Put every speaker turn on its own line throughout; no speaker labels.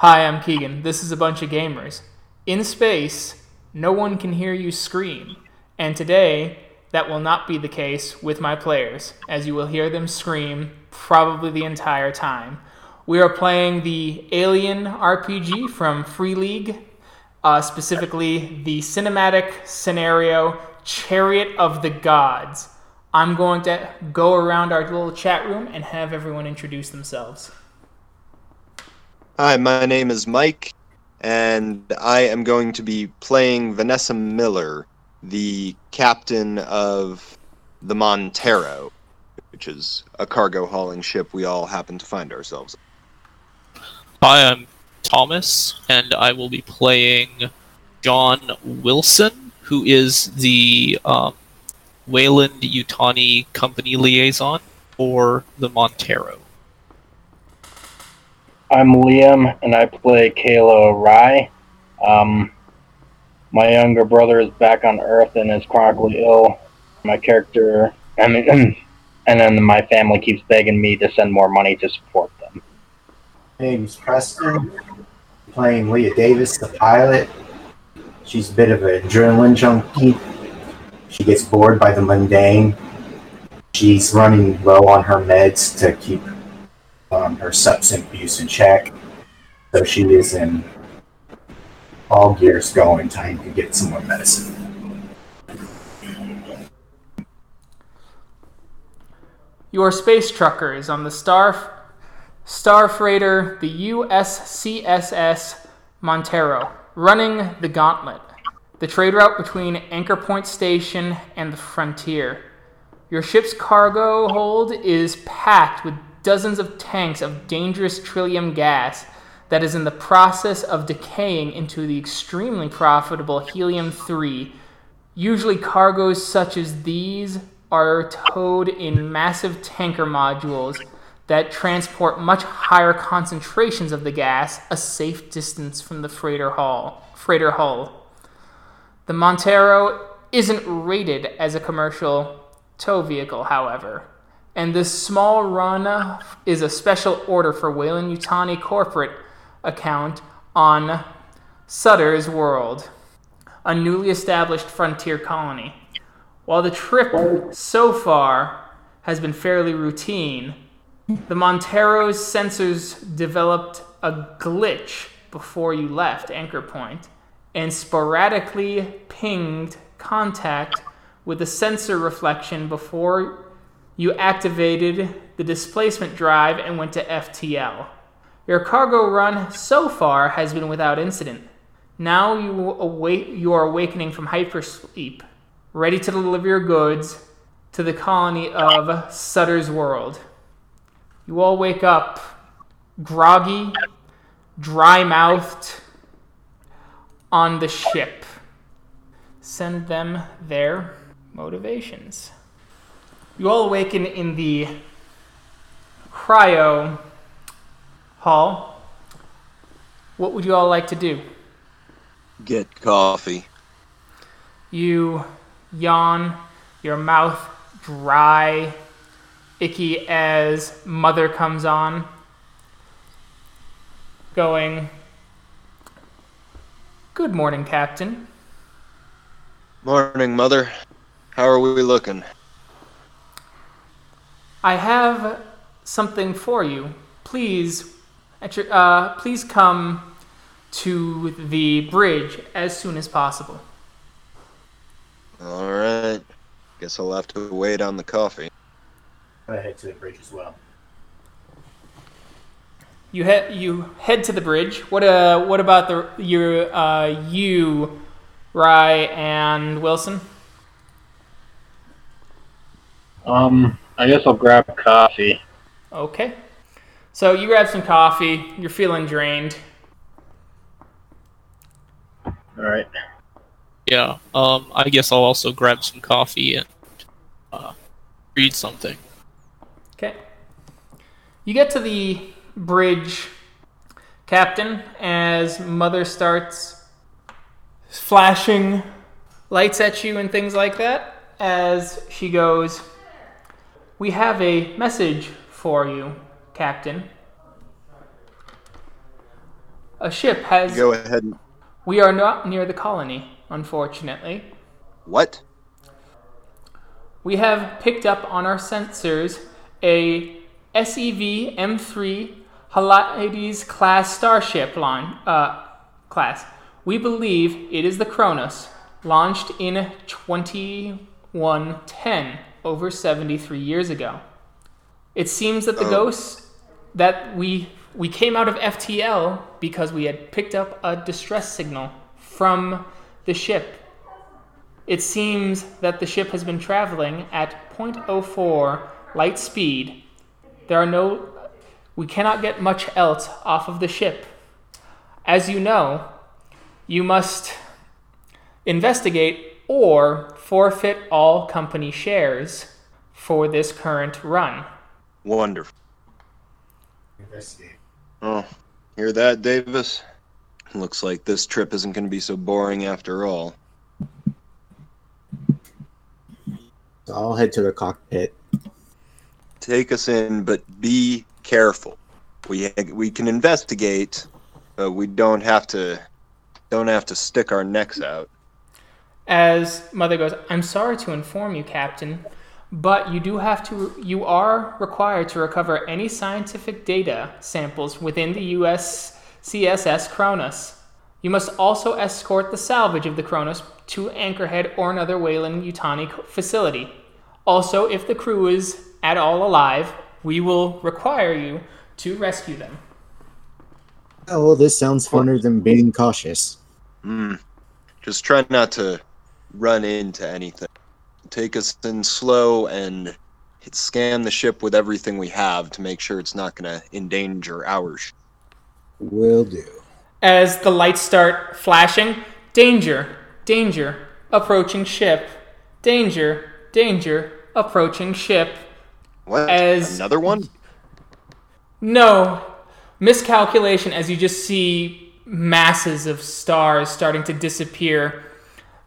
Hi, I'm Keegan. This is a bunch of gamers. In space, no one can hear you scream. And today, that will not be the case with my players, as you will hear them scream probably the entire time. We are playing the Alien RPG from Free League, uh, specifically the cinematic scenario Chariot of the Gods. I'm going to go around our little chat room and have everyone introduce themselves.
Hi, my name is Mike, and I am going to be playing Vanessa Miller, the captain of the Montero, which is a cargo hauling ship we all happen to find ourselves.
Hi, I'm Thomas, and I will be playing John Wilson, who is the um, Weyland Yutani company liaison for the Montero.
I'm Liam, and I play Kayla Rye. Um, my younger brother is back on Earth and is chronically ill. My character, and then my family keeps begging me to send more money to support them.
Name's Preston, playing Leah Davis, the pilot. She's a bit of an adrenaline junkie. She gets bored by the mundane. She's running low on her meds to keep um, her substance abuse in check. So she is in all gears going, time to get some more medicine.
Your space trucker is on the Star Star Freighter, the USCSS Montero, running the gauntlet, the trade route between Anchor Point Station and the frontier. Your ship's cargo hold is packed with dozens of tanks of dangerous trillium gas that is in the process of decaying into the extremely profitable helium 3. Usually, cargoes such as these are towed in massive tanker modules that transport much higher concentrations of the gas a safe distance from the freighter hull. Freighter hull. The Montero isn't rated as a commercial tow vehicle, however, and this small run is a special order for Weyland Yutani corporate account on Sutter's World, a newly established frontier colony. While the trip so far has been fairly routine, the Montero's sensors developed a glitch before you left Anchor Point and sporadically pinged contact with a sensor reflection before you activated the displacement drive and went to FTL. Your cargo run so far has been without incident. Now you, await, you are awakening from hypersleep, ready to deliver your goods to the colony of Sutter's World. You all wake up groggy, dry mouthed on the ship. Send them their motivations. You all awaken in the cryo hall. What would you all like to do?
Get coffee.
You yawn, your mouth dry, icky as Mother comes on, going, Good morning, Captain.
Morning, Mother. How are we looking?
I have something for you. Please, uh, please come to the bridge as soon as possible.
All right. Guess I'll have to wait on the coffee.
I'm head to the bridge as well.
You head you head to the bridge. What uh what about the your uh you, Rye and Wilson?
Um, I guess I'll grab coffee.
Okay. So you grab some coffee. You're feeling drained.
All right.
Yeah, um, I guess I'll also grab some coffee and uh, read something.
Okay. You get to the bridge, Captain, as Mother starts flashing lights at you and things like that. As she goes, We have a message for you, Captain. A ship has.
Go ahead.
We are not near the colony, unfortunately.
what?
We have picked up on our sensors a SEV M3 Heliades class starship line uh, class. We believe it is the Cronus, launched in 2110, over 73 years ago. It seems that the
Oh.
ghosts that we we came out of FTL because we had picked up a distress signal from the ship it seems that the ship has been traveling at 0.04 light speed. There are no. We cannot get much else off of the ship. As you know, you must investigate or forfeit all company shares for this current run.
Wonderful. Oh, hear that, Davis? Looks like this trip isn't going to be so boring after all.
So I'll head to the cockpit.
Take us in, but be careful. We we can investigate, but we don't have to don't have to stick our necks out.
As Mother goes, I'm sorry to inform you, Captain, but you do have to, you are required to recover any scientific data samples within the US CSS Cronus. You must also escort the salvage of the Cronus to Anchorhead or another Weyland Yutani facility. Also, if the crew is at all alive, we will require you to rescue them.
Oh, well, this sounds funner than being cautious.
Hmm. Just try not to run into anything. Take us in slow and hit, scan the ship with everything we have to make sure it's not going to endanger our ship.
Will do.
As the lights start flashing, danger, danger, approaching ship, danger, danger, approaching ship.
What?
As-
Another one?
No, miscalculation as you just see masses of stars starting to disappear.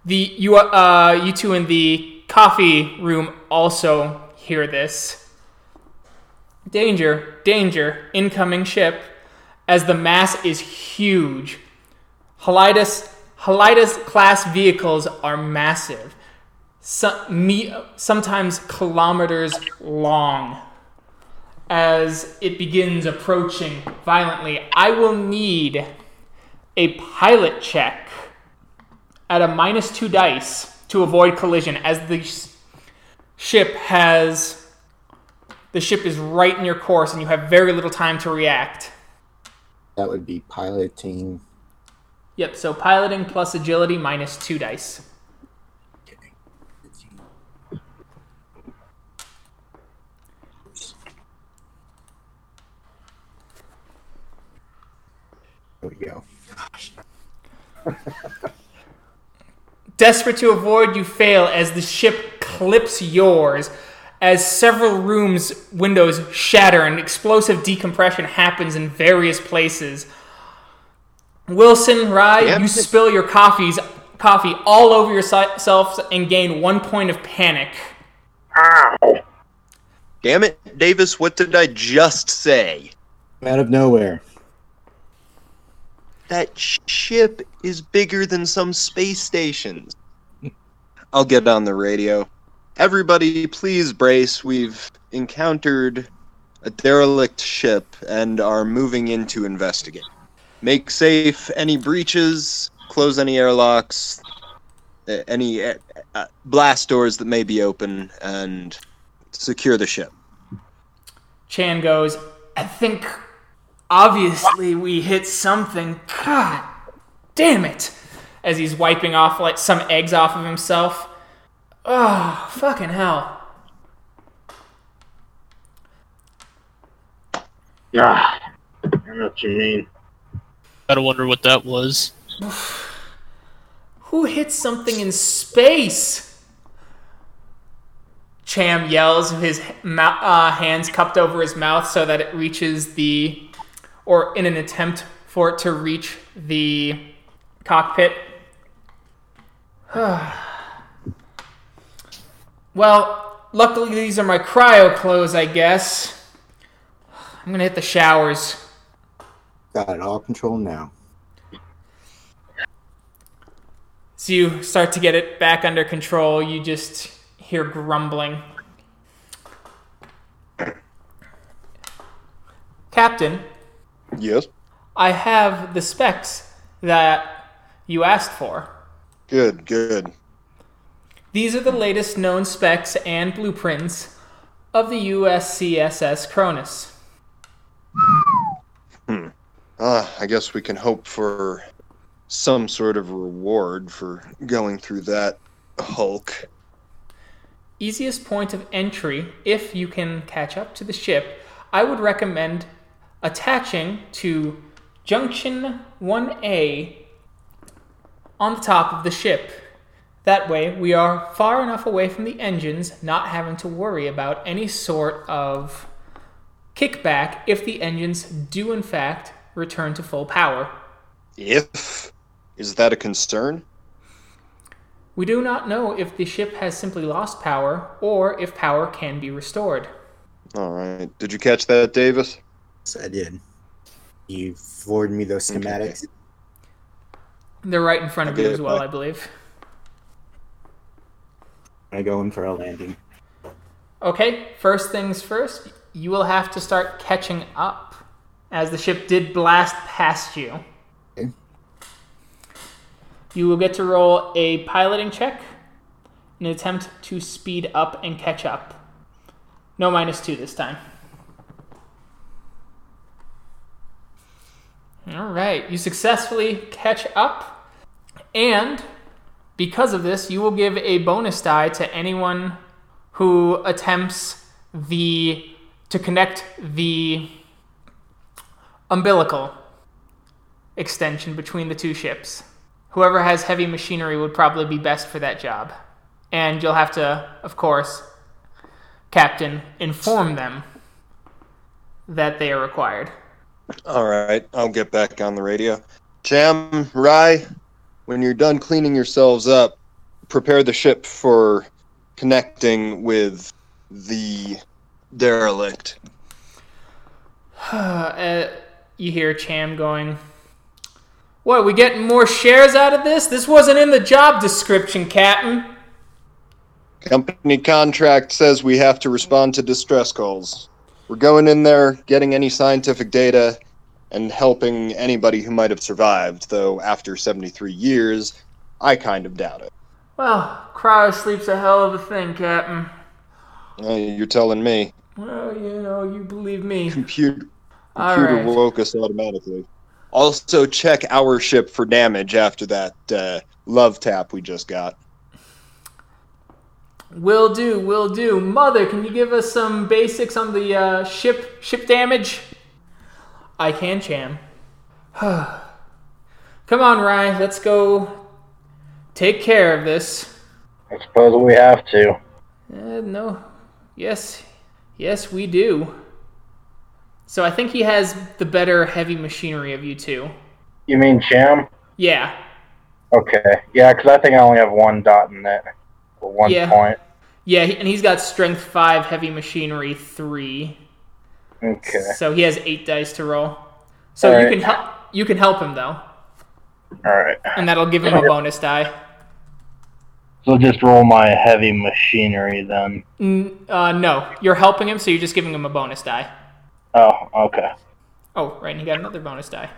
The you uh you two in the coffee room also hear this. Danger, danger, incoming ship. As the mass is huge. Heliades Heliades class vehicles are massive. Some, me, sometimes kilometers long as it begins approaching violently, I will need a pilot check at a minus two dice to avoid collision as the ship has. The ship is right in your course and you have very little time to react.
That would be piloting.
Yep, so piloting plus agility minus two dice.
There we go.
Desperate to avoid, you fail as the ship clips yours. As several rooms' windows shatter and explosive decompression happens in various places. Wilson, Rye,
Yep.
you spill your coffees, coffee all over yourselves and gain one point of panic.
Ow!
Damn it, Davis, what did I just say?
Out of nowhere.
That ship is bigger than some space stations. I'll get on the radio. Everybody, please brace. We've encountered a derelict ship and are moving in to investigate. Make safe any breaches, close any airlocks, any uh, blast doors that may be open, and secure the ship.
Cham goes, I think obviously we hit something. God damn it. As he's wiping off like some eggs off of himself. Oh, fucking hell.
Ah, I know what you mean.
Gotta wonder what that was.
Who hit something in space? Cham yells, with his uh, hands cupped over his mouth so that it reaches the, or in an attempt for it to reach the cockpit. well, luckily these are my cryo clothes, I guess. I'm gonna hit the showers.
Got it all controlled now.
So you start to get it back under control. You just hear grumbling. Captain,
Yes.
I have the specs that you asked for.
Good, good.
These are the latest known specs and blueprints of the USCSS Cronus. Hmm.
Uh, I guess we can hope for some sort of reward for going through that Hulk.
Easiest point of entry, if you can catch up to the ship, I would recommend attaching to Junction 1A on the top of the ship. That way, we are far enough away from the engines, not having to worry about any sort of kickback if the engines do, in fact, return to full power.
If is that a concern?
We do not know if the ship has simply lost power or if power can be restored.
All right. Did you catch that, Davis?
I did. You forwarded me those schematics.
They're right in front of you as well. I believe.
I go in for a landing.
Okay, first things first, you will have to start catching up as the ship did blast past you.
Okay.
You will get to roll a piloting check in an attempt to speed up and catch up. No minus two this time. All right, you successfully catch up, and because of this, you will give a bonus die to anyone who attempts the to connect the umbilical extension between the two ships. Whoever has heavy machinery would probably be best for that job. And you'll have to, of course, Captain, inform them that they are required.
All right. I'll get back on the radio. Cham, Rye, when you're done cleaning yourselves up, prepare the ship for connecting with the derelict.
Uh, you hear Cham going, What, we getting more shares out of this? This wasn't in the job description, Captain.
Company contract says we have to respond to distress calls. We're going in there, getting any scientific data, and helping anybody who might have survived, though after 73 years, I kind of doubt it.
Well, cryosleep's a hell of a thing, Captain.
Uh, you're telling me.
Well, you know, you believe me.
Computer,
All
computer
right.
woke us automatically. Also, check our ship for damage after that uh, love tap we just got.
Will do, will do. Mother, can you give us some basics on the uh, ship ship damage? I can, Cham. Come on, Rye, let's go take care of this.
I suppose we have to.
Uh, no. Yes. Yes, we do. So I think he has the better heavy machinery of you two.
You mean Cham?
Yeah.
Okay. Yeah, because I think I only have one dot in it. Or one
Yeah.
point.
Yeah, and he's got strength 5, heavy machinery 3.
Okay.
So he has 8 dice to roll. So you
Alright.
can help you can help him though,
Alright.
and that'll give him a bonus die.
So just roll my heavy machinery then.
N- uh, no, you're helping him, so you're just giving him a bonus die.
Oh, okay.
Oh, right, and he got another bonus die.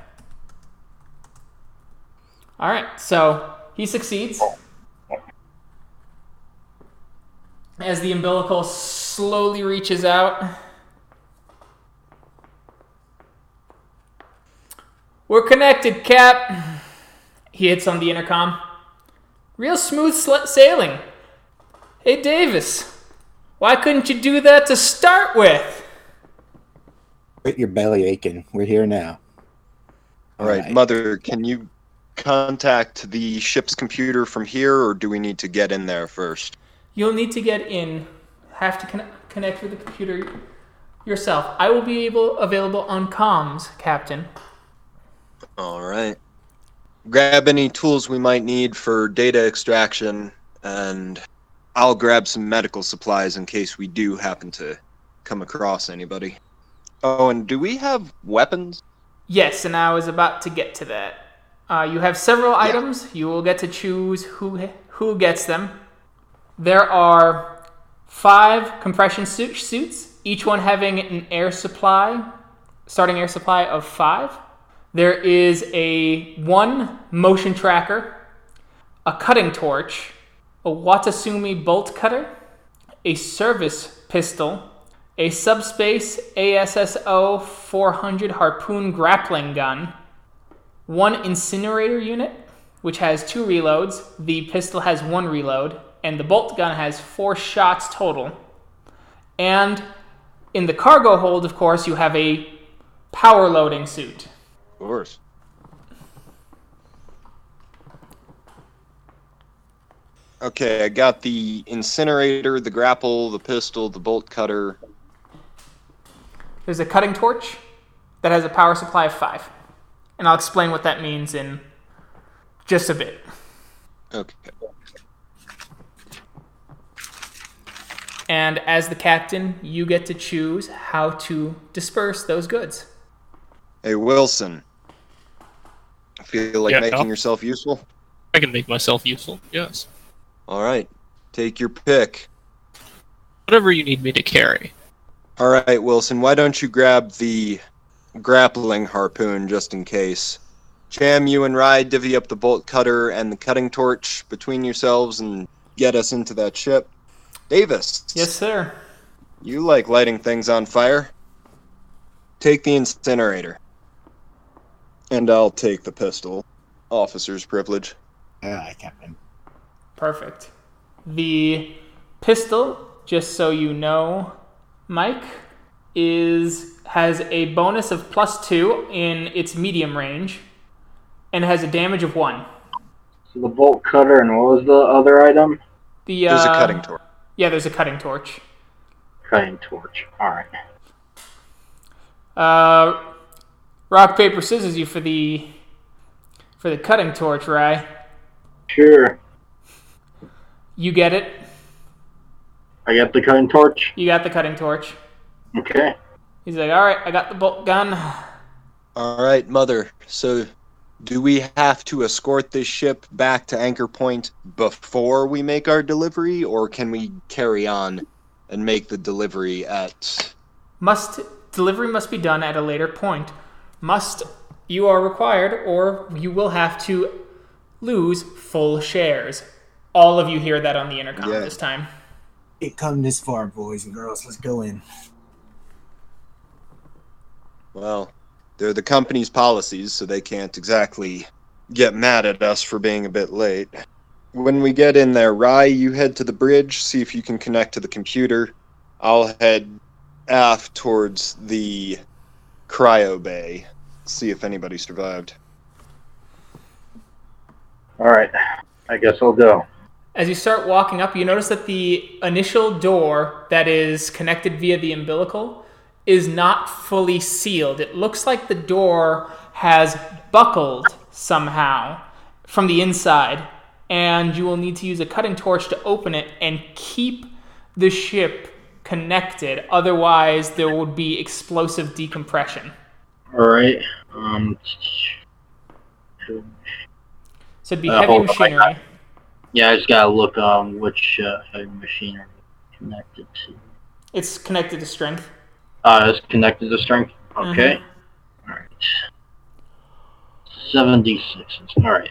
All right, so he succeeds. As the umbilical slowly reaches out. We're connected, Cap. He hits on the intercom. Real smooth sl- sailing. Hey, Davis. Why couldn't you do that to start with?
Quit your belly aching. We're here now.
All right,
Alright.
Mother, can you contact the ship's computer from here, or do we need to get in there first?
You'll need to get in. Have to con- connect with the computer yourself. I will be able available on comms, Captain.
All right. Grab any tools we might need for data extraction, and I'll grab some medical supplies in case we do happen to come across anybody. Oh, and do we have weapons?
Yes, and I was about to get to that. Uh, you have several items. You will get to choose who who gets them. There are five compression suit, suits, each one having an air supply, starting air supply of five. There is a one motion tracker, a cutting torch, a Watatsumi bolt cutter, a service pistol, a subspace ASSO 400 harpoon grappling gun, one incinerator unit, which has two reloads. The pistol has one reload, and the bolt gun has four shots total. And in the cargo hold, of course, you have a power loading suit.
Of course. Okay, I got the incinerator, the grapple, the pistol, the bolt cutter.
There's a cutting torch that has a power supply of five. And I'll explain what that means in just a bit.
Okay.
And as the captain, you get to choose how to disperse those goods.
Hey, Wilson. Feel like
Yeah,
making
Al?
yourself useful?
I can make myself useful. Yes.
All right. Take your pick.
Whatever you need me to carry.
All right, Wilson, why don't you grab the grappling harpoon just in case? Cham, you and Rye divvy up the bolt cutter and the cutting torch between yourselves and get us into that ship. Davis.
Yes, sir.
You like lighting things on fire. Take the incinerator. And I'll take the pistol. Officer's privilege.
Aye, Captain.
Perfect. The pistol, just so you know, Mike, is has a bonus of plus two in its medium range, and has a damage of one.
So the bolt cutter and what was the other item?
The
There's a
uh,
cutting torch.
Yeah, there's a cutting torch.
Cutting torch. Alright.
Uh, rock paper scissors you for the for the cutting torch, Rye.
Sure.
You get it.
I got the cutting torch.
You got the cutting torch.
Okay.
He's like, all right, I got the bolt gun.
All right, Mother. So, do we have to escort this ship back to Anchor Point before we make our delivery, or can we carry on and make the delivery at.
Must delivery must be done at a later point. Must you are required, or you will have to lose full shares. All of you hear that on the intercom
Yeah.
this time.
It come this far, boys and girls. Let's go in.
Well, they're the company's policies, so they can't exactly get mad at us for being a bit late. When we get in there, Rye, you head to the bridge, see if you can connect to the computer. I'll head aft towards the cryo bay, see if anybody survived.
Alright. I guess I'll go.
As you start walking up, you notice that the initial door that is connected via the umbilical is not fully sealed. It looks like the door has buckled somehow from the inside, and you will need to use a cutting torch to open it and keep the ship connected. Otherwise, there would be explosive decompression.
Alright. Um.
So it'd be
Uh,
heavy machinery.
Yeah, I just gotta look on which uh, heavy machinery connected to.
It's connected to strength.
Uh, it's connected to strength. Okay. Alright. 76. Alright.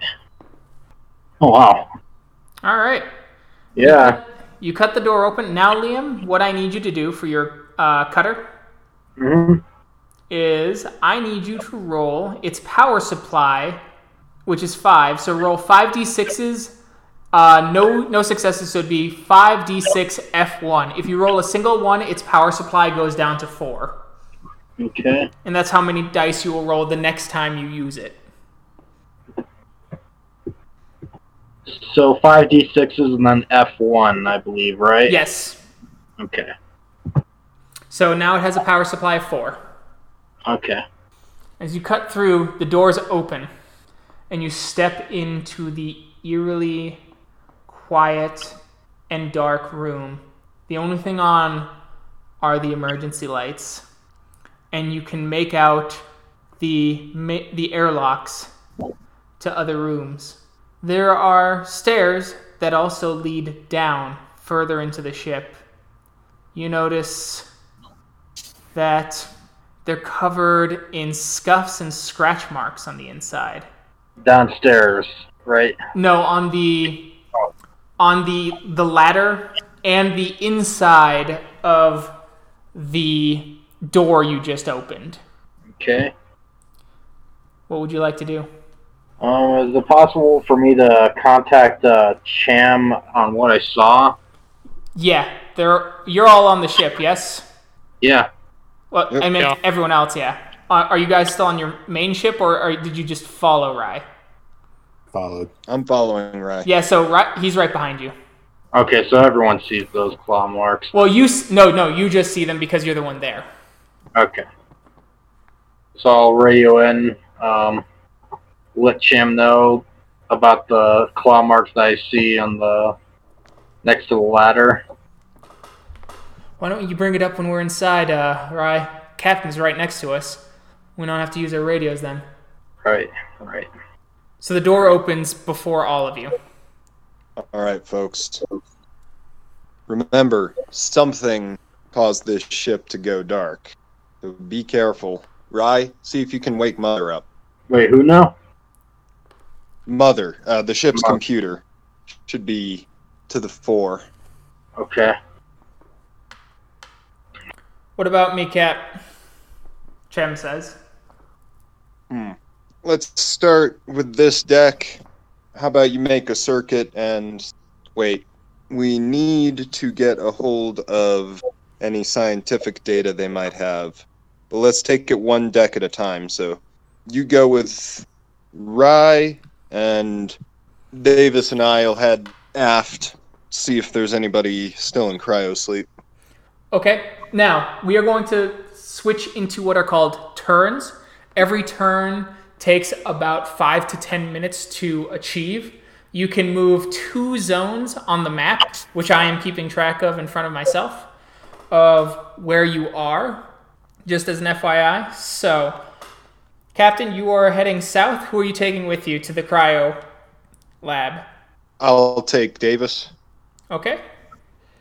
Oh, wow.
All right.
Yeah.
You cut the door open. Now, Liam, what I need you to do for your uh, cutter
hmm
is I need you to roll its power supply, which is five. So roll five d6s. Uh, no, no successes. So it'd be five d6 f1. If you roll a single one, its power supply goes down to four,
Okay.
and that's how many dice you will roll the next time you use it.
So 5d6s and then F1, I believe, right?
Yes.
Okay.
So now it has a power supply of four.
Okay.
As you cut through, the doors open, and you step into the eerily quiet and dark room. The only thing on are the emergency lights, and you can make out the the airlocks to other rooms. There are stairs that also lead down further into the ship. You notice that they're covered in scuffs and scratch marks on the inside.
Downstairs, right?
No, on the on the the ladder and the inside of the door you just opened.
Okay.
What would you like to do?
Um, is it possible for me to contact uh, Cham on what I saw?
Yeah, they're you're all on the ship, yes?
Yeah.
Well, I meant
Yeah.
everyone else, yeah. Uh, are you guys still on your main ship, or, or did you just follow Rye?
Followed.
I'm following right.
Yeah, so Rye, he's right behind you.
Okay, so everyone sees those claw marks.
Well, you s- no no you just see them because you're the one there.
Okay. So I'll radio in, um, let Cham know about the claw marks that I see on the next to the ladder.
Why don't you bring it up when we're inside, uh, Rye? Captain's right next to us. We don't have to use our radios then.
Right, right.
So the door opens before all of you.
All right, folks. Remember, something caused this ship to go dark. So be careful. Rye, see if you can wake Mother up.
Wait, who now?
Mother, uh, the ship's
Mother.
computer should be to the fore.
Okay.
What about me, Cap? Cham says.
Let's start with this deck. How about you make a circuit and wait? We need to get a hold of any scientific data they might have. But let's take it one deck at a time. So you go with Rye and Davis and I'll head aft, see if there's anybody still in cryo sleep.
Okay, now we are going to switch into what are called turns. Every turn takes about five to ten minutes to achieve. You can move two zones on the map, which I am keeping track of in front of myself, of where you are, just as an FYI. So, Captain, you are heading south. Who are you taking with you to the cryo lab?
I'll take Davis
Okay.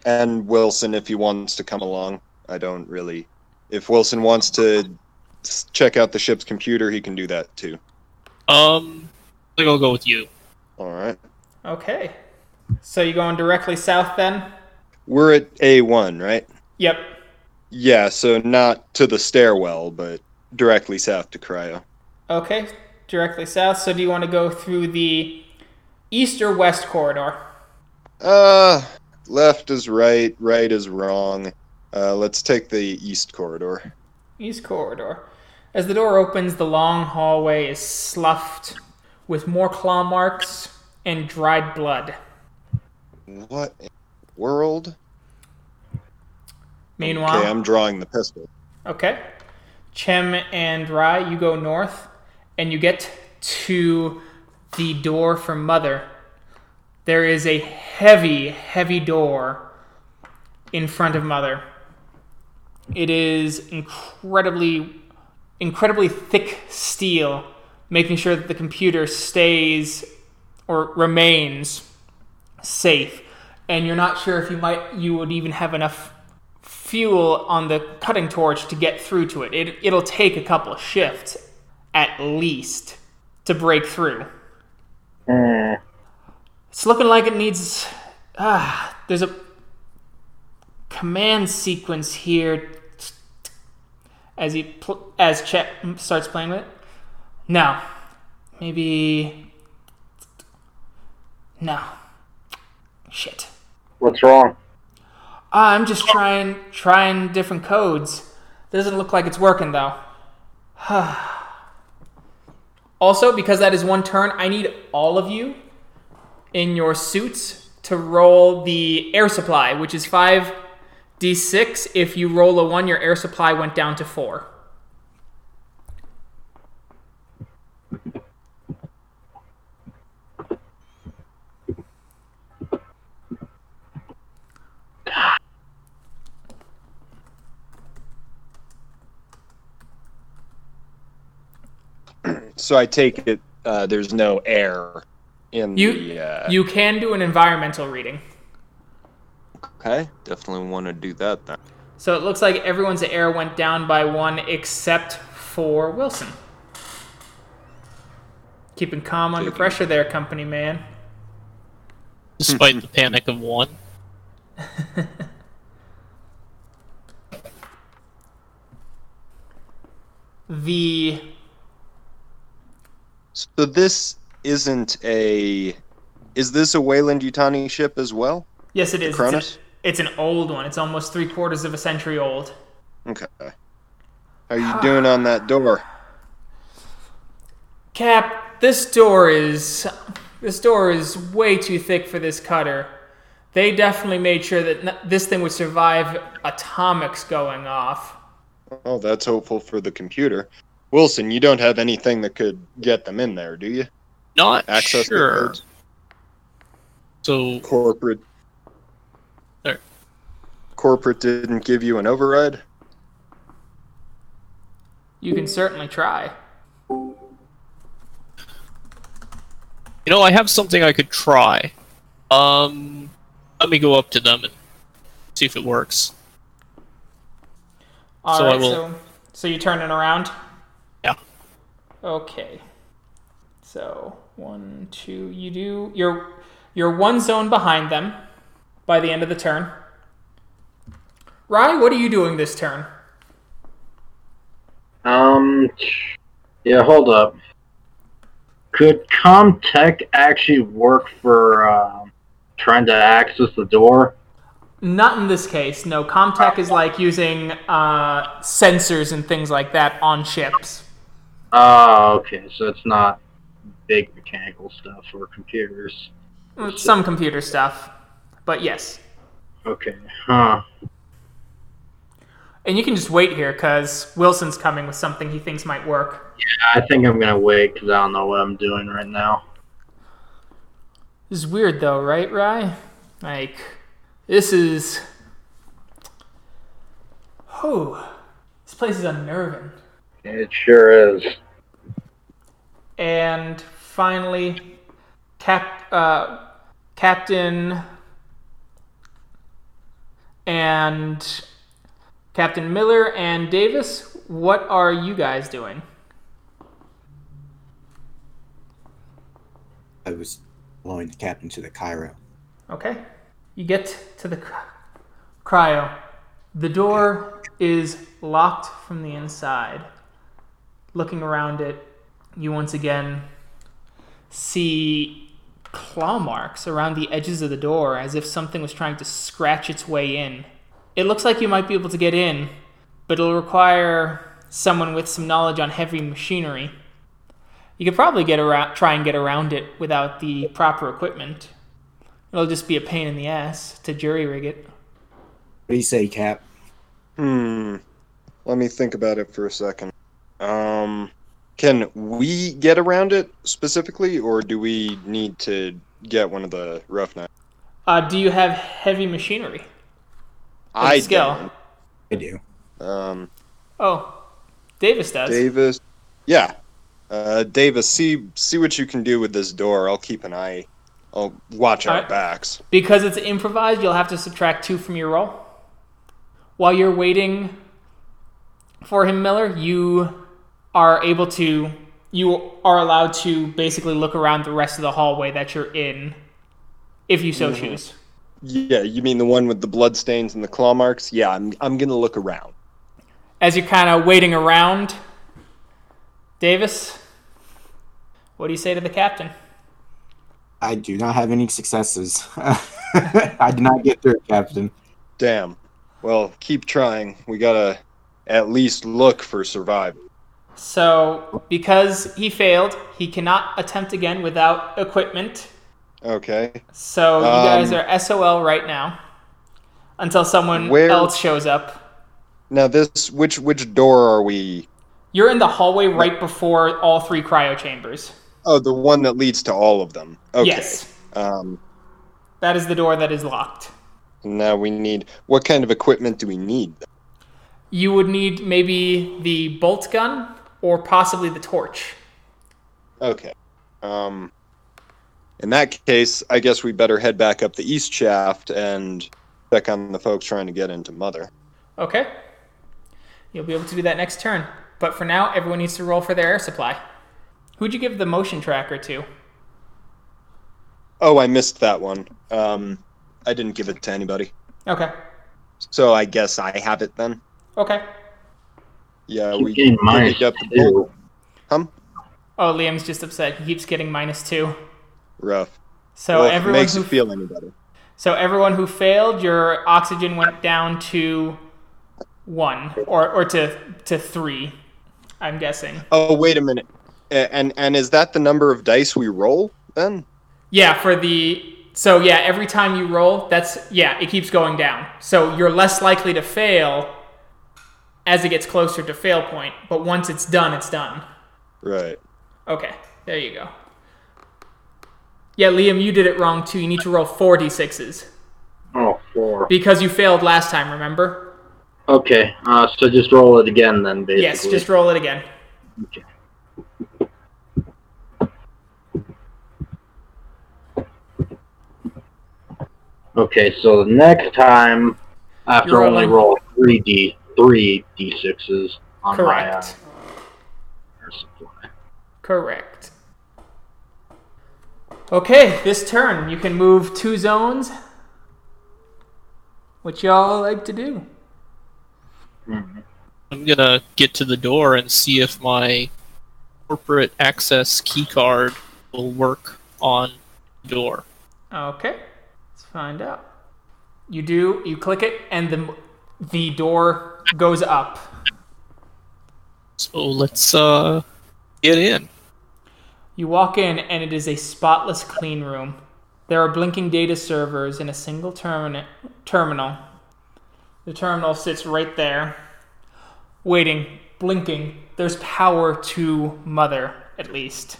and Wilson if he wants to come along. I don't really. If Wilson wants to check out the ship's computer, he can do that too.
Um, I think I'll go with you.
All right.
Okay. So you going directly south then?
We're at A1, right?
Yep.
Yeah, so not to the stairwell, but directly south to cryo.
Okay, directly south. So do you want to go through the east or west corridor?
Uh, left is right, right is wrong. Uh, let's take the east corridor.
East corridor. As the door opens, the long hallway is sloughed with more claw marks and dried blood.
What in the world?
Meanwhile,
Okay, I'm drawing the pistol.
Okay. Cham and Rye, you go north, and you get to the door for Mother. There is a heavy, heavy door in front of Mother. It is incredibly, incredibly thick steel, making sure that the computer stays or remains safe. And you're not sure if you might, you would even have enough fuel on the cutting torch to get through to it. it it'll take a couple of shifts at least to break through.
Hmm.
It's looking like it needs. Ah, there's a command sequence here. As he pl- as Chet starts playing with it. No, maybe. No. Shit.
What's wrong?
I'm just trying trying different codes. Doesn't look like it's working though. also, because that is one turn, I need all of you in your suits to roll the air supply, which is 5d6. If you roll a 1, your air supply went down to 4.
So I take it uh, there's no air in
You
the. Uh,
you can do an environmental reading.
Okay, definitely want to do that then.
So it looks like everyone's air went down by one except for Wilson. Keeping calm under
Taking-
pressure there, company man.
Despite the panic of one.
The
So this isn't a. Is this a Weyland Yutani ship as well?
yes, it is. It's an,
Cronus?
It's an old one. It's almost three quarters of a century old.
Okay. How are you doing on that door?
Cap, this door is this door is way too thick for this cutter. They definitely made sure that this thing would survive atomics going off.
Oh, that's hopeful for the computer. Wilson, you don't have anything that could get them in there, do you?
Not
Access the
sure.
codes?
So
Corporate.
There.
Corporate didn't give you an override?
You can certainly try.
you know, I have something I could try. Um, let me go up to them and see if it works.
All
So I
right,
will-
so so you turning around?
Yeah.
Okay. So one, two. You do. You're you're one zone behind them by the end of the turn. Rye, what are you doing this turn?
Um, yeah, hold up. Could Comtech actually work for um trying to access the door?
Not in this case. No, Comtech is like using uh, sensors and things like that on ships.
Oh, okay, so it's not big mechanical stuff or computers.
Some computer stuff, but yes.
Okay, huh.
And you can just wait here because Wilson's coming with something he thinks might work.
Yeah, I think I'm gonna wait because I don't know what I'm doing right now.
This is weird though, right, Rye? Like, this is. Oh, this place is unnerving.
It sure is.
And finally, Cap, uh, Captain and Captain Miller and Davis, what are you guys doing?
I was following the captain to the Cairo.
Okay. You get to the cryo. The door is locked from the inside. Looking around it, you once again see claw marks around the edges of the door as if something was trying to scratch its way in. It looks like you might be able to get in, but it'll require someone with some knowledge on heavy machinery. You could probably get around, try and get around it without the proper equipment. It'll just be a pain in the ass to jury rig it.
What do you say, Cap?
Hmm. Let me think about it for a second. Um, can we get around it specifically, or do we need to get one of the roughnecks?
Uh, do you have heavy machinery?
I
skill.
I do.
Um,
Oh, Davis does.
Davis. Yeah. Uh, Davis, see see what you can do with this door. I'll keep an eye. I'll watch our
Alright.
backs.
Because it's improvised, you'll have to subtract two from your roll. While you're waiting for him, Miller, you are able to. You are allowed to basically look around the rest of the hallway that you're in, if you so choose.
Yeah, you mean the one with the blood stains and the claw marks? Yeah, I'm I'm gonna look around.
As you're kind of waiting around, Davis, what do you say to the captain?
I do not have any successes. I did not get through, Captain.
Damn. Well, keep trying. We gotta at least look for survival.
So, because he failed, he cannot attempt again without equipment.
Okay.
So, you
Um,
guys are SOL right now until someone
Where-
else shows up.
Now this which which door are we?
You're in the hallway right before all three cryo chambers.
Oh, the one that leads to all of them. Okay.
Yes,
Um.
that is the door that is locked.
Now we need. What kind of equipment do we need?
You would need maybe the bolt gun or possibly the torch.
Okay. Um, in that case, I guess we better head back up the east shaft and check on the folks trying to get into Mother.
Okay. You'll be able to do that next turn. But for now, everyone needs to roll for their air supply. Who'd you give the motion tracker to?
Oh, I missed that one. Um, I didn't give it to anybody.
Okay.
So I guess I have it then.
Okay.
Yeah,
Keep
we
getting minus
picked up the
two.
Hum?
Oh, Liam's just upset. He keeps getting minus two.
Rough.
So
well,
everyone
makes
who
it feel any better.
so everyone who failed, your oxygen went down to one or or to to three. I'm guessing.
Oh, wait a minute. And and is that the number of dice we roll then?
Yeah, for the so yeah, every time you roll, that's yeah, it keeps going down. So you're less likely to fail as it gets closer to fail point, but once it's done, it's done.
Right.
Okay, there you go. Yeah, Liam, you did it wrong too. You need to roll four d6s
Oh, four.
because you failed last time. Remember?
Okay, uh, so just roll it again then, basically.
Yes, just roll it again.
Okay. Okay, so the next time, I have to
You're
only roll three d three d sixes on
Correct.
my uh.
Correct. Okay, this turn you can move two zones. What y'all like to do?
I'm gonna get to the door and see if my corporate access keycard will work on the door.
Okay, let's find out. You do. You click it, and the the door goes up.
So let's uh get in.
You walk in, and it is a spotless clean room. There are blinking data servers in a single termina- terminal. The terminal sits right there, waiting, blinking. There's power to Mother, at least.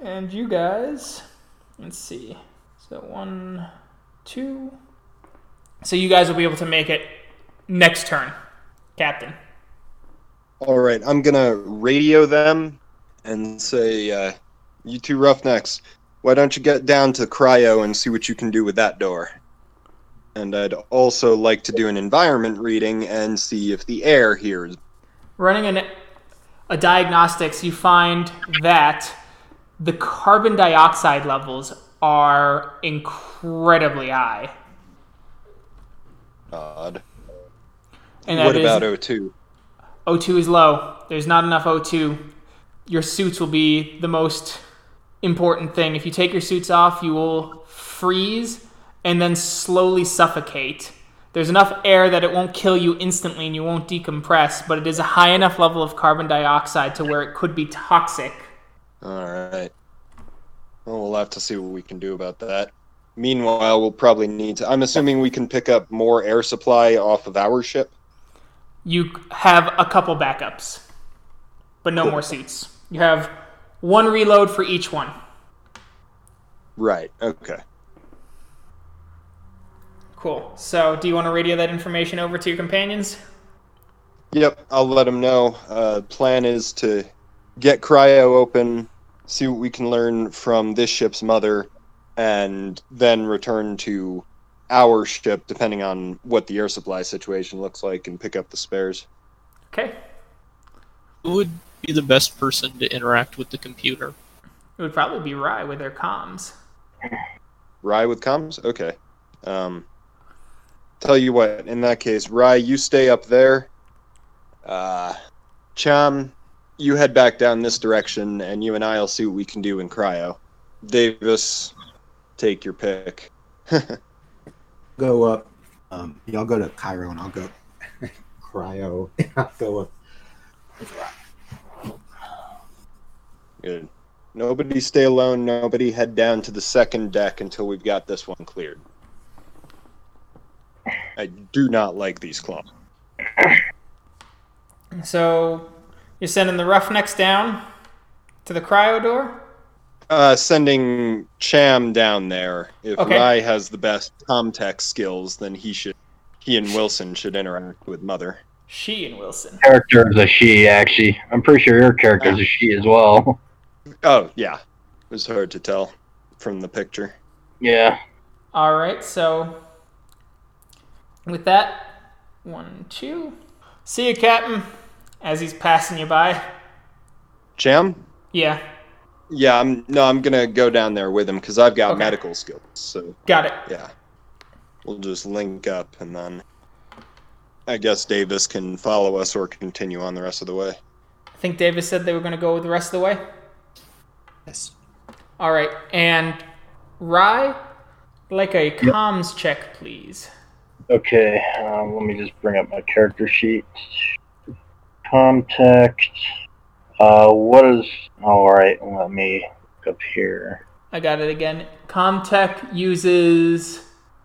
And you guys, let's see. So one, two. So you guys will be able to make it next turn, Captain.
All right, I'm gonna radio them and say, uh, "You two roughnecks, why don't you get down to cryo and see what you can do with that door?" And I'd also like to do an environment reading and see if the air here is.
running an, a diagnostics, you find that the carbon dioxide levels are incredibly high.
odd.
And
What
is-
about O2?
O2 is low. There's not enough O2. Your suits will be the most important thing. If you take your suits off, you will freeze and then slowly suffocate. There's enough air that it won't kill you instantly and you won't decompress, but it is a high enough level of carbon dioxide to where it could be toxic.
All right. Well, we'll have to see what we can do about that. Meanwhile, we'll probably need to. I'm assuming we can pick up more air supply off of our ship.
You have a couple backups, but no more suits. You have one reload for each one.
Right. Okay.
Cool. So, do you want to radio that information over to your companions?
Yep. I'll let them know. Uh, plan is to get cryo open, see what we can learn from this ship's mother, and then return to our ship, depending on what the air supply situation looks like, and pick up the spares.
Okay.
Would be the best person to interact with the computer?
It would probably be Rye with their comms.
Rye with comms? Okay. Um, tell you what, in that case, Rye, you stay up there. Uh, Cham, you head back down this direction, and you and I'll see what we can do in cryo. Davis, take your pick.
Go up. Um, y'all go to Cairo and I'll go cryo. I'll go up.
Good. Nobody stay alone. Nobody head down to the second deck until we've got this one cleared. I do not like these claws.
So, you're sending the Roughnecks down to the cryo door?
Uh, sending Cham down there. If
Okay.
Rye has the best Comtech skills, then he should, he and Wilson should interact with Mother.
She and Wilson.
Character is a she, actually. I'm pretty sure your character is a she as well.
Oh yeah, it was hard to tell from the picture.
Yeah.
All right, so with that, one, two. See you, Captain. As he's passing you by.
Jam?
Yeah,
Yeah, I'm no, I'm gonna go down there with him because I've got
Okay.
medical skills. So
got it.
yeah, we'll just link up and then I guess Davis can follow us or continue on the rest of the way.
I think Davis said they were going to go the rest of the way.
Yes.
All right, and Rye, like a comms check, please.
Okay. Um, let me just bring up my character sheet. Context. Uh, what is? All right. Let me look up here.
I got it again. Comtech uses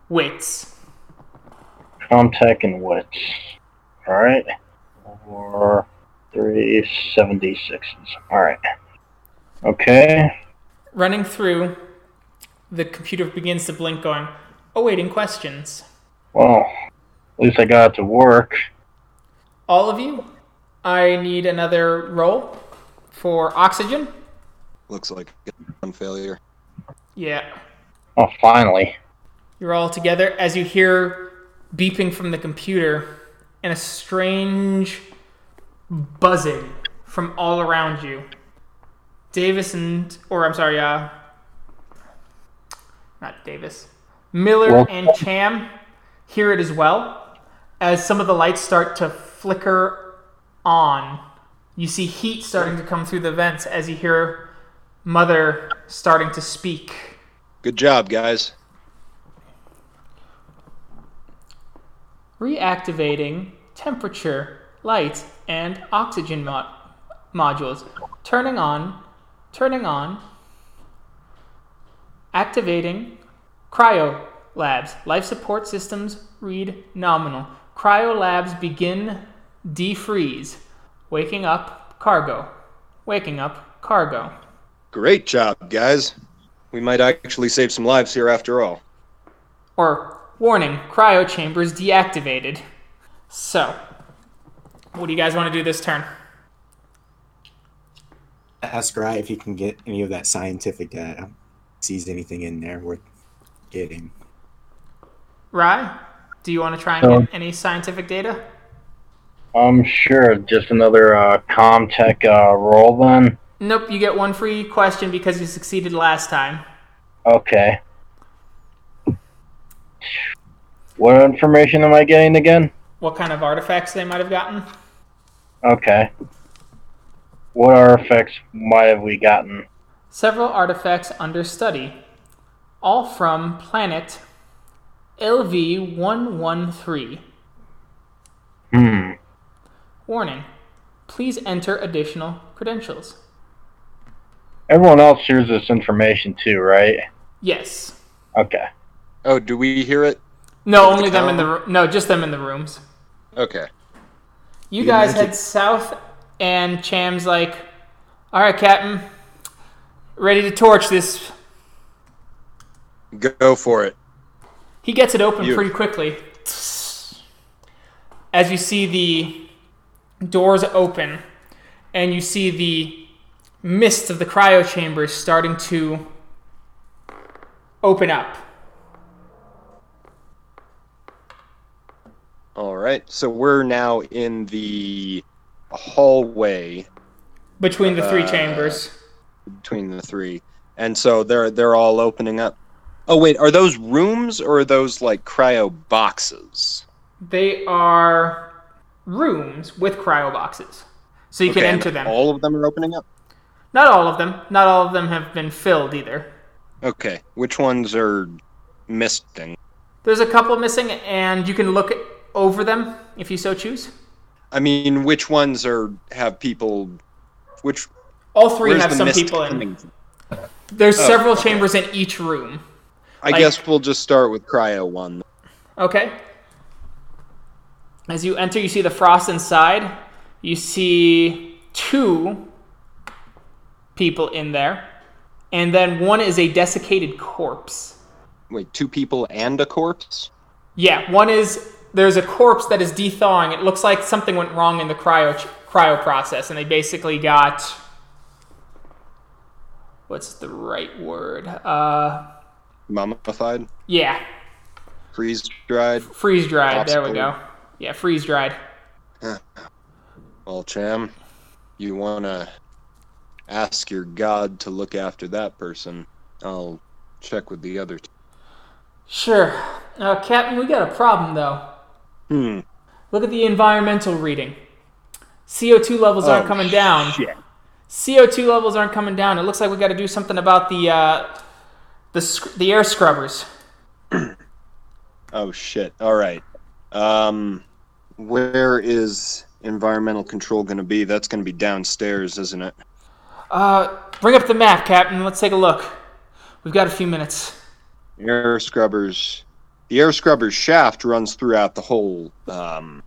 wits.
Comtech and wits. All right. Four, three, seventy sixes. All right. Okay.
Running through, the computer begins to blink, going, awaiting questions.
Well, at least I got it to work.
All of you, I need another roll for oxygen.
Looks like a failure.
Yeah.
Oh, finally.
You're all together as you hear beeping from the computer and a strange buzzing from all around you. Davis and, or I'm sorry, uh, not Davis, Miller
Well-
and Cham hear it as well as some of the lights start to flicker on. You see heat starting to come through the vents as you hear Mother starting to speak.
Good job, guys.
reactivating temperature, light, and oxygen mo- modules. Turning on, turning on, activating cryo labs. Life support systems read nominal. Cryo labs begin defreeze. Waking up cargo. Waking up cargo.
Great job, guys. We might actually save some lives here after all.
Or, warning, cryo chambers deactivated. So, what do you guys want to do this turn?
Ask Rye if he can get any of that scientific data. Sees anything in there worth getting.
Rye, do you want to try and
So-
get any scientific data?
Um, sure. Just another uh, Comtech uh, roll then.
Nope, you get one free question because you succeeded last time.
Okay. What information am I getting again?
What kind of artifacts they might have gotten?
Okay. What artifacts might have we gotten?
Several artifacts under study, all from planet LV 113.
Hmm.
Warning please enter additional credentials.
Everyone else hears this information too, right?
Yes.
Okay.
Oh, do we hear it?
No,
With
only them in the
cow?
ro- no, just them in the rooms.
Okay.
You
The
guys
magic-
head south, and Cham's like, "All right, Captain, ready to torch this."
Go for it.
He gets it open
You-
pretty quickly. As you see the doors open, and you see the mist of the cryo chambers starting to open up.
All right. So we're now in the hallway
Between the three
Uh,
chambers.
between the three, and so they're they're all opening up. Oh wait, are those rooms or are those like cryo boxes?
They are rooms with cryo boxes. So you
Okay,
can enter them.
All of them are opening up.
Not all of them. Not all of them have been filled either.
Okay, which ones are missing?
There's a couple missing, and you can look over them if you so choose.
I mean, which ones are have people? Which
All three have some people in.
from?
There's
Oh,
several
okay.
chambers in each room.
I
Like-
guess we'll just start with cryo one.
Okay. As you enter, you see the frost inside. You see two people in there, and then one is a desiccated corpse.
Wait, two people and a corpse?
Yeah, one is there's a corpse that is thawing. It looks like something went wrong in the cryo cryo process, and they basically got what's the right word? Uh,
Mummified,
yeah,
freeze dried.
freeze dried. There we go. Yeah, freeze dried.
Well, Cham, you wanna ask your god to look after that person? I'll check with the other. T-
Sure. Uh, Captain, we got a problem though.
Hmm.
Look at the environmental reading. CO2 levels aren't
Oh,
coming down.
shit.
CO2 levels aren't coming down. It looks like we got to do something about the uh, the sc- the air scrubbers.
Oh shit. All right. Um, where is environmental control gonna be? That's gonna be downstairs, isn't it?
Uh, bring up the map, Captain. Let's take a look. We've got a few minutes.
Air scrubbers. The air scrubbers shaft runs throughout the whole um,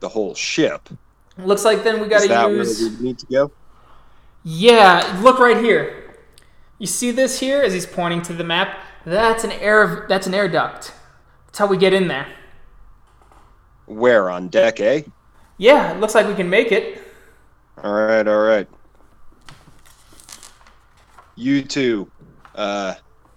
the whole ship.
Looks like then we got to use.
where we need to go?
Yeah, look right here. You see this here as he's pointing to the map? That's an air. That's an air duct. That's how we get in there.
Where on deck A?
Yeah, it looks like we can make it.
All right, all right. You two, uh,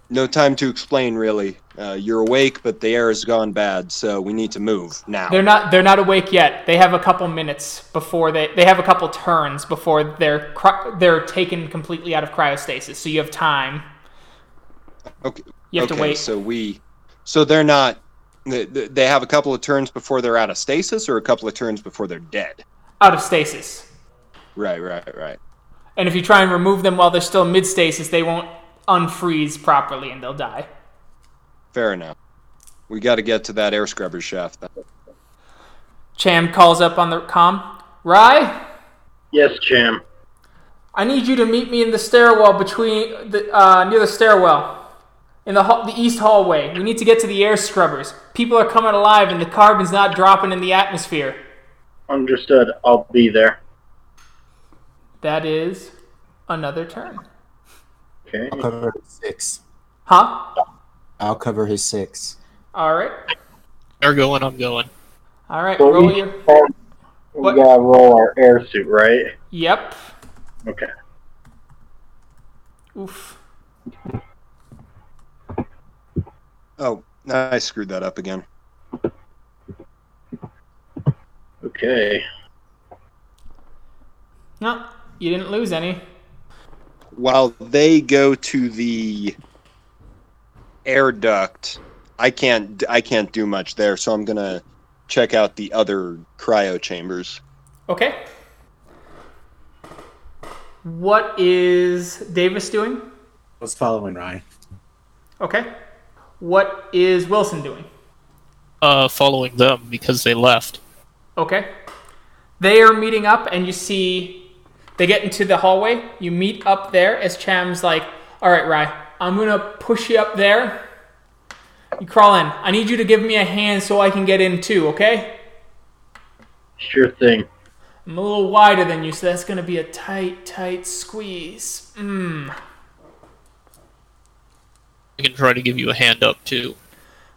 no time to explain really. Uh, you're awake, but the air has gone bad, so we need to move now.
They're not. They're not awake yet. They have a couple minutes before they. They have a couple turns before they're they're taken completely out of cryostasis. So you have time.
Okay.
You have
okay,
to wait.
So we, so they're not. They, they have a couple of turns before they're out of stasis, or a couple of turns before they're dead.
out of stasis.
Right, right, right.
And if you try and remove them while they're still mid stasis, they won't unfreeze properly and they'll die.
Fair enough. We got to get to that air scrubber shaft.
Cham calls up on the comm. Rye,
Yes, Cham.
I need you to meet me in the stairwell between the uh, near the stairwell, in the hall, the east hallway. We need to get to the air scrubbers. People are coming alive, and the carbon's not dropping in the atmosphere.
Understood. I'll be there.
That is another turn.
Okay.
I'll cover his six.
Huh?
I'll cover his six.
All right.
They're going, I'm going.
All right.
So
Roll
each
your.
turn, we
What?
gotta roll our air suit, right?
Yep.
Okay.
Oof.
Oh, I screwed that up again.
Okay.
No, you didn't lose any.
While they go to the air duct, I can't. I can't do much there, so I'm gonna check out the other cryo chambers.
Okay. What is Davis doing?
I was following Ryan.
Okay. What is Wilson doing?
Uh, following them because they left.
Okay. They are meeting up, and you see they get into the hallway. You meet up there as Cham's like, All right, Rye, I'm going to push you up there. You crawl in. I need you to give me a hand so I can get in too, okay?
Sure thing.
I'm a little wider than you, so that's going to be a tight, tight squeeze. Mmm.
I can try to give you a hand up too.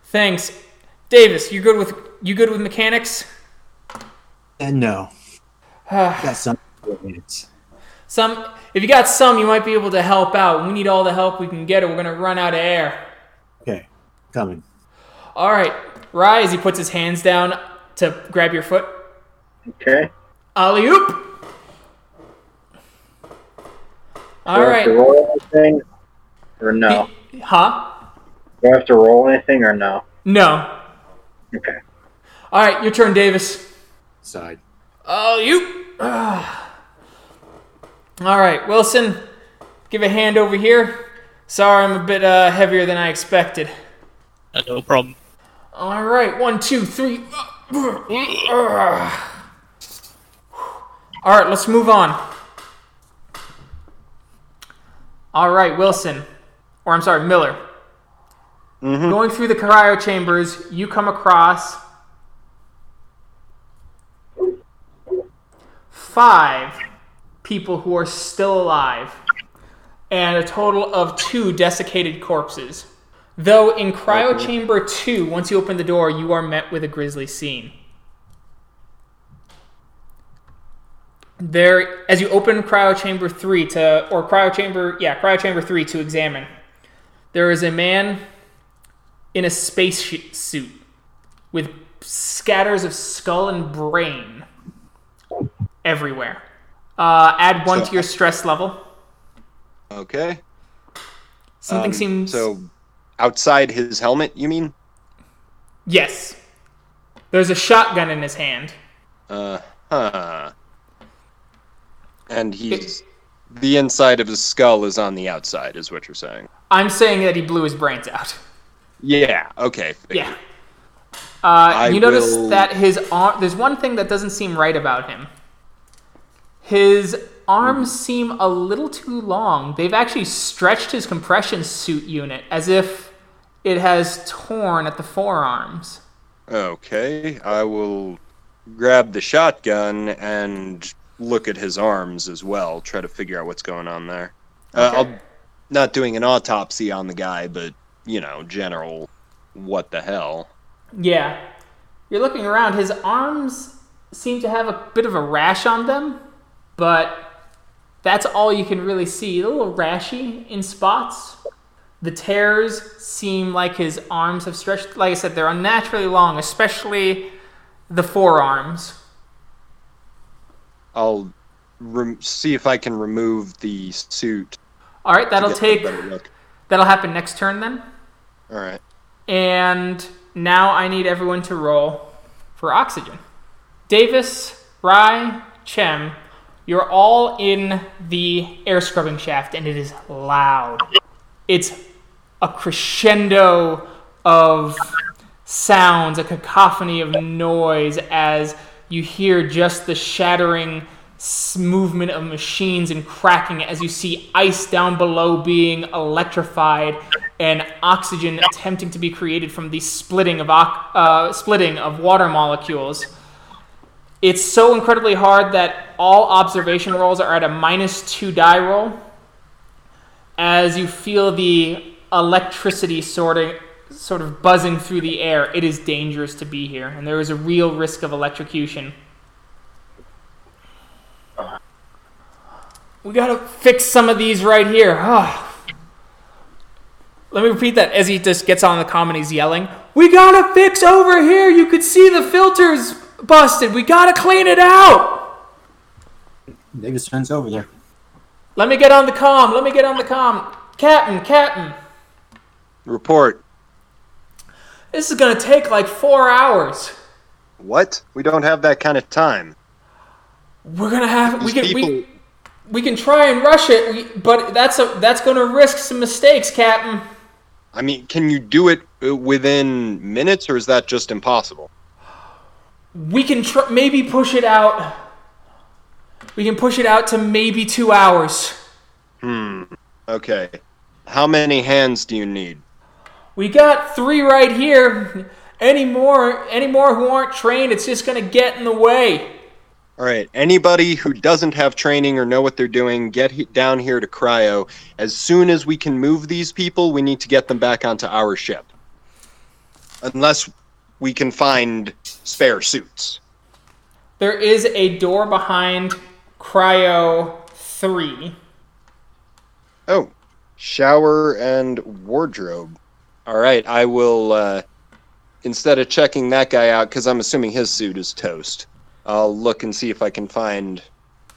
Thanks. Davis, you good with you good with mechanics?
And no, got some minutes.
Some if you got some, you might be able to help out. We need all the help we can get or we're gonna run out of air.
Okay, coming.
Alright. Rise, he puts his hands down to grab your foot.
Okay.
Alley oop!
Do I have
Alright.
to roll anything? Or no?
Huh?
Do I have to roll anything or no?
No.
Okay.
Alright, your turn, Davis.
Side.
Oh, ah. you. All right, Wilson, give a hand over here. Sorry, I'm a bit uh, heavier than I expected.
Uh, no problem.
All right, one, two, three. All right, let's move on. All right, Wilson, or I'm sorry, Miller. Going through the cryo chambers, you come across five people who are still alive, and a total of two desiccated corpses. Though in cryo chamber two, once you open the door, you are met with a grisly scene. there as you open cryo chamber 3 to or cryo chamber yeah cryo chamber 3 to examine there is a man in a space sh- suit with scatters of skull and brain everywhere uh, add one
So-
to your stress level
Okay.
something
Um,
seems
So, outside his helmet, you mean?
yes there's a shotgun in his hand
Uh huh. And he's. The inside of his skull is on the outside, is what you're saying.
i'm saying that he blew his brains out
Yeah, okay.
Yeah. Uh, you notice
will-
that his arm. There's one thing that doesn't seem right about him. His arms seem a little too long. They've actually stretched his compression suit unit as if it has torn at the forearms.
Okay, I will grab the shotgun and look at his arms as well, try to figure out what's going on there. Uh, I'll not doing an autopsy on the guy, but you know, general what the hell.
Yeah. You're looking around. His arms seem to have a bit of a rash on them, but that's all you can really see. A little rashy in spots. The tears seem like his arms have stretched. Like I said, they're unnaturally long, especially the forearms.
I'll rem- see if I can remove the suit.
All right, that'll take. That'll happen next turn then.
All right.
And now I need everyone to roll for oxygen. Davis, Rye, Cham, you're all in the air scrubbing shaft, and it is loud. It's a crescendo of sounds, a cacophony of noise as you hear just the shattering movement of machines and cracking as you see ice down below being electrified and oxygen attempting to be created from the splitting of uh, splitting of water molecules. It's so incredibly hard that all observation rolls are at a minus two die roll as you feel the electricity sort of buzzing through the air. It is dangerous to be here, and there is a real risk of electrocution. We gotta fix some of these right here. Let me repeat that as he just gets on the comm and he's yelling, We gotta fix over here! You could see the filters busted! We gotta clean it out!
Davis turns over there.
Let me get on the comm, let me get on the comm. Captain, Captain,
Report.
this is gonna take like four hours.
What? We don't have that kind of time.
We're gonna have we can we,
people-
we can try and rush it, we, but that's a that's gonna risk some mistakes, Captain.
I mean, can you do it uh, within minutes, or is that just impossible?
We can tr- maybe push it out. We can push it out to maybe two hours.
Hmm. Okay. How many hands do you need?
We got three right here. Any more, any more who aren't trained, it's just gonna get in the way.
All right. Anybody who doesn't have training or know what they're doing, get he- down here to cryo. As soon as we can move these people, we need to get them back onto our ship. Unless we can find spare suits.
There is a door behind Cryo Three.
Oh, shower and wardrobe. All right, I will. Uh, instead of checking that guy out, because I'm assuming his suit is toast, I'll look and see if I can find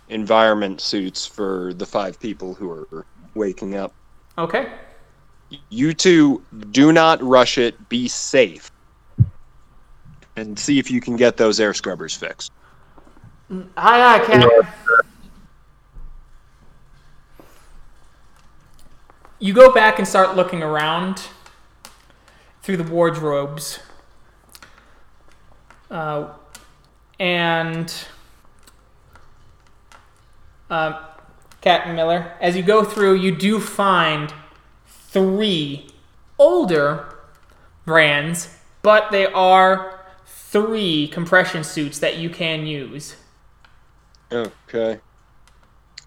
environment suits for the five people who are waking up.
Okay.
You two do not rush it. Be safe, and see if you can get those air scrubbers fixed.
Aye, aye, Captain. You go back and start looking around through the wardrobes. Uh, and um, Captain Miller, as you go through, you do find three older brands, but they are three compression suits that you can use.
Okay.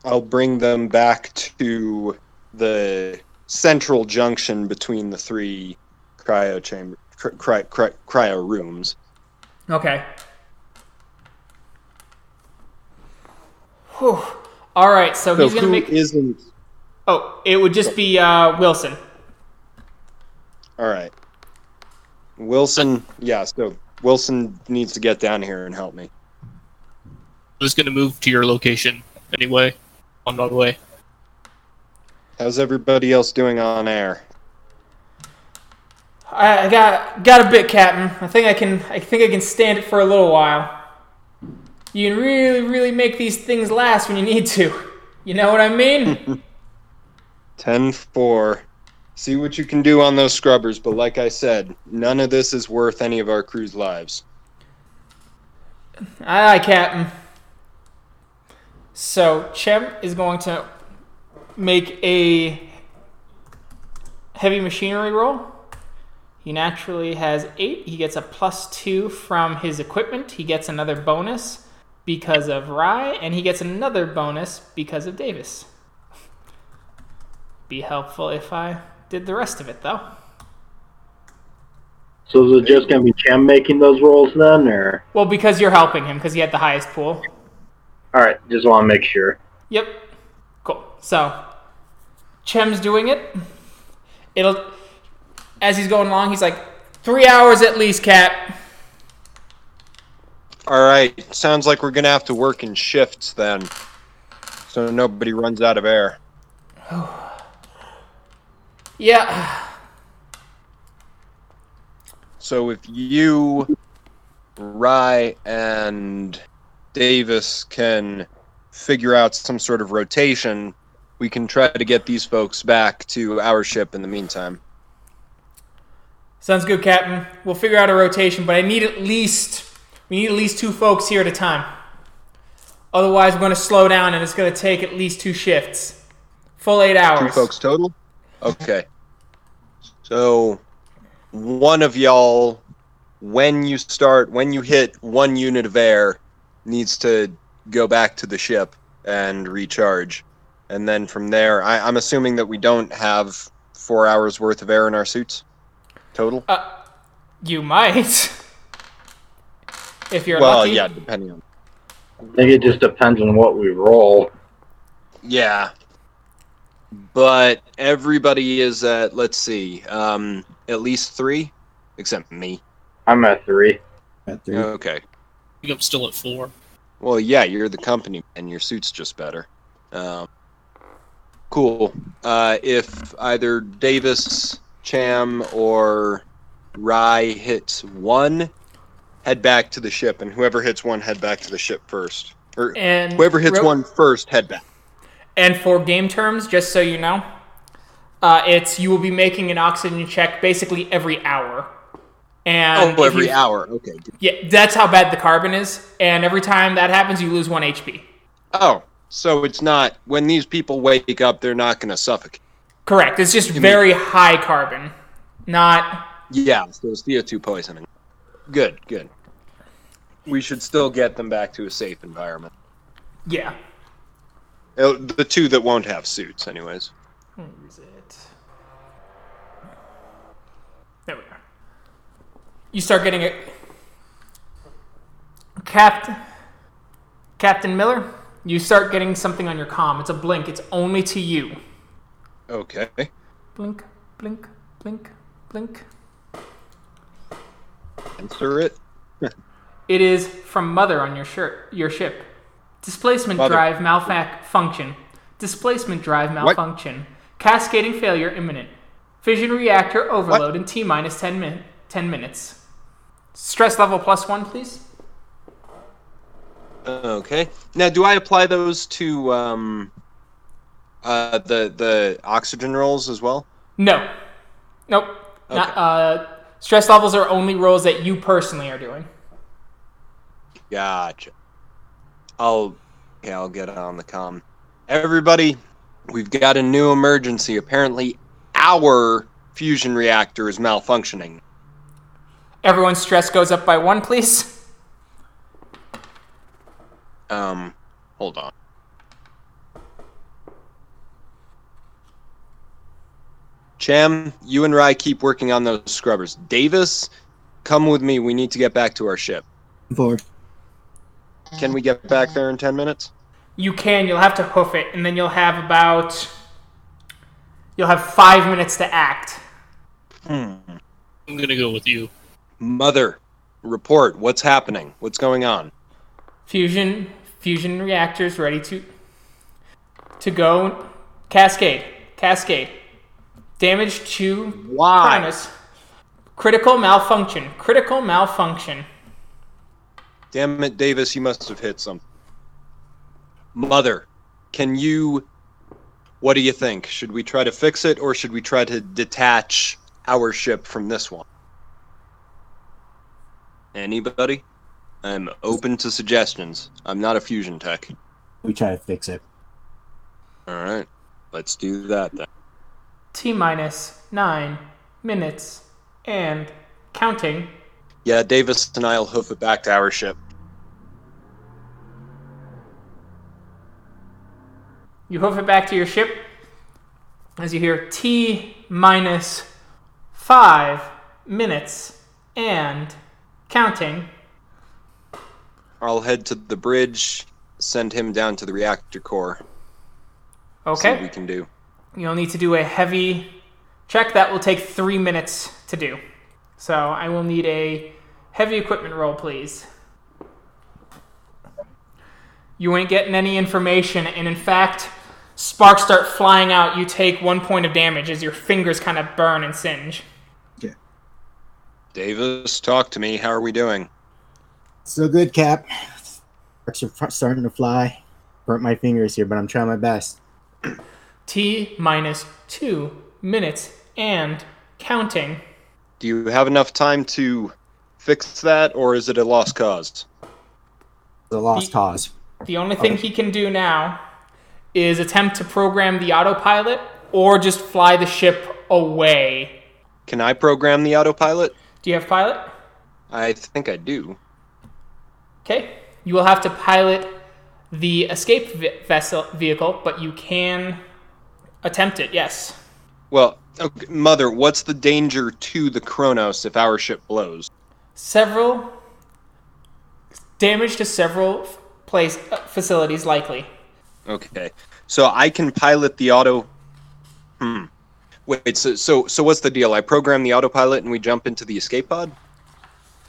I'll bring them back to the central junction between the three cryo chamber cry, cry, cryo rooms.
Okay. Whew. All right, so
So
he's gonna make.
isn't?
Oh, it would just be uh, Wilson.
All right. Wilson, yeah. So Wilson needs to get down here and help me.
I was going to move to your location anyway, on my way.
How's everybody else doing on air?
I, I got got a bit, Captain. I think I can. I think I can stand it for a little while. You can really, really make these things last when you need to. You know what I mean?
10 4. See what you can do on those scrubbers, but like I said, none of this is worth any of our crew's lives.
Aye, aye, Captain. So Cham is going to make a heavy machinery roll. He naturally has eight. He gets a plus two from his equipment. He gets another bonus because of Rye, and he gets another bonus because of Davis. Be helpful if I did the rest of it, though.
So is it just gonna be Cham making those rolls then, or?
Well, because you're helping him, because he had the highest pool.
All right, just want to make sure.
Yep. Cool. So, Cham's doing it. It'll, as he's going along, he's like, three hours at least, Cap.
All right, sounds like we're going to have to work in shifts then. So nobody runs out of air.
Yeah.
So if you, Rye, and Davis can figure out some sort of rotation, we can try to get these folks back to our ship in the meantime.
Sounds good, Captain. We'll figure out a rotation, but I need at least, we need at least two folks here at a time. Otherwise, we're going to slow down and it's going to take at least two shifts. Full eight hours.
Two folks total? Okay. So one of y'all, when you start, when you hit one unit of air, needs to go back to the ship and recharge. And then from there, I, I'm assuming that we don't have four hours worth of air in our suits total.
Uh, you might. if you're
well,
lucky.
yeah, depending on.
I think it just depends on what we roll.
Yeah. But everybody is at, let's see, um, at least three, except me.
I'm at three.
At three.
Okay.
I think I'm still at four.
Well, yeah, you're the company, and your suit's just better. Um, cool. Uh, if either Davis, Cham, or Rye hits one, head back to the ship, and whoever hits one, head back to the ship first. Or
and
whoever hits
ro-
one first, head back.
And for game terms, just so you know, uh, it's you will be making an oxygen check basically every hour. And
oh, every
you-
hour. Okay.
Yeah, that's how bad the carbon is. And every time that happens, you lose one HP.
Oh, so it's not when these people wake up, they're not going to suffocate.
Correct. It's just
mean-
very high carbon, not.
Yeah, so it's CO2 poisoning. Good, good. We should still get them back to a safe environment.
Yeah.
Uh, The two that won't have suits, anyways.
Where is it? There we are. You start getting it. Captain. Captain Miller, you start getting something on your comm. It's a blink. It's only to you.
Okay.
Blink, blink, blink, blink.
Answer it.
It is from Mother on your shirt, your ship. Displacement
Mother.
drive malfunction. Displacement drive malfunction. Cascading failure imminent. Fission reactor overload in T minus 10, min- 10 minutes. Stress level plus one, please.
Okay. Now, do I apply those to um, uh, the the oxygen rolls as well?
No. Nope. Not,
Okay.
uh, stress levels are only rolls that you personally are doing.
Gotcha. I'll yeah, I'll get on the com. Everybody, we've got a new emergency. Apparently, our fusion reactor is malfunctioning.
Everyone's stress goes up by one, please.
Um, hold on. Cham, you and Rye keep working on those scrubbers. Davis, come with me. We need to get back to our ship.
Four.
Can we get back there in 10 minutes?
You can. You'll have to hoof it, and then you'll have about. You'll have five minutes to act. Hmm.
I'm gonna go with you.
Mother, report. What's happening? What's going on?
Fusion fusion reactors ready to to go. Cascade. Cascade. Damage to
Why?
Primus. Critical malfunction. Critical malfunction.
Damn it, Davis, you must have hit something. Mother, can you. What do you think? Should we try to fix it or should we try to detach our ship from this one? Anybody? I'm open to suggestions. I'm not a fusion tech.
We try to fix it.
Alright, let's do that then.
T minus nine minutes and counting.
Yeah, Davis and I'll hoof it back to our ship.
You hoof it back to your ship as you hear T minus five minutes and counting.
I'll head to the bridge, send him down to the reactor core. See what
Okay.
we can do.
You'll need to do a heavy check that will take three minutes to do. So I will need a heavy equipment roll, please. You ain't getting any information, and in fact, sparks start flying out. You take one point of damage as your fingers kind of burn and singe.
Davis, talk to me. How are we doing?
So good, Cap. Sparks are starting to fly. Burnt my fingers here, but I'm trying my best.
T minus two minutes and counting.
Do you have enough time to fix that, or is it a lost cause?
It's a lost
The-
cause.
The only thing oh. he can do now is attempt to program the autopilot or just fly the ship away.
Can I program the autopilot?
Do you have pilot?
I think I do.
Okay. You will have to pilot the escape vi- vessel vehicle, but you can attempt it. Yes.
Well, okay, Mother, what's the danger to the Cronus if our ship blows?
Several damage to several place uh, facilities likely.
Okay, so I can pilot the auto. Hmm. Wait, so so so what's the deal? I program the autopilot and we jump into the escape pod.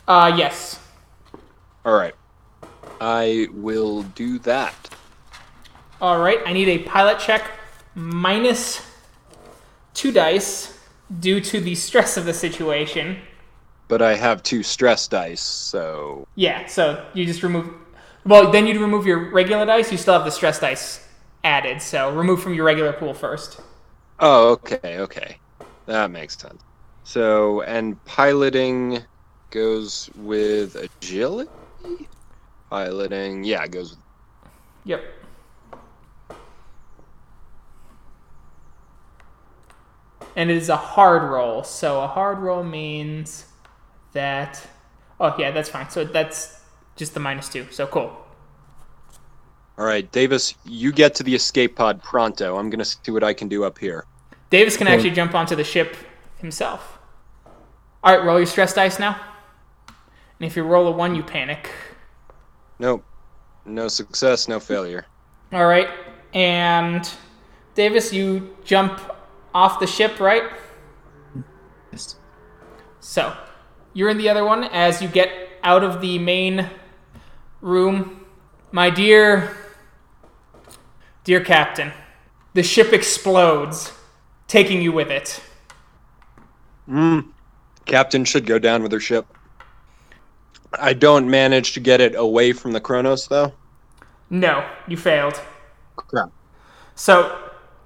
Uh yes.
All right, I will do that.
All right, I need a pilot check minus two dice due to the stress of the situation.
But I have two stress dice, so
Yeah, so you just remove. Well, then you'd remove your regular dice. You still have the stress dice added, so remove from your regular pool first.
Oh, okay, okay. That makes sense. So, and piloting goes with agility? Piloting, yeah, it goes with.
Yep. And it is a hard roll, so a hard roll means that. Oh, yeah, that's fine. So that's just the minus two. So cool.
All right, Davis, you get to the escape pod pronto. I'm going to see what I can do up here.
Davis can actually jump onto the ship himself. All right, roll your stress dice now. And if you roll a one, you panic.
Nope. No success, no failure.
All right, and Davis, you jump off the ship, right?
Yes.
So you're in the other one as you get out of the main room. My dear, dear captain, the ship explodes, taking you with it.
Hmm. Captain should go down with her ship. I don't manage to get it away from the Cronus, though.
No, you failed.
Crap.
So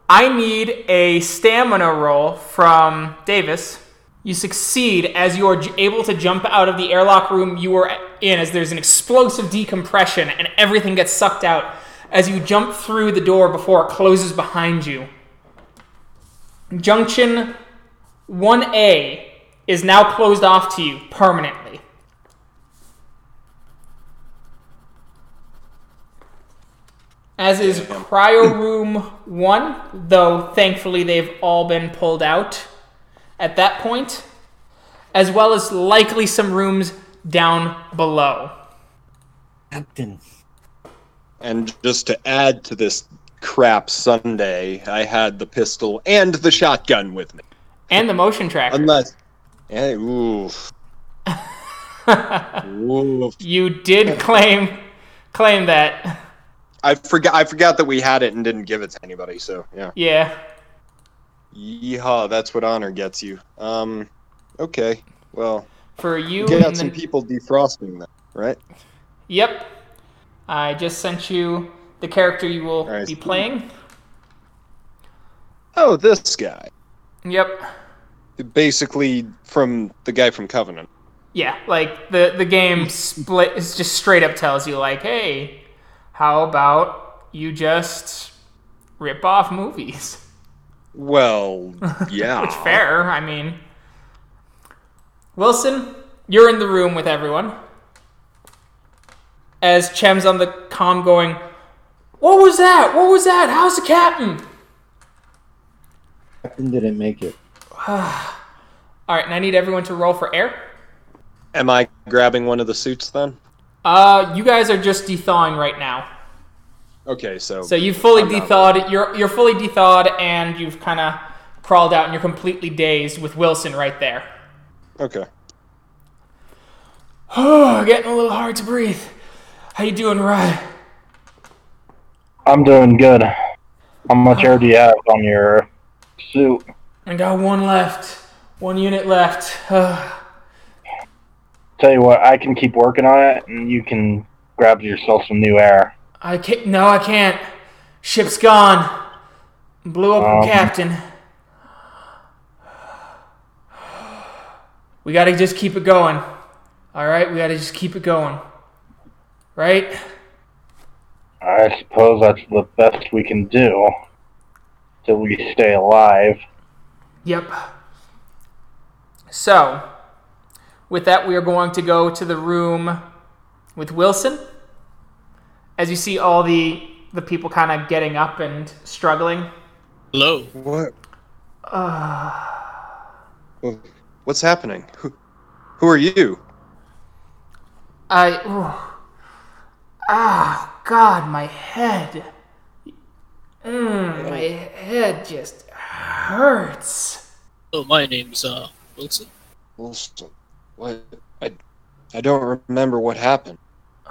I need a stamina roll from Davis. You succeed as you are able to jump out of the airlock room you were in, as there's an explosive decompression and everything gets sucked out as you jump through the door before it closes behind you. Junction 1A is now closed off to you permanently. As is Cryo Room 1, though thankfully they've all been pulled out at that point, as well as likely some rooms down below.
Captain.
And just to add to this crap Sunday, I had the pistol and the shotgun with me.
And the motion tracker.
Unless, eh, oof, oof.
you did claim claim that.
I forgot. I forgot that we had it and didn't give it to anybody. So yeah.
Yeah.
Yeehaw! That's what honor gets you. Um, okay. Well,
For you
get out some people defrosting them, right?
Yep. I just sent you the character you will
Alright.
be playing.
Oh, this guy.
Yep.
Basically, from the guy from Covenant.
Yeah, like the the game split is just straight up tells you like, hey, how about you just rip off movies?
Well, yeah.
Which fair, I mean. Wilson, you're in the room with everyone. As Chem's on the comm going, What was that? What was that? How's the captain?
Captain didn't make it.
Alright, and I need everyone to roll for air.
Am I grabbing one of the suits then?
Uh, you guys are just thawing right now.
Okay, so
So you've fully
I'm not
thawed. You're you're fully thawed, and you've kind of crawled out, and you're completely dazed with Wilson right there.
okay.
Oh, getting a little hard to breathe. How you doing, Rye?
I'm doing good. How much oh. air do you have on your suit?
I got one left. One unit left. Ugh.
Tell you what, I can keep working on it, and you can grab yourself some new air.
I can't. No, I can't. Ship's gone. Blew up
Um.
the captain. We gotta just keep it going. All right, we gotta just keep it going. Right?
I suppose that's the best we can do till we stay alive.
Yep. So, with that, we are going to go to the room with Wilson. As you see all the the people kind of getting up and struggling.
Hello.
What? Well, What's happening? Who, who are you?
I. ooh. Ah, God, my head. Mm, my head just hurts.
Oh, my name's uh Wilson.
Wilson. What? I, I don't remember what happened.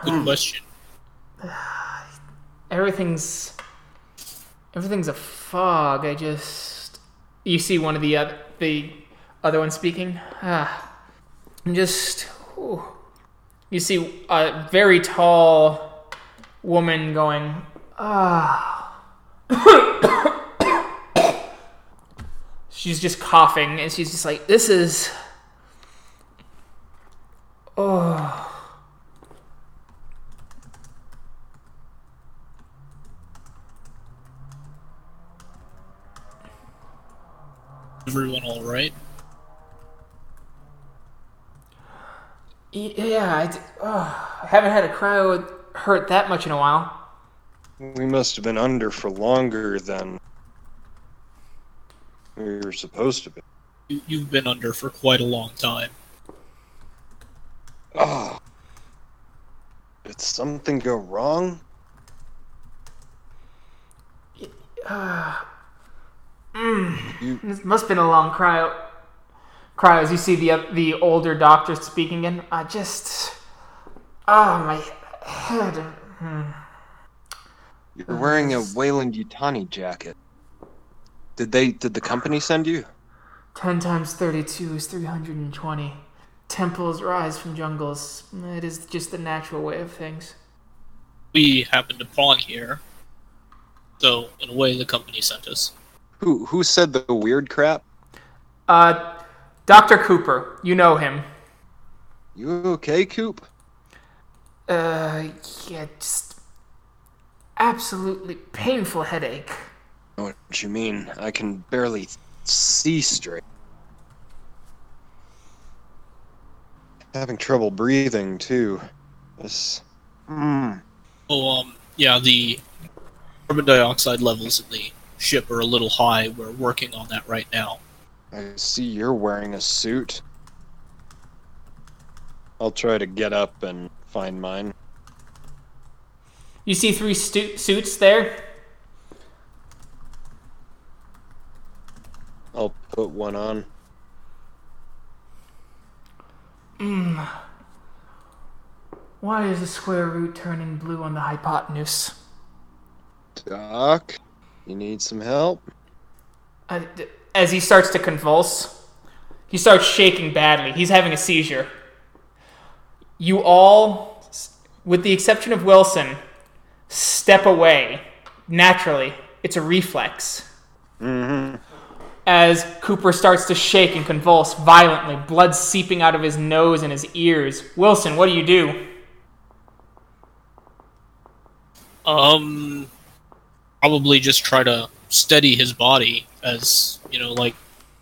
Good question.
Everything's. Everything's a fog. I just. You see one of the other the other one speaking. Ah, I'm just. ooh. You see a very tall woman going. Ah. she's just coughing, and she's just like, "This is." Oh.
Everyone all right?
Yeah, I, d- oh, I haven't had a cryo hurt that much in a while.
We must have been under for longer than we were supposed to be.
You, you've been under for quite a long time.
Oh. Did something go wrong? You,
This must have been a long cryo. Cryo, as you see the oth- the older doctor speaking in. I just, oh my head. Hmm.
you're wearing a Weyland Yutani jacket. Did they? Did the company send you?
Ten times thirty-two is three hundred and twenty. Temples rise from jungles. It is just the natural way of things.
We happened upon here. So, in a way, the company sent us.
Who? Who said the weird crap?
Uh, Doctor Cooper, you know him.
You okay, Coop?
Uh, yeah, just absolutely painful headache.
I know what you mean. I can barely see straight. Having trouble breathing too. This. Mm.
Oh, um, yeah, the carbon dioxide levels in the ship are a little high. We're working on that right now.
I see you're wearing a suit. I'll try to get up and find mine.
You see three stu- suits there.
I'll put one on. Hmm.
Why is the square root turning blue on the hypotenuse?
Doc, you need some help?
Uh, As he starts to convulse, he starts shaking badly. He's having a seizure. You all, with the exception of Wilson, step away. Naturally, it's a reflex.
Mm-hmm.
As Cooper starts to shake and convulse violently, blood seeping out of his nose and his ears. Wilson, what do you do?
Um, probably just try to steady his body as you know, like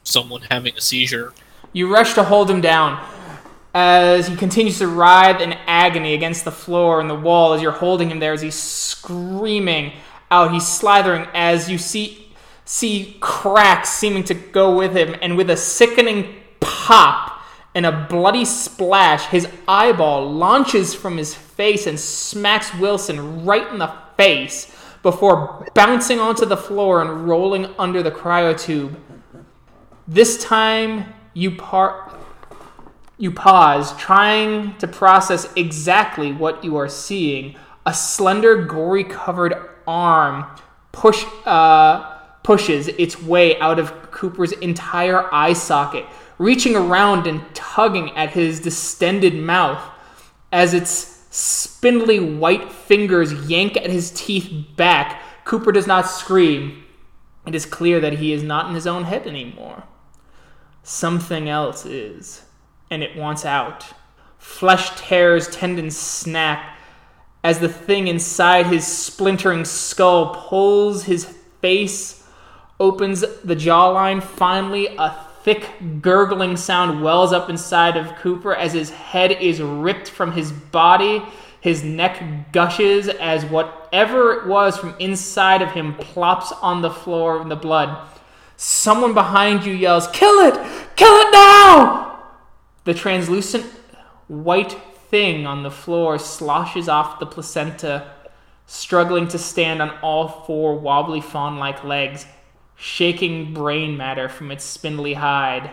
someone having a seizure.
You rush to hold him down as he continues to writhe in agony against the floor and the wall as you're holding him there as he's screaming out. He's slithering as you see see cracks seeming to go with him, and with a sickening pop and a bloody splash, his eyeball launches from his face and smacks Wilson right in the face before bouncing onto the floor and rolling under the cryotube. This time you par- you pause, trying to process exactly what you are seeing. A slender, gory covered arm push uh, pushes its way out of Cooper's entire eye socket, reaching around and tugging at his distended mouth as its spindly white fingers yank at his teeth back. Cooper does not scream. It is clear that he is not in his own head anymore. Something else is, and it wants out. Flesh tears, tendons snap as the thing inside his splintering skull pulls his face, opens the jawline. Finally, a thick gurgling sound wells up inside of Cooper as his head is ripped from his body. His neck gushes as whatever it was from inside of him plops on the floor in the blood. Someone behind you yells, Kill it! Kill it now! The translucent white thing on the floor sloshes off the placenta, struggling to stand on all four wobbly fawn like legs, shaking brain matter from its spindly hide.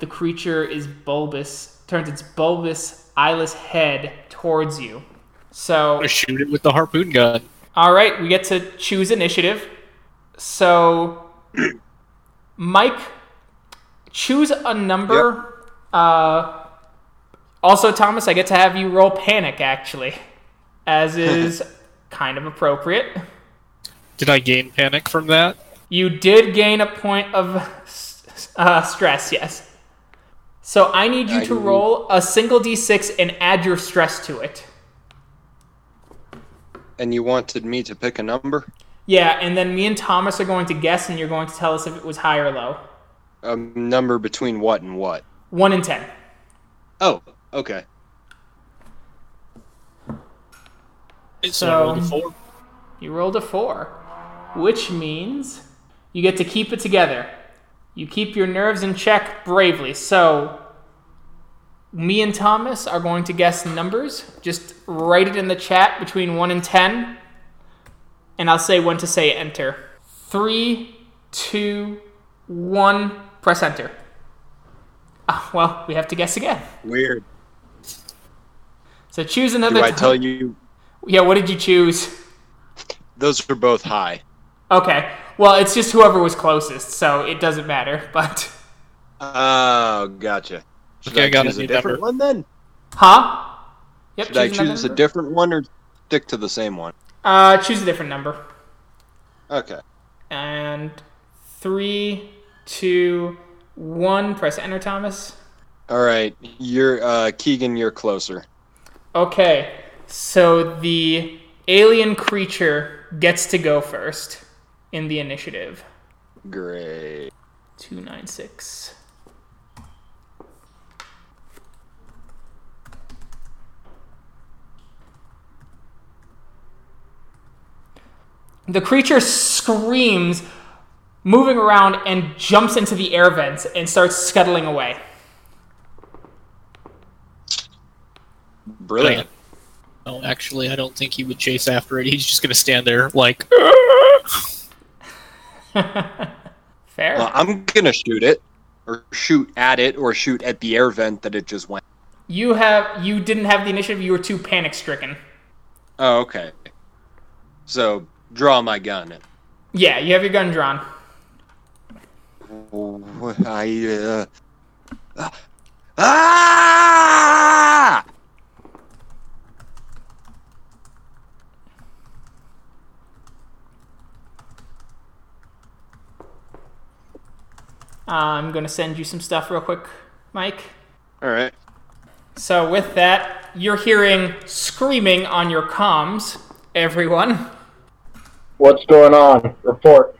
The creature is bulbous, turns its bulbous, eyeless head towards you. So,
shoot it with the harpoon gun.
all right, we get to choose initiative. So, Mike, choose a number. Uh, also, Thomas, I get to have you roll panic, actually, as is kind of appropriate.
Did I gain panic from that?
You did gain a point of uh, stress, yes. So I need you
I
to
need-
roll a single d6 and add your stress to it.
And you wanted me to pick a number?
Yeah, and then me and Thomas are going to guess, and you're going to tell us if it was high or low.
A number between what and what?
One and ten.
Oh, okay.
So, I rolled a four.
You rolled a four, which means you get to keep it together. You keep your nerves in check bravely. So, me and Thomas are going to guess numbers. Just write it in the chat between 1 and 10, and I'll say when to say enter. Three, two, one, press enter. Ah, well, we have to guess again.
Weird.
So choose another.
Do I tell you
Yeah, what did you choose?
those are both high?
Okay. Well, it's just whoever was closest, so it doesn't matter. But
Oh, gotcha. Should
Okay, I got a
choose a different
number.
one then?
huh? Yep.
Should I
another
choose a different one or stick to the same one?
Uh, choose a different number.
Okay.
And three, two, one. Press enter, Thomas.
All right. You're uh, Keegan. You're closer.
Okay. So the alien creature gets to go first in the initiative.
Great.
Two nine six. The creature screams, moving around, and jumps into the air vents and starts scuttling away.
Brilliant.
Oh, actually, I don't think he would chase after it. He's just gonna stand there like.
Fair.
Well, I'm gonna shoot it, or shoot at it, or shoot at the air vent that it just went.
you have you didn't have the initiative. You were too panic stricken.
Oh, okay. So draw my gun.
Yeah, you have your gun drawn.
Oh, I uh, ah!
I'm gonna send you some stuff real quick, Mike.
All right.
So with that, you're hearing screaming on your comms, everyone.
What's going on? Report.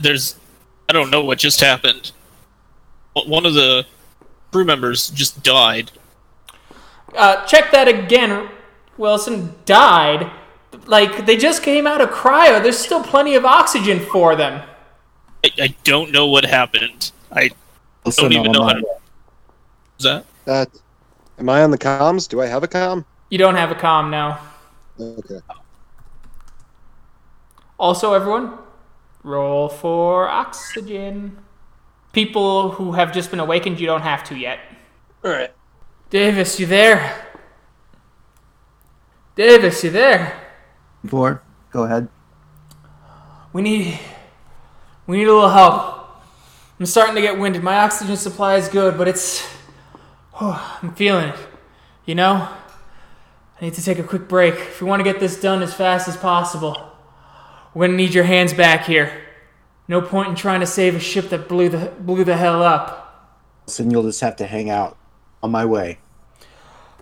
There's, I don't know what just happened. One of the crew members just died.
Uh, check that again. Wilson died. Like they just came out of cryo. There's still plenty of oxygen for them.
I, I don't know what happened. I
Listen,
don't even know how to. Is that?
That. Am I on the comms? Do I have a comm?
You don't have a comm now.
Okay.
Also, everyone, roll for oxygen. People who have just been awakened, you don't have to yet.
All right.
Davis, you there? Davis, you there?
Four. Go ahead.
We need we need a little help. I'm starting to get winded. My oxygen supply is good, but it's oh, I'm feeling it. You know? I need to take a quick break. If we want to get this done as fast as possible, we're gonna need your hands back here. No point in trying to save a ship that blew the blew the hell up.
Listen, you'll just have to hang out. On my way.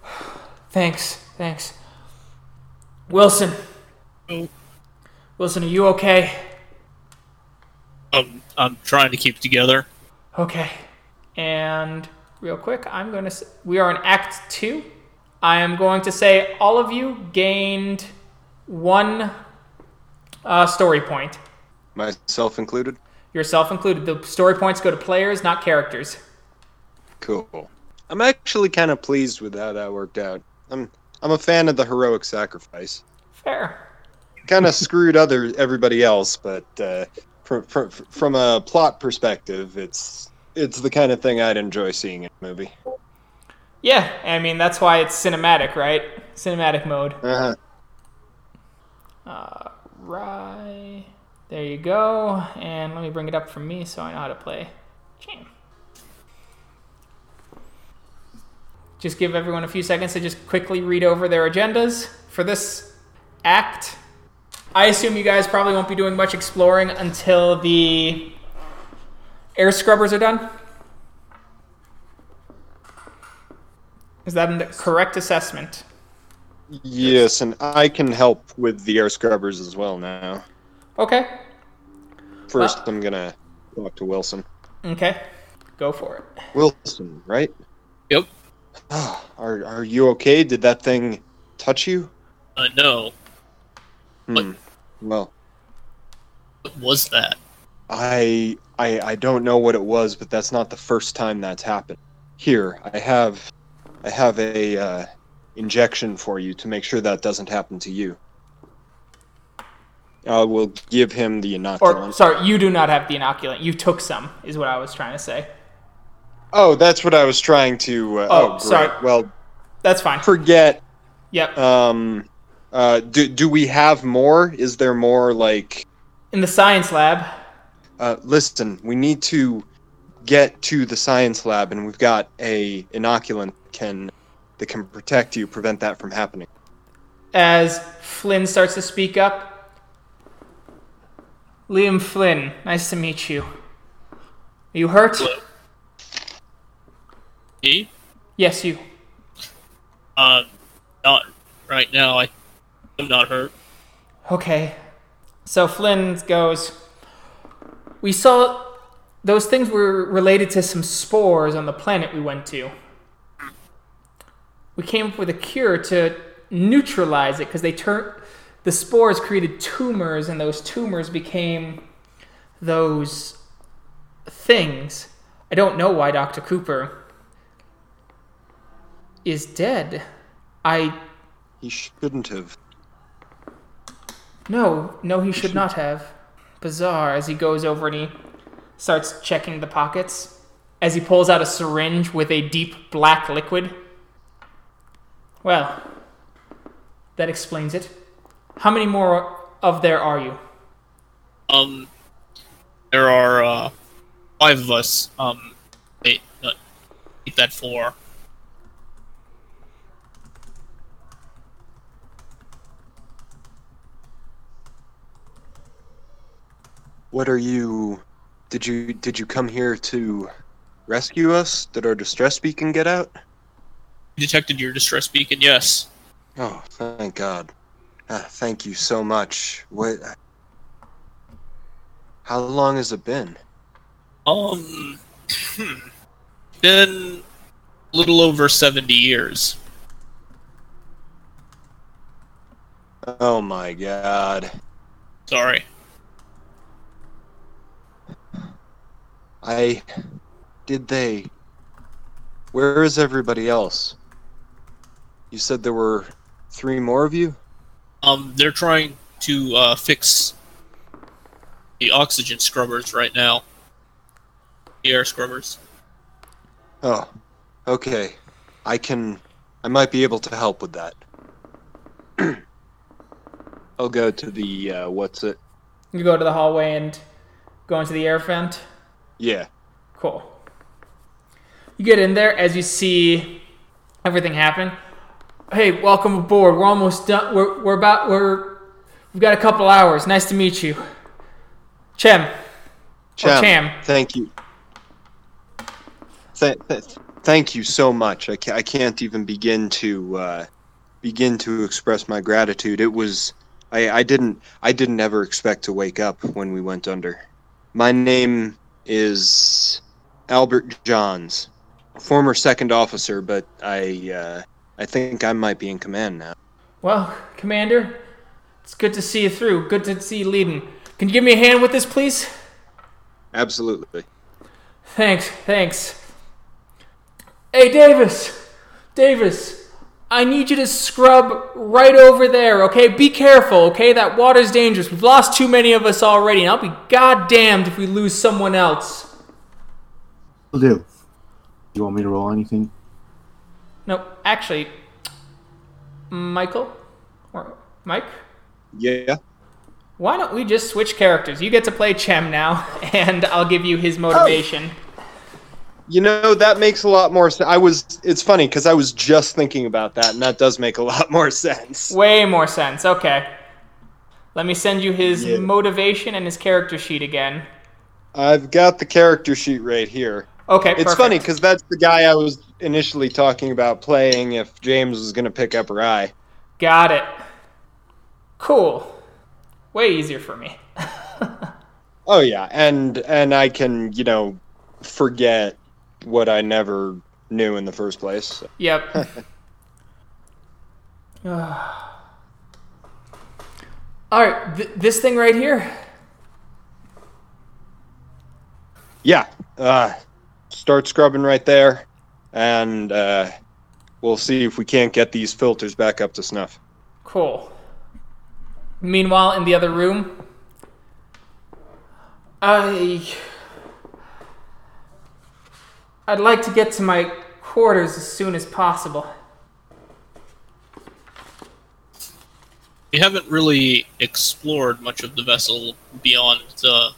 Thanks, thanks. Wilson.
Oh.
Wilson, are you okay?
Um, I'm trying to keep it together.
Okay. And real quick, I'm going to. s- We are in Act 2. I am going to say all of you gained one uh, story point.
Myself included.
Yourself included. The story points go to players, not characters.
Cool. I'm actually kind of pleased with how that worked out. I'm I'm a fan of the heroic sacrifice.
Fair.
Kind of screwed other everybody else, but uh, from, from from a plot perspective, it's it's the kind of thing I'd enjoy seeing in a movie.
Yeah, I mean, that's why it's cinematic, right? Cinematic mode.
Uh-huh.
Uh, right. There you go. And let me bring it up for me so I know how to play. Jam. Just give everyone a few seconds to just quickly read over their agendas for this act. I assume you guys probably won't be doing much exploring until the air scrubbers are done. Is that the correct assessment?
Yes, and I can help with the air scrubbers as well now.
Okay.
First,
Uh.
I'm gonna talk to Wilson.
Okay. Go for it.
Wilson, right?
Yep.
Are are you okay? Did that thing touch you?
Uh, no.
Hmm. Well,
What was that?
I I I don't know what it was, but that's not the first time that's happened. Here, I have I have a uh, injection for you to make sure that doesn't happen to you. I will give him the
Or,
inoculant.
sorry, you do not have the inoculant. You took some, is what I was trying to say.
oh, that's what I was trying to. Uh,
Oh,
oh, great.
sorry.
Well,
That's fine.
forget.
Yep.
Um, uh, do do we have more? Is there more like?
In the science lab.
Uh, listen, we need to get to the science lab, and we've got a inoculant can that can protect you, prevent that from happening.
As Flynn starts to speak up. Liam Flynn, nice to meet you. Are you hurt?
Hello. Me?
Yes, you.
Uh, not right now. I, I'm not hurt.
Okay. So Flynn goes, We saw those things were related to some spores on the planet we went to. We came up with a cure to neutralize it because they turned the spores created tumors and those tumors became those things. I don't know why Dr. Cooper. is dead. I
He shouldn't have.
No, no, he should not have. Bizarre. As he goes over and he starts checking the pockets, as he pulls out a syringe with a deep black liquid. Well, that explains it. How many more of there are you?
Um, there are uh, five of us. Um, eight, uh, keep that four.
What are you? Did you did you come here to rescue us? Did our distress beacon get out?
Detected your distress beacon. Yes.
Oh, thank God. Ah, thank you so much. What? How long has it been?
Um, hmm. been a little over seventy years.
Oh my God.
Sorry.
I did they Where is everybody else? You said there were three more of you?
Um, they're trying to uh, fix the oxygen scrubbers right now. The air scrubbers.
Oh. Okay. I can I might be able to help with that. I'll go to the uh what's it?
You go to the hallway and go into the air vent.
Yeah.
Cool. You get in there as you see everything happen. Hey, welcome aboard. We're almost done. We're, we're about we're we've got a couple hours. Nice to meet you. Chem.
Cham,
Cham.
Thank you. Th- th- thank you so much. I, ca- I can't even begin to uh, begin to express my gratitude. It was I, I didn't I didn't ever expect to wake up when we went under. My name is Albert Johns, former second officer, but I uh, I think I might be in command now.
Well, Commander, it's good to see you through. Good to see you leading. Can you give me a hand with this, please?
Absolutely.
Thanks, thanks. Hey, Davis! Davis, I need you to scrub right over there, okay? Be careful, okay? That water's dangerous. We've lost too many of us already, and I'll be goddamned if we lose someone else.
Will do. You want me to roll anything?
No, actually, Michael? Or Mike?
Yeah.
Why don't we just switch characters? You get to play Chem now, and I'll give you his motivation. Oh!
You know that makes a lot more sense. I was. It's funny because I was just thinking about that, and that does make a lot more sense.
Way more sense. Okay. Let me send you his
Yeah.
motivation and his character sheet again.
I've got the character sheet right here.
Okay,
It's
perfect.
funny because that's the guy I was initially talking about playing if James was going to pick up Rye.
Got it. Cool. Way easier for me.
Oh yeah, and and I can you know forget what I never knew in the first place.
Yep. All right, th- this thing right here.
Yeah, uh, start scrubbing right there, and uh, we'll see if we can't get these filters back up to snuff.
Cool. Meanwhile, in the other room, I I'd like to get to my quarters as soon as possible.
We haven't really explored much of the vessel beyond the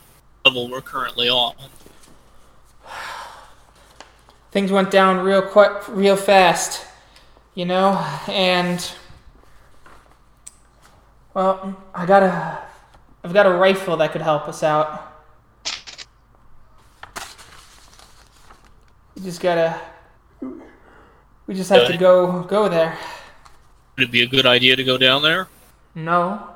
level we're currently on.
Things went down real quick, real fast, you know, and well, I got a I've got a rifle that could help us out. We just gotta we just have to go go there.
Would it be a good idea to go down there?
No,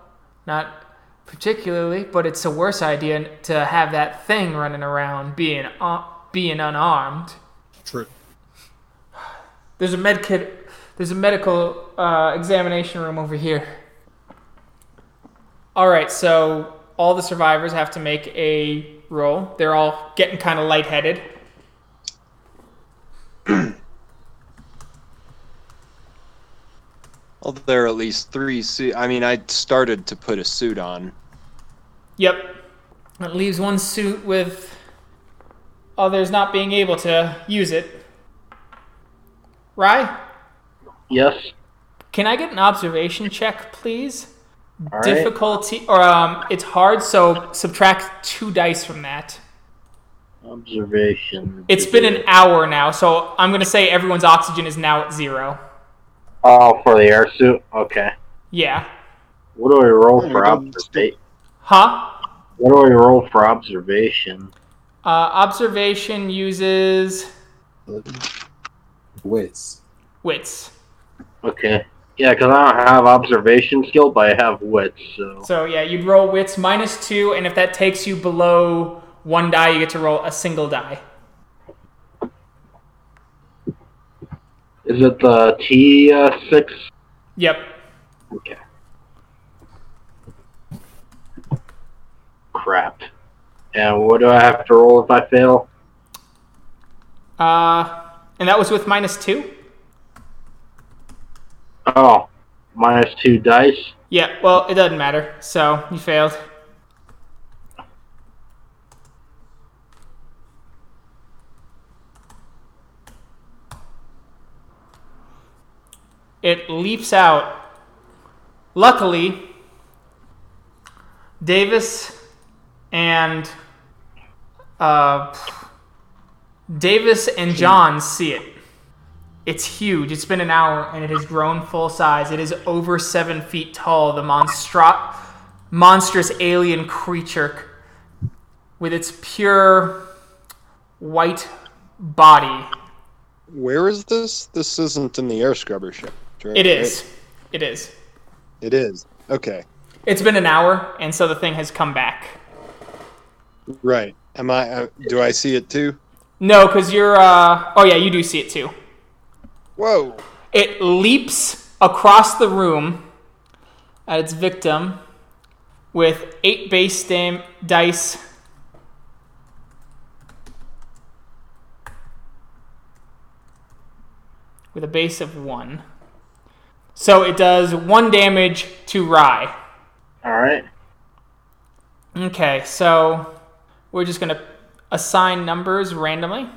not particularly, but it's a worse idea to have that thing running around being uh, being unarmed.
True.
There's a med kit. There's a medical uh, examination room over here. All right, so all the survivors have to make a roll. They're all getting kind of lightheaded.
Well, there are at least three suit. I mean, I started to put a suit on.
Yep. It leaves one suit with others not being able to use it. Rye,
Yes.
can I get an observation check, please?
All right.
Difficulty, or um, it's hard, so subtract two dice from that.
Observation.
It's been an hour now, so I'm gonna say everyone's oxygen is now at zero.
Oh, for the air suit. Okay.
Yeah.
What do I roll for observation?
Huh?
What do I roll for observation?
Uh, observation uses
Wits.
wits.
Okay. Yeah, because I don't have observation skill, but I have wits. So
So yeah, you'd roll wits minus two, and if that takes you below one die, you get to roll a single die.
is it the T uh, six?
Yep.
Okay. Crap. And what do I have to roll if I fail?
Uh, and that was with minus two.
Oh, minus two dice.
Yeah. Well, it doesn't matter. So you failed. It leaps out. Luckily, Davis and uh, Davis and John see it. It's huge. It's been an hour and it has grown full size. It is over seven feet tall. The monstro- monstrous alien creature with its pure white body.
Where is this? This isn't in the air scrubber ship. Right?
It is. It is.
It is. Okay.
It's been an hour, and so the thing has come back.
Right. Am I? Uh, do I see it too?
No, because you're. Uh, oh, yeah, you do see it too.
Whoa.
It leaps across the room at its victim with eight base dam- dice. With a base of one. So it does one damage to Rye.
All right.
Okay, so we're just going to assign numbers randomly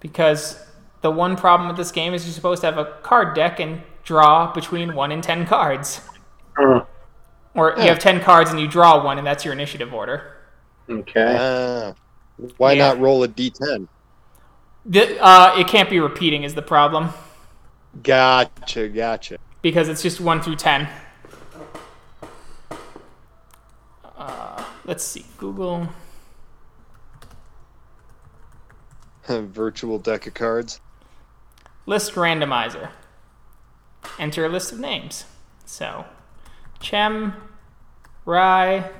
because the one problem with this game is you're supposed to have a card deck and draw between 1 and 10 cards.
Uh,
Or you have 10 cards and you draw one, and that's your initiative order.
okay.
Ah. Why
Yeah.
not roll a d10?
The, uh, it can't be repeating, is the problem,
Gotcha. Gotcha.
Because it's just 1 through 10. Uh, let's see, Google.
Virtual deck of cards.
List randomizer. Enter a list of names. So, Chem, Rye,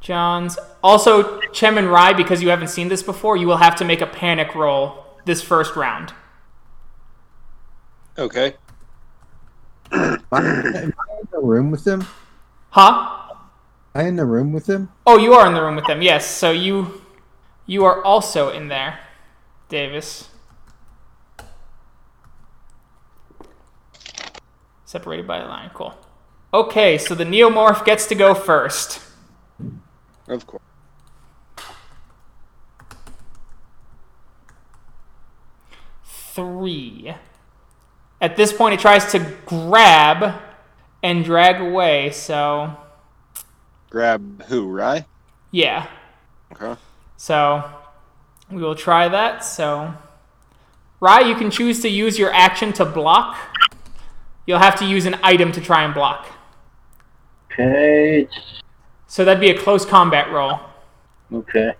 Johns. Also, Chem and Rye, because you haven't seen this before, you will have to make a panic roll this first round.
Okay.
Am I, am I in the room with them?
Huh?
Am I in the room with them?
Oh, you are in the room with them. Yes. So you you are also in there, Davis. Separated by a line. Cool. Okay, so the neomorph gets to go first.
Of course.
three. At this point, it tries to grab and drag away. So,
Grab who? Rye.
yeah.
Okay.
So, we will try that. So, Rye, you can choose to use your action to block. You'll have to use an item to try and block.
Okay.
So, that'd be a close combat roll.
Okay.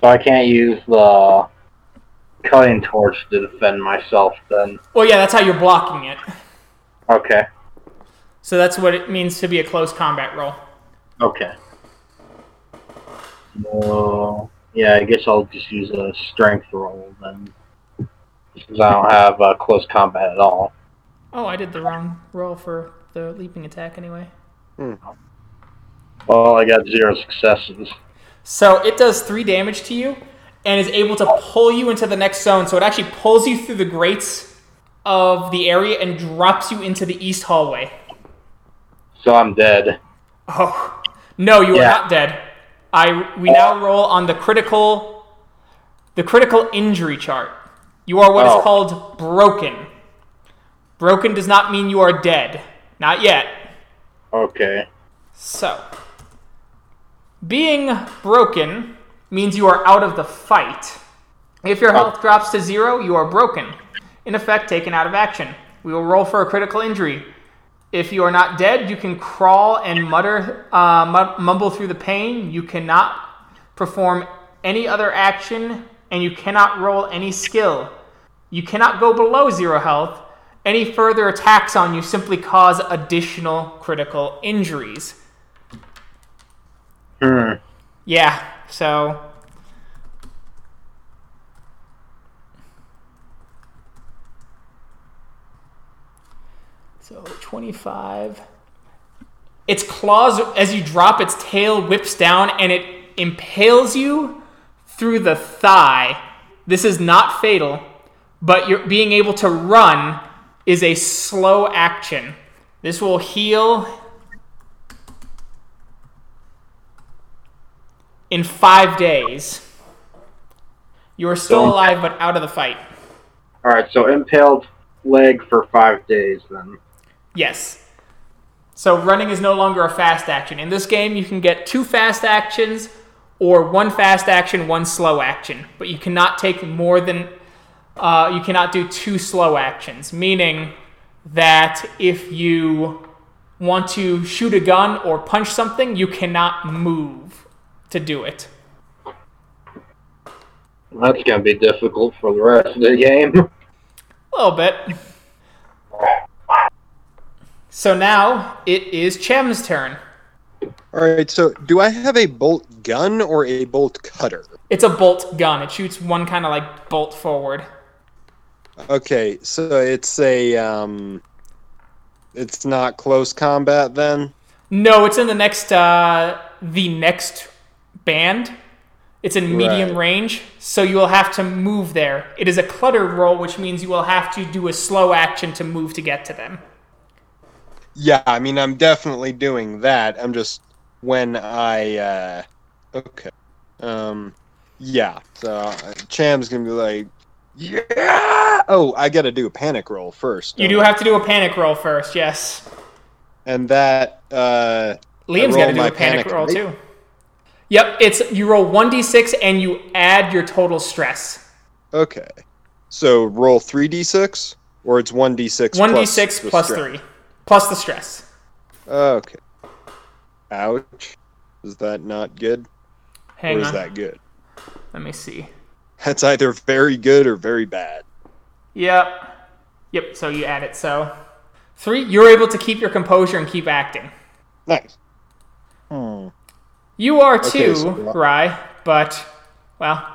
So I can't use the cutting torch to defend myself then.
Well, yeah, that's how you're blocking it.
Okay.
So, that's what it means to be a close combat roll.
Okay. So, yeah, I guess I'll just use a strength roll then. Because I don't have uh, close combat at all.
Oh, I did the wrong roll for the leaping attack anyway.
Well, I got zero successes.
So it does three damage to you and is able to pull you into the next zone. So it actually pulls you through the grates of the area and drops you into the east hallway.
So I'm dead.
Oh, no, you are not dead. I we now roll on the critical the critical injury chart. You are what is
Oh.
called broken. Broken does not mean you are dead. Not yet.
Okay.
So, being broken means you are out of the fight. If your health drops to zero, you are broken. In effect, taken out of action. We will roll for a critical injury. If you are not dead, you can crawl and mutter, uh, mu- mumble through the pain. You cannot perform any other action, and you cannot roll any skill. You cannot go below zero health. Any further attacks on you simply cause additional critical injuries.
Hmm.
Yeah, so So 25. Its claws, as you drop, its tail whips down and it impales you through the thigh. This is not fatal, but you're being able to run is a slow action. This will heal in five days. You are still
So-
alive, but out of the fight.
All right. So impaled leg for five days then.
Yes. So running is no longer a fast action. In this game, you can get two fast actions or one fast action, one slow action, but you cannot take more than uh, you cannot do two slow actions. Meaning that if you want to shoot a gun or punch something, you cannot move to do it.
That's gonna be difficult for the rest of the game.
A little bit. So now it is Chem's turn.
All right. So, do I have a bolt gun or a bolt cutter?
It's a bolt gun. It shoots one kind of like bolt forward.
Okay. So it's a um. It's not close combat then.
No, it's in the next uh the next band. It's in medium
Right.
range, so you will have to move there. It is a clutter roll, which means you will have to do a slow action to move to get to them.
Yeah, I mean, I'm definitely doing that. I'm just when I uh okay. Um yeah. So uh, Cham's going to be like, "Yeah!" Oh, I got to do a panic roll first.
You
don't I?
have to do a panic roll first, yes.
And that uh
Liam's got to do a panic,
panic,
roll too. Yep, it's you roll 1d6 and you add your total stress.
okay. So roll 3d6 or it's 1d6
1d6
the
plus
stress?
3 plus the stress.
Okay. Ouch. Is that not good?
Hang
or is
on.
that good?
Let me see.
That's either very good or very bad.
Yep. Yep, so you add it. So, three, you're able to keep your composure and keep acting.
Nice. Hmm.
You are
Okay,
too,
so-
Rye, but, well,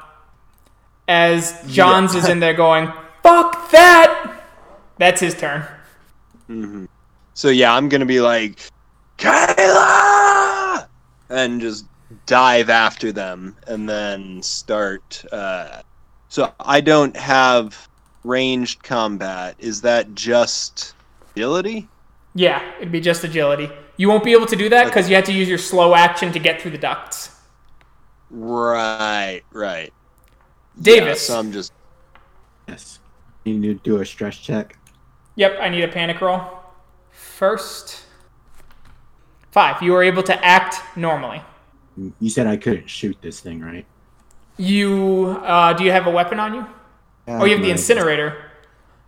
as Johns is in there going, fuck that! That's his turn.
hmm So yeah, I'm gonna be like, Kayla, and just dive after them, and then start. Uh, so I don't have ranged combat. Is that just agility?
Yeah, it'd be just agility. You won't be able to do that because you have to use your slow action to get through the ducts.
Right, right.
Davis.
Yeah, so I'm just.
Yes. You need to do a stress check.
Yep, I need a panic roll. First. Five. You were able to act normally.
You said I couldn't shoot this thing, right?
You, uh, do you have a weapon on you? Oh, you have the incinerator.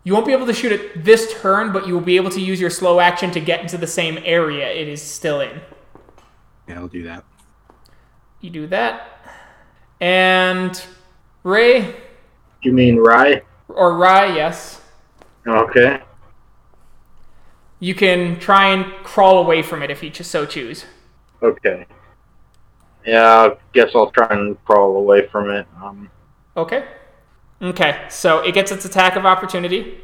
You won't be able to shoot it this turn, but you will be able to use your slow action to get into the same area it is still in.
Yeah, I'll do that.
You do that. And Ray,
You mean Rye?
or Rye, yes.
Okay.
You can try and crawl away from it if you so choose.
Okay. Yeah, I guess I'll try and crawl away from it. Um,
Okay. Okay, so it gets its attack of opportunity.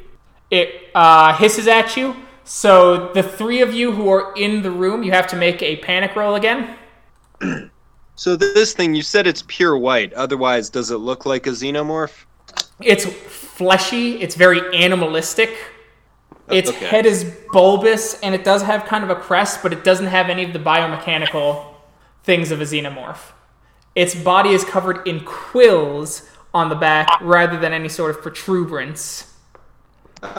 It uh, hisses at you. So the three of you who are in the room, you have to make a panic roll again.
So this thing, you said it's pure white. Otherwise, does it look like a xenomorph?
It's fleshy. It's very animalistic. Its
Okay.
head is bulbous and it does have kind of a crest, but it doesn't have any of the biomechanical things of a xenomorph. Its body is covered in quills on the back rather than any sort of protuberance.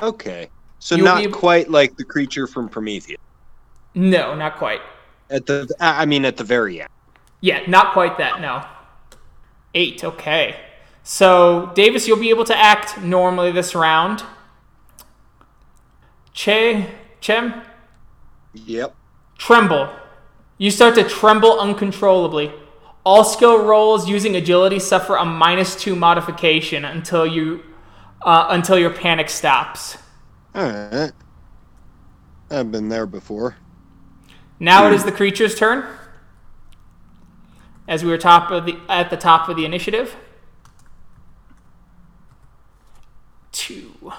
Okay. So
You'll
not
able-
quite like the creature from Prometheus.
No, not quite.
At the, I I mean, at the very end.
Yeah, not quite that, no. Eight, okay. So, Davis, you'll be able to act normally this round. Che, Cham,
Yep.
tremble. You start to tremble uncontrollably. All skill rolls using agility suffer a minus two modification until you uh, until your panic stops.
All right. I've been there before.
Now it is the creature's turn. As we were top of the at the top of the initiative. Two.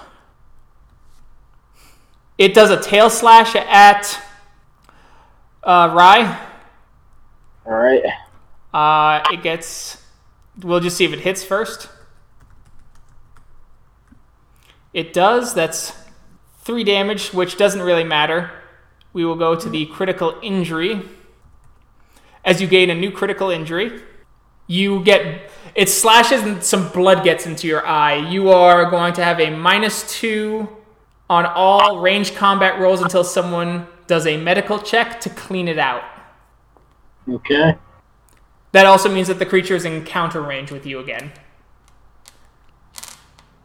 It does a tail slash at uh, Rye.
All right.
Uh, it gets. We'll just see if it hits first. It does. That's three damage, which doesn't really matter. We will go to the critical injury. As you gain a new critical injury, you get. It slashes and some blood gets into your eye. You are going to have a minus two on all range combat rolls until someone does a medical check to clean it out.
Okay.
That also means that the creature is in counter range with you again.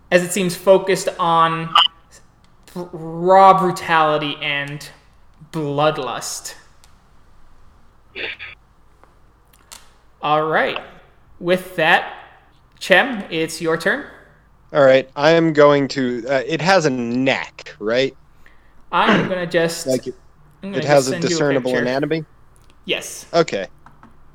As it seems focused on raw brutality and bloodlust. All right. With that, Cham, it's your turn.
All right. I am going to. Uh, it has a neck, right?
I'm gonna just.
Like it, it has a discernible
picture.
anatomy.
Yes.
Okay.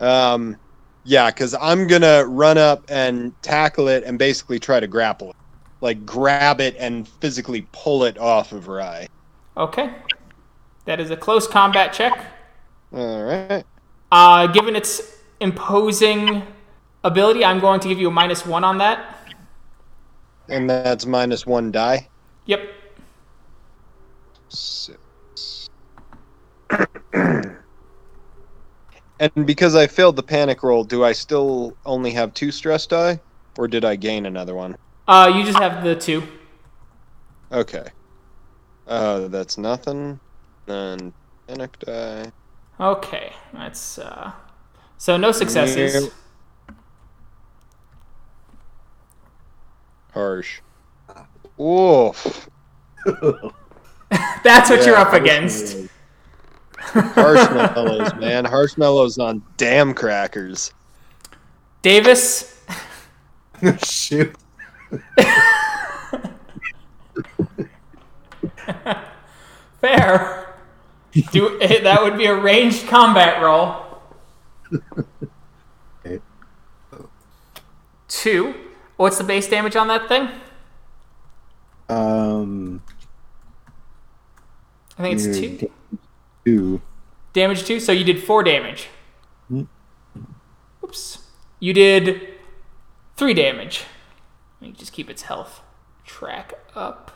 Um, yeah, because I'm gonna run up and tackle it and basically try to grapple it, like grab it and physically pull it off of Rye.
Okay. That is a close combat check.
All right.
Uh, given its imposing ability, I'm going to give you a minus one on that.
And that's minus one die.
Yep.
Six. and because I failed the panic roll, do I still only have two stress die, or did I gain another one?
Uh, you just have the two.
Okay. Uh, that's nothing. Then panic die.
Okay, that's uh. So no successes.
Yep. Harsh. Oof.
That's what you're up against.
Marshmallows, man. Marshmallows on damn crackers.
Davis,
Shoot.
fair. Do that would be a ranged combat roll.
Okay.
Two. What's the base damage on that thing?
Um,
I think it's two.
Two.
Damage two. So you did four damage.
Hmm.
Oops. You did three damage. Let me just keep its health track up.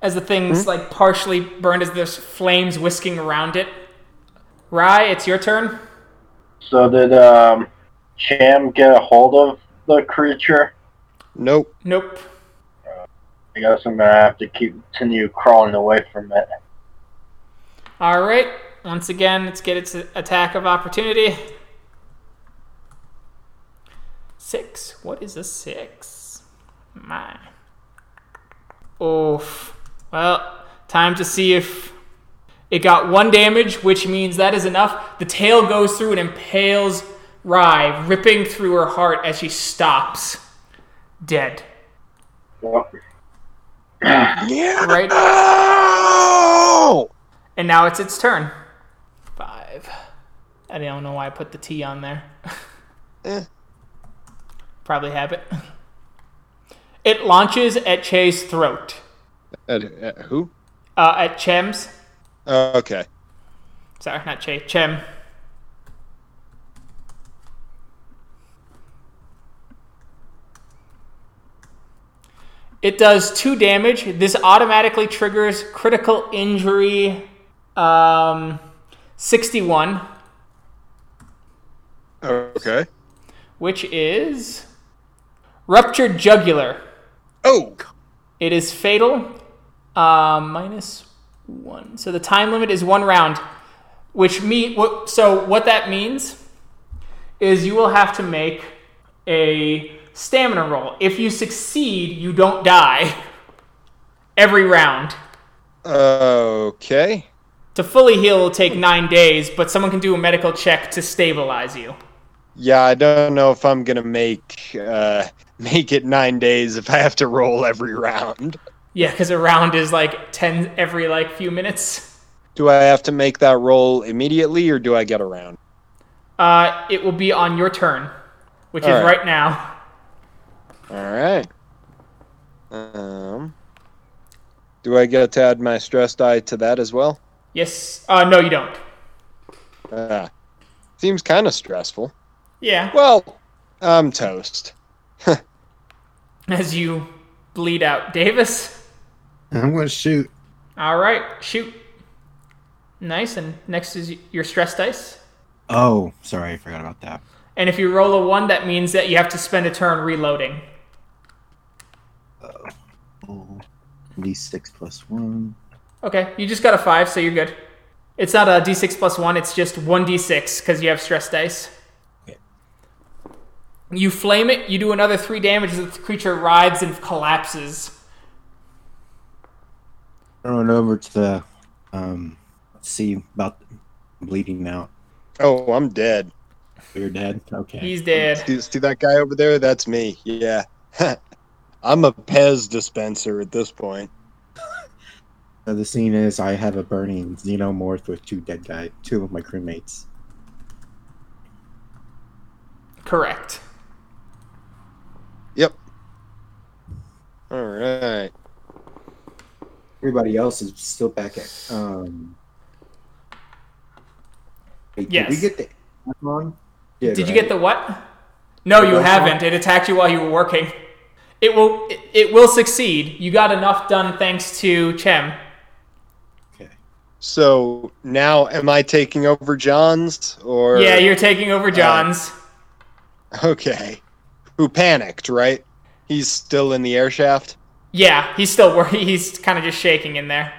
As the thing's
Hmm?
like partially burned, as there's flames whisking around it. Rye, it's your turn.
So did um, Cham get a hold of the creature?
Nope.
Nope.
I guess I'm gonna have to keep continue crawling away from it.
All right. Once again, let's get its attack of opportunity. Six. What is a six? My. Oof. Well, time to see if it got one damage, which means that is enough. The tail goes through and impales Rye, ripping through her heart as she stops, dead.
Well,
Yeah.
Right.
Oh!
And now it's its turn. Five. I don't know why I put the T on there.
Eh.
Probably habit. It launches at Che's throat.
At, at who?
Uh, at Cham's.
Oh, okay.
Sorry, not Che. Chem. It does two damage. This automatically triggers critical injury um, 61,
Okay.
which is ruptured jugular.
Oh,
It is fatal. Um, minus one. So the time limit is one round, which me. What, so what that means is you will have to make a stamina roll. If you succeed, you don't die. Every round.
okay.
To fully heal will take nine days, but someone can do a medical check to stabilize you.
Yeah, I don't know if I'm gonna make uh, make it nine days if I have to roll every round.
Yeah, because a round is like ten every like few minutes.
Do I have to make that roll immediately, or do I get a round?
Uh, it will be on your turn, which is
All right.
right now.
All right. Um, do I get to add my stress die to that as well?
Yes. Uh, no, you don't.
Ah, seems kind of stressful.
Yeah.
Well, I'm toast.
As you bleed out, Davis.
I'm gonna shoot.
All right, shoot. Nice. And next is your stress dice.
Oh, sorry, I forgot about that.
And if you roll a one, that means that you have to spend a turn reloading.
Oh, D6 plus one.
Okay, you just got a five, so you're good. It's not a d6 plus one, it's just 1d6 because you have stress dice.
Okay.
You flame it, you do another three damage as the creature writhes and collapses.
Run over to the um. See about bleeding out.
Oh, I'm dead.
You're dead. Okay.
He's dead.
See, see that guy over there? That's me. Yeah. I'm a Pez dispenser at this point.
So the scene is I have a burning xenomorph with two dead guys, two of my crewmates.
Correct.
Yep. All right.
Everybody else is still back at. Um, wait,
Yes.
Did we get the on? Yeah,
Did you
right?
get the what? No, you
Remote
haven't. It attacked you while you were working. It will. It, it will succeed. You got enough done thanks to Cham.
Okay.
So now, am I taking over John's or?
Yeah, you're taking over John's.
Uh, okay. Who panicked? Right. He's still in the air shaft.
yeah, he's still working. He's kind of just shaking in there.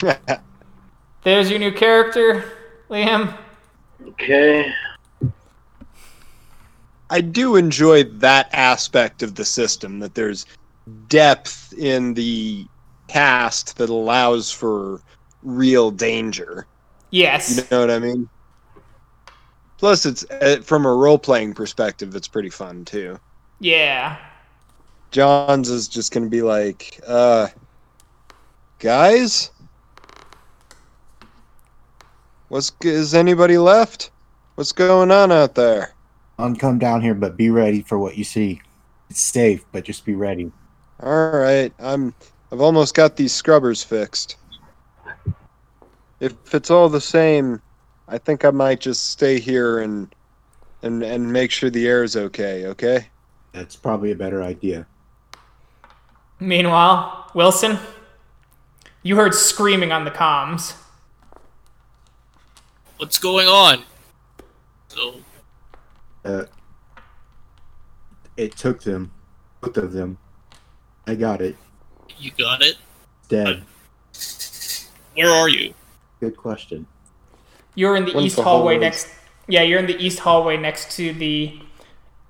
There's your new character, Liam.
Okay.
I do enjoy that aspect of the system that there's depth in the cast that allows for real danger.
Yes.
You know what I mean? Plus, it's uh, from a role playing perspective, it's pretty fun too.
Yeah.
Johns is just gonna be like, uh, guys, what's is anybody left? What's going on out there?
On come down here, but be ready for what you see. It's safe, but just be ready.
All right, I'm. I've almost got these scrubbers fixed. If it's all the same, I think I might just stay here and and and make sure the air is okay. Okay.
That's probably a better idea.
Meanwhile, Wilson, you heard screaming on the comms.
What's going on? So,
Uh, it took them, both of them. I got it.
you got it?
Dead.
Where are you?
Good question.
You're in the
One's
east
the
hallway
hallways.
next. Yeah, you're in the east hallway next to the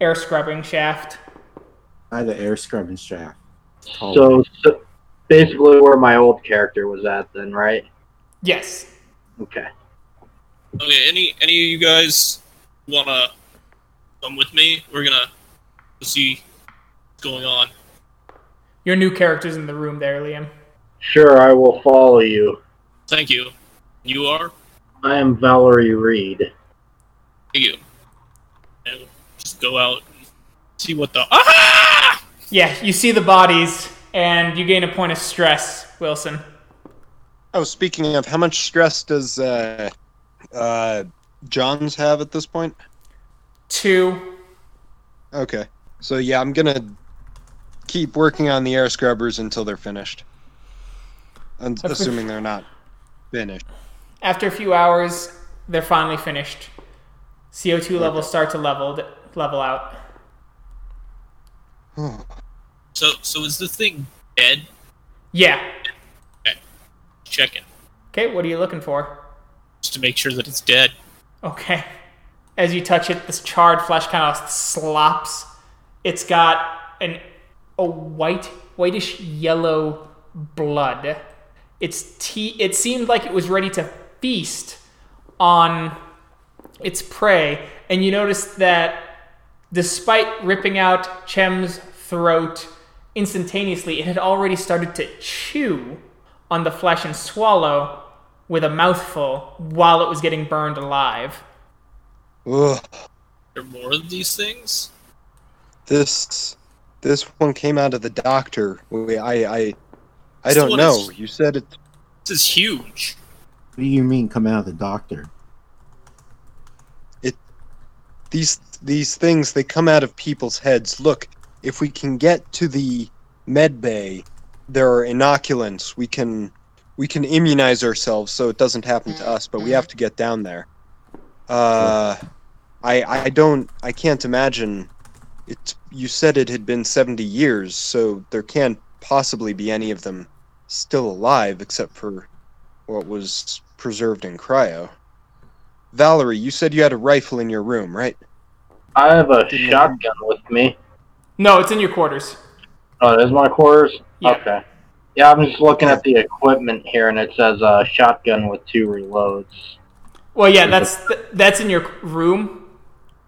air scrubbing shaft.
By the air scrubbing shaft.
So, so basically where my old character was at then, right?
Yes.
Okay.
Okay, any any of you guys wanna come with me? We're gonna see what's going on.
Your new character's in the room there, Liam.
Sure, I will follow you.
Thank you. You are?
I am Valerie Reed.
Thank you. And just go out and see what the Ah!
Yeah, you see the bodies, and you gain a point of stress, Wilson.
Oh, speaking of, how much stress does uh, uh, Johns have at this point?
Two.
Okay, so yeah, I'm gonna keep working on the air scrubbers until they're finished. Un-
That's
assuming they're not finished.
After a few hours, they're finally finished. CO2 levels start to level level out.
So, so is the thing dead?
Yeah. Okay.
Checking
Okay, what are you looking for?
just to make sure that it's dead.
Okay. As you touch it, this charred flesh kind of slops. It's got an a white, whitish yellow blood. Its te- it seemed like it was ready to feast on its prey, and you noticed that despite ripping out Cham's throat instantaneously, it had already started to chew on the flesh and swallow with a mouthful while it was getting burned alive.
Ugh.
There are more of these things.
This this one came out of the doctor. We, I I I don't know.
is-
You said it.
This is huge.
Do you mean come out of the doctor?
It these these things they come out of people's heads. Look, if we can get to the med bay, there are inoculants. We can we can immunize ourselves so it doesn't happen to us. But we have to get down there. Uh, I I don't I can't imagine. It. You said it had been seventy years, so there can't possibly be any of them still alive, except for what was preserved in cryo. Valerie, you said you had a rifle in your room, right?
I have a shotgun with me.
No, it's in your quarters.
Oh, there's my quarters?
Yeah.
Okay. Yeah, I'm just looking at the equipment here, and it says uh, shotgun with two reloads.
Well, yeah, that's that's in your room.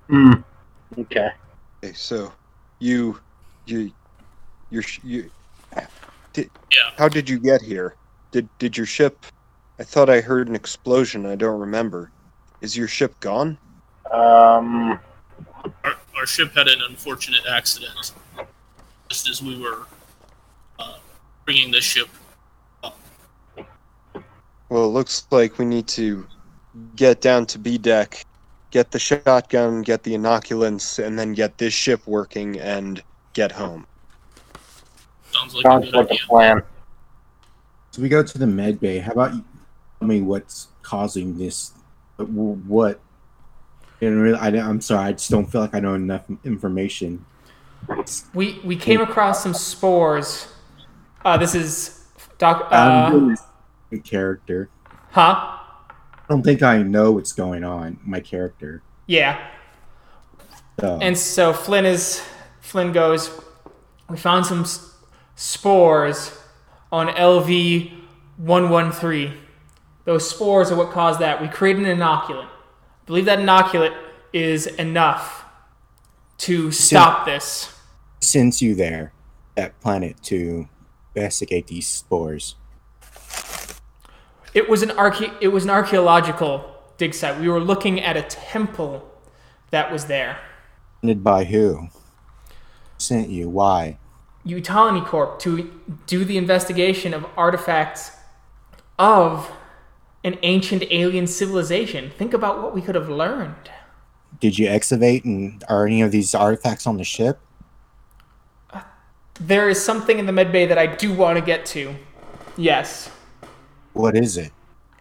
Hmm. Okay.
Okay, so you, you, you're, sh- you. Did,
Yeah.
How did you get here? Did did your ship? I thought I heard an explosion. I don't remember. Is your ship gone?
Um.
Our, our ship had an unfortunate accident just as we were uh, bringing the ship up.
Well, it looks like we need to get down to B deck, get the shotgun, get the inoculants, and then get this ship working and get home.
Sounds like a
Sounds
good
like a plan.
So we go to the med bay. How about you tell me what's causing this? What? And really, I, I'm sorry, I just don't feel like I know enough information.
We we came across some spores. Uh, this is Doc. Uh,
really a character.
huh?
I don't think I know what's going on. My character.
Yeah.
So,
And so Flynn is Flynn goes. We found some s- spores on LV one one three. Those spores are what caused that. We created an inoculant. I believe that inoculant is enough to stop this.
sends you there, that planet, to investigate these spores.
It was an arche- It was an archaeological dig site. We were looking at a temple that was there.
Funded by who? Sent you? Why?
Yutani Corp to do the investigation of artifacts of an ancient alien civilization. Think about what we could have learned.
Did you excavate and are any of these artifacts on the ship?
Uh, there is something in the medbay that I do want to get to. Yes,
What is it?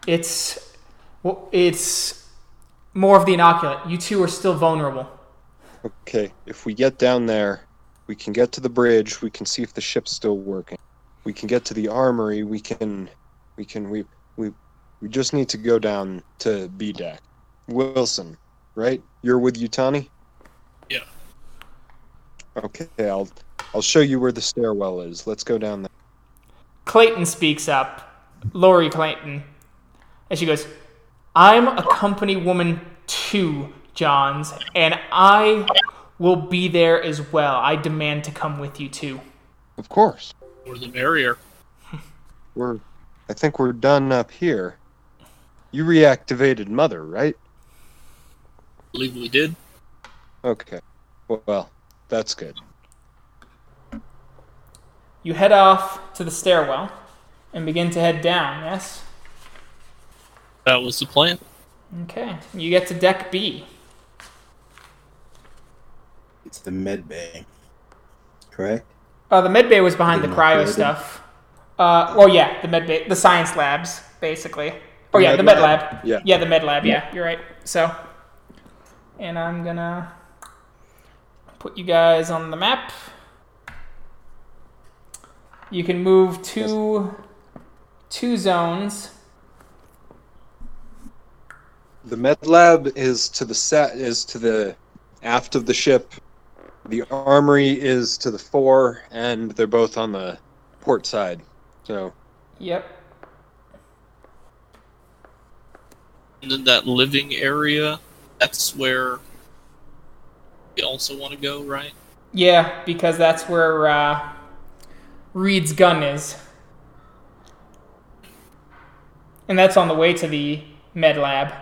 it's well, it's more of the inoculant. You two are still vulnerable.
Okay, if we get down there, we can get to the bridge. We can see if the ship's still working. We can get to the armory. We can, we can, we, we, we just need to go down to B deck. Wilson, right? You're with Yutani.
Yeah.
Okay, I'll, I'll show you where the stairwell is. Let's go down there.
Clayton speaks up, Lori Clayton, and she goes, I'm a company woman too, Johns, and I will be there as well. I demand to come with you too.
Of course.
Or the merrier.
We're, I think we're done up here. You reactivated Mother, right?
believe we did.
Okay. Well, that's good.
You head off to the stairwell and begin to head down, yes?
That was the plan.
Okay. You get to deck B.
It's the med bay. Correct?
Uh, the med bay was behind the
Didn't
cryo stuff. Uh, well, yeah, the med bay, the science labs, basically. Oh yeah,
med
the med
lab.
lab.
Yeah.
Yeah, the med lab. Yeah, you're right. So, and I'm gonna put you guys on the map. You can move two two zones.
The med lab is to the set is to the aft of the ship. The armory is to the fore, and they're both on the port side. So
Yep.
And then that living area, that's where we also want to go, right?
Yeah, because that's where uh, Reed's gun is. And that's on the way to the med lab.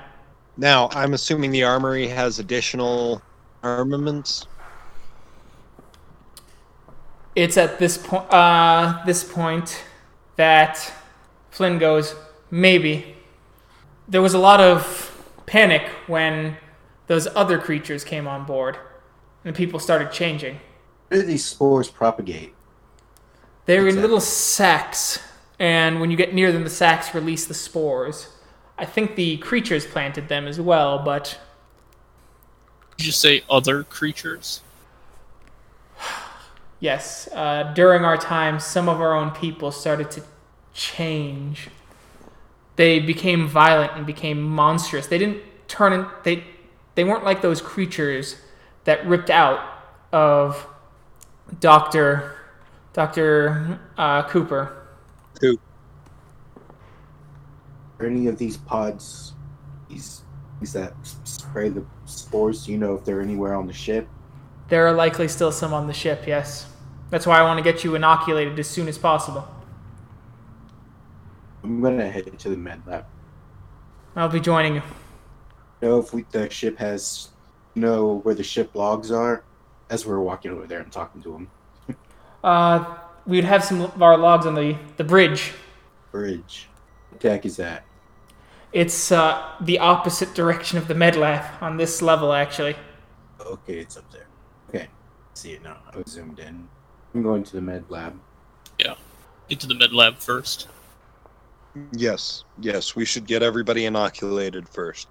now I'm assuming the armory has additional armaments.
It's at this point, uh, this point that Flynn goes, maybe. There was a lot of panic when those other creatures came on board, and people started changing.
Where do these spores propagate?
They're in little sacks, and when you get near them, the sacks release the spores. I think the creatures planted them as well, but
Did you say other creatures?
yes, uh, during our time, some of our own people started to change. They became violent and became monstrous. They didn't turn in, they they weren't like those creatures that ripped out of Doctor Doctor uh, Cooper.
Are any of these pods, these these that spray the spores? Do you know if they're anywhere on the ship?
There are likely still some on the ship, yes. That's why I want to get you inoculated as soon as possible.
I'm gonna head to the med lab.
I'll be joining you.
Know if we, the ship has know where the ship logs are? As we're walking over there and talking to them.
Uh, we'd have some of our logs on the, the bridge.
Bridge. What the heck is that?
It's uh, the opposite direction of the med lab on this level, actually.
Okay, it's up there. Okay, see it now. I was zoomed in. I'm going to the med lab. Yeah.
Into the med lab first.
Yes, yes, we should get everybody inoculated first.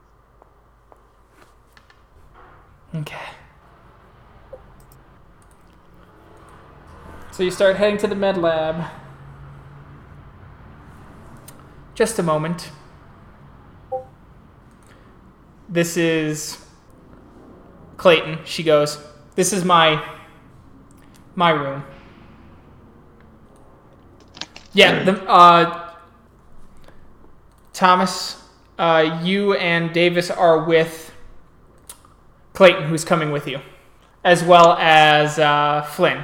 Okay. So you start heading to the med lab. Just a moment. This is Clayton. She goes, "This is my my room." Yeah, the uh Thomas, uh, you and Davis are with Clayton, who's coming with you, as well as uh, Flynn,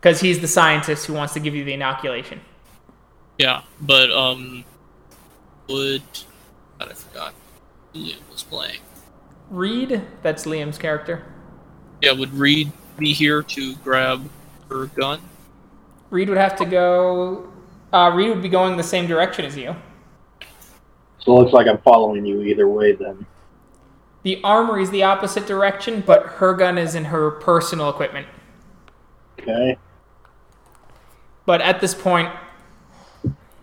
because he's the scientist who wants to give you the inoculation.
Yeah, but um, would God, I forgot. Liam was playing.
Reed, that's Liam's character.
Yeah, would Reed be here to grab her gun?
Reed would have to go. Uh, Reed would be going the same direction as you.
So it looks like I'm following you either way then.
The armory is the opposite direction, but her gun is in her personal equipment.
Okay.
But at this point,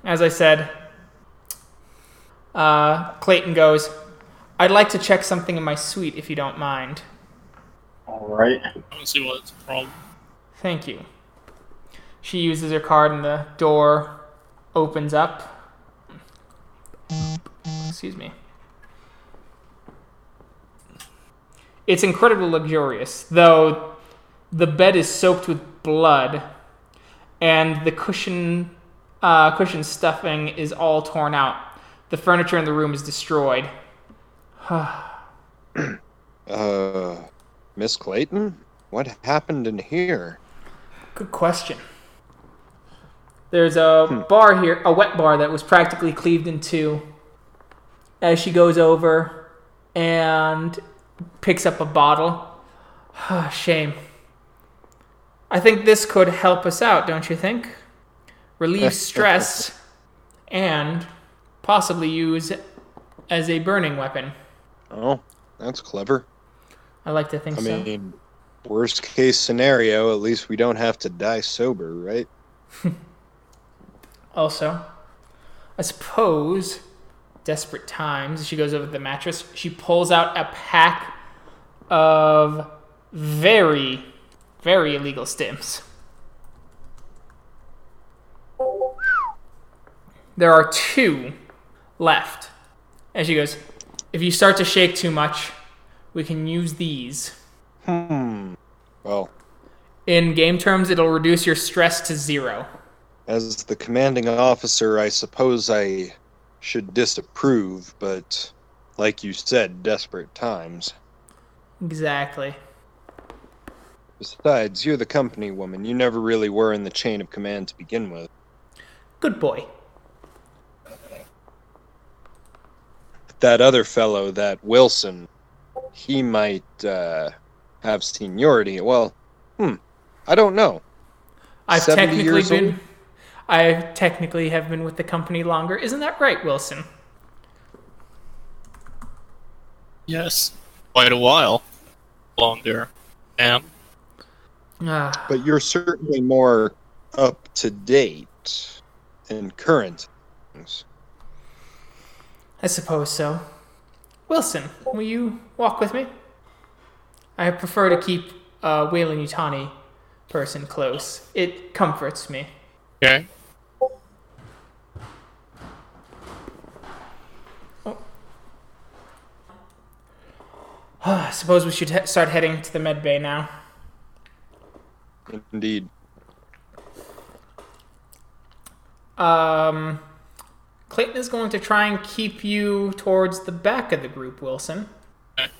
as I said, uh, Clayton goes, I'd like to check something in my suite if you don't mind.
All right.
I don't see what's the problem.
Thank you. She uses her card and the door opens up. Excuse me. It's incredibly luxurious, though the bed is soaked with blood and the cushion uh, cushion stuffing is all torn out. The furniture in the room is destroyed.
Uh, Miss Clayton, what happened in here?
Good question. There's a bar here, a wet bar that was practically cleaved in two. As she goes over and picks up a bottle. Shame. I think this could help us out, don't you think? Relieve stress and possibly use as a burning weapon.
Oh, that's clever.
I like to think
I
so.
I mean, Worst case scenario, at least we don't have to die sober, right?
Also, I suppose, desperate times, she goes over to the mattress. She pulls out a pack of very, very illegal stims. There are two left. And she goes, If you start to shake too much, we can use these.
Hmm. Well,
In game terms, it'll reduce your stress to zero.
as the commanding officer, I suppose I should disapprove, but like you said, desperate times.
Exactly.
Besides, you're the company woman. You never really were in the chain of command to begin with.
Good boy.
That other fellow, that Wilson, he might uh, have seniority. Well, hmm, I don't know.
I've
70
technically been.
old?
I technically have been with the company longer. Isn't that right, Wilson?
Yes, quite a while longer. Ma'am.
Ah,
But you're certainly more up to date and current. things.
I suppose so. Wilson, will you walk with me? I prefer to keep a Weyland Yutani person close. It comforts me.
Okay.
I suppose we should he- start heading to the med bay now.
Indeed.
Um, Clayton is going to try and keep you towards the back of the group, Wilson.
Okay.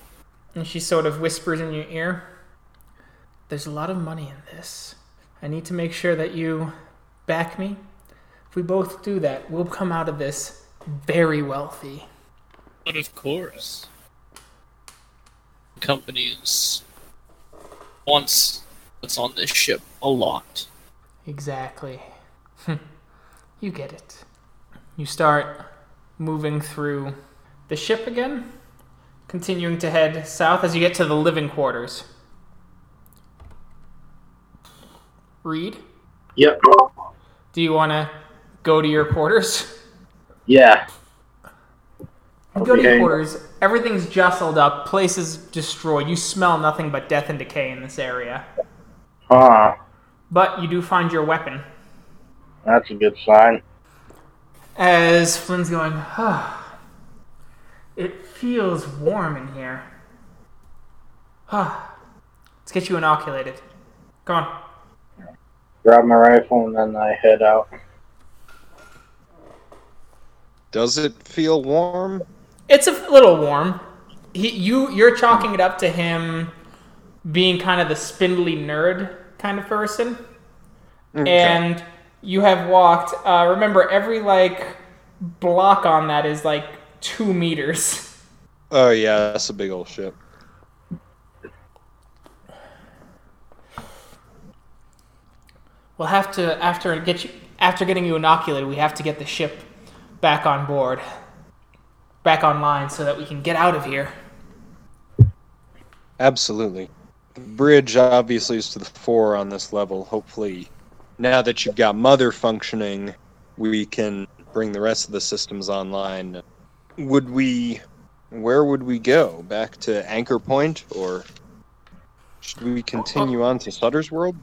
And she sort of whispers in your ear There's a lot of money in this. I need to make sure that you back me. If we both do that, we'll come out of this very wealthy.
But of course. Companies once what's on this ship a lot.
Exactly. Hm. you get it. You start moving through the ship again, continuing to head south as you get to the living quarters. Reed,
Yep.
do you want to go to your quarters?
Yeah.
You go to your quarters. Everything's jostled up. Place is destroyed. You smell nothing but death and decay in this area.
Huh.
But you do find your weapon.
That's a good sign.
As Flynn's going, ah, it feels warm in here. Ah, let's get you inoculated. Come on.
Grab my rifle and then I head out.
Does it feel warm?
It's a little warm. He, you, you're chalking it up to him being kind of the spindly nerd kind of person.
Okay.
and you have walked. Uh, remember, every like block on that is like two meters.
Oh yeah, that's a big old ship.
We'll have to after get you after getting you inoculated. We have to get the ship back on board, back online, so that we can get out of here.
Absolutely. The bridge obviously is to the fore on this level. Hopefully, now that you've got Mother functioning, we can bring the rest of the systems online. Would we. Where would we go? Back to Anchor Point? Or should we continue on to Sutter's World?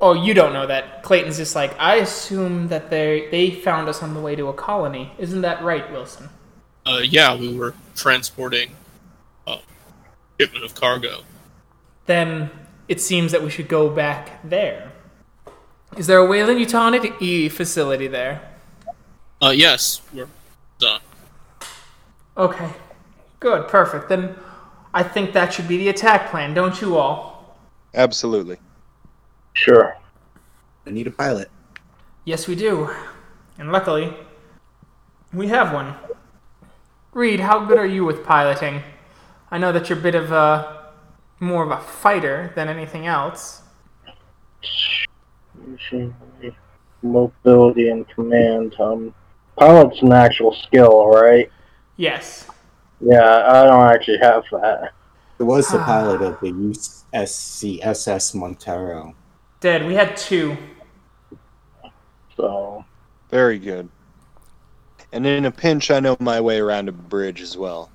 Oh, you don't know that. Clayton's just like I assume that they they found us on the way to a colony. Isn't that right, Wilson?
Uh, yeah, we were transporting a shipment of cargo.
Then it seems that we should go back there. Is there a Wayland Utonic E facility there?
Uh, yes, we're done.
Okay. Good, perfect. Then I think that should be the attack plan, don't you all?
Absolutely.
Sure.
I need a pilot.
Yes, we do. And luckily, we have one. Reed, how good are you with piloting? I know that you're a bit of a more of a fighter than anything else.
Mobility and command. Um, pilot's an actual skill, right?
Yes.
Yeah, I don't actually have that.
It was the pilot of the USCSS Montero.
Dead. We had two.
So
Very good. And in a pinch, I know my way around a bridge as well.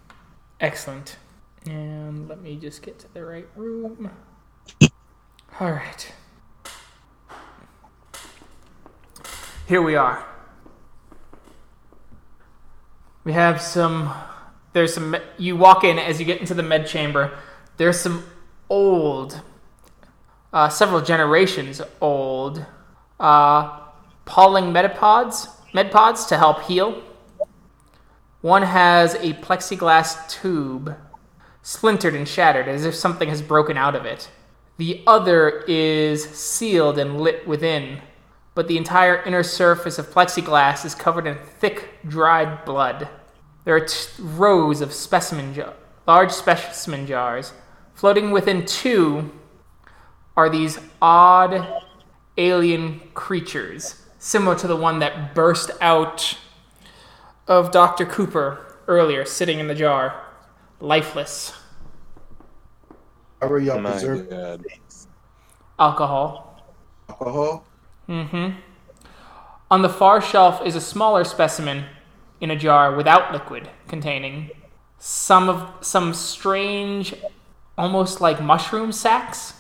Excellent. And let me just get to the right room. All right. Here we are. We have some. There's some. You walk in as you get into the med chamber. There's some old, uh, several generations old, uh, Pauling metapods, medpods to help heal. One has a plexiglass tube, splintered and shattered as if something has broken out of it. The other is sealed and lit within, but the entire inner surface of plexiglass is covered in thick, dried blood. There are t- rows of specimen large specimen jars. Floating within two are these odd alien creatures, similar to the one that burst out of Dr. Cooper earlier, sitting in the jar, lifeless.
How are y'all
My
preserving
God.
Alcohol.
Alcohol?
Mm-hmm. On the far shelf is a smaller specimen in a jar without liquid, containing some of some strange, almost like mushroom sacks.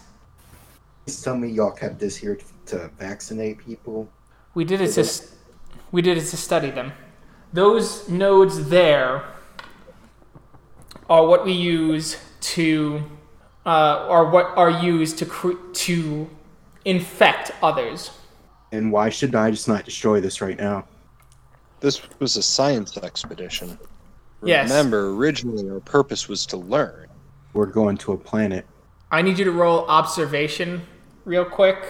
Please tell me y'all kept this here to vaccinate people.
We did it to s- we did it to study them. Those nodes there are what we use to uh, are what are used to cre- to infect others.
And why should I just not destroy this right now?
This was a science expedition.
Yes.
Remember, originally our purpose was to learn.
We're going to a planet.
I need you to roll observation real quick.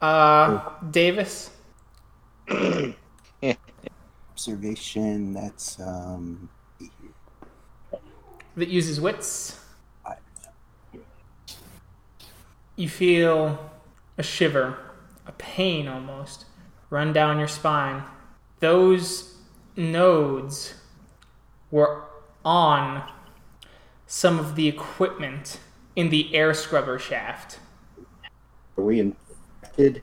Uh, Davis.
Observation, that's um
that uses wits. You feel a shiver, a pain almost, run down your spine. Those nodes were on some of the equipment in the air scrubber shaft.
Are we infected?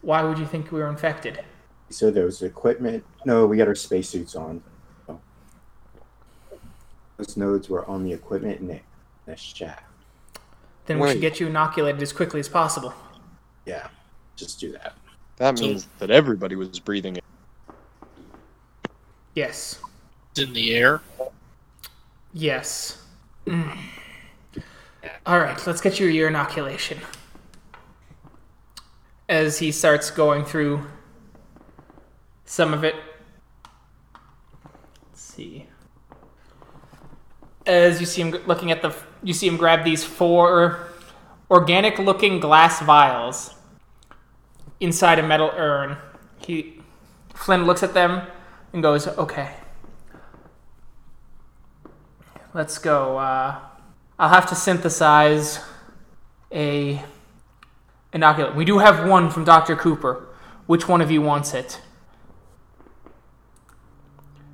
Why would you think we were infected?
So there was equipment. No, we got our spacesuits on. Those nodes were on the equipment in the, the shaft.
Then we should get you inoculated as quickly as possible.
Yeah, just do that.
That
So-
means that everybody was breathing it.
Yes.
It's in the air.
Yes. Mm. All right, let's get you your inoculation. As he starts going through some of it. Let's see. As you see him looking at the, you see him grab these four organic-looking glass vials inside a metal urn. He, Flynn looks at them and goes, "Okay." Let's go. Uh, I'll have to synthesize a inoculant. We do have one from Dr. Cooper. Which one of you wants it?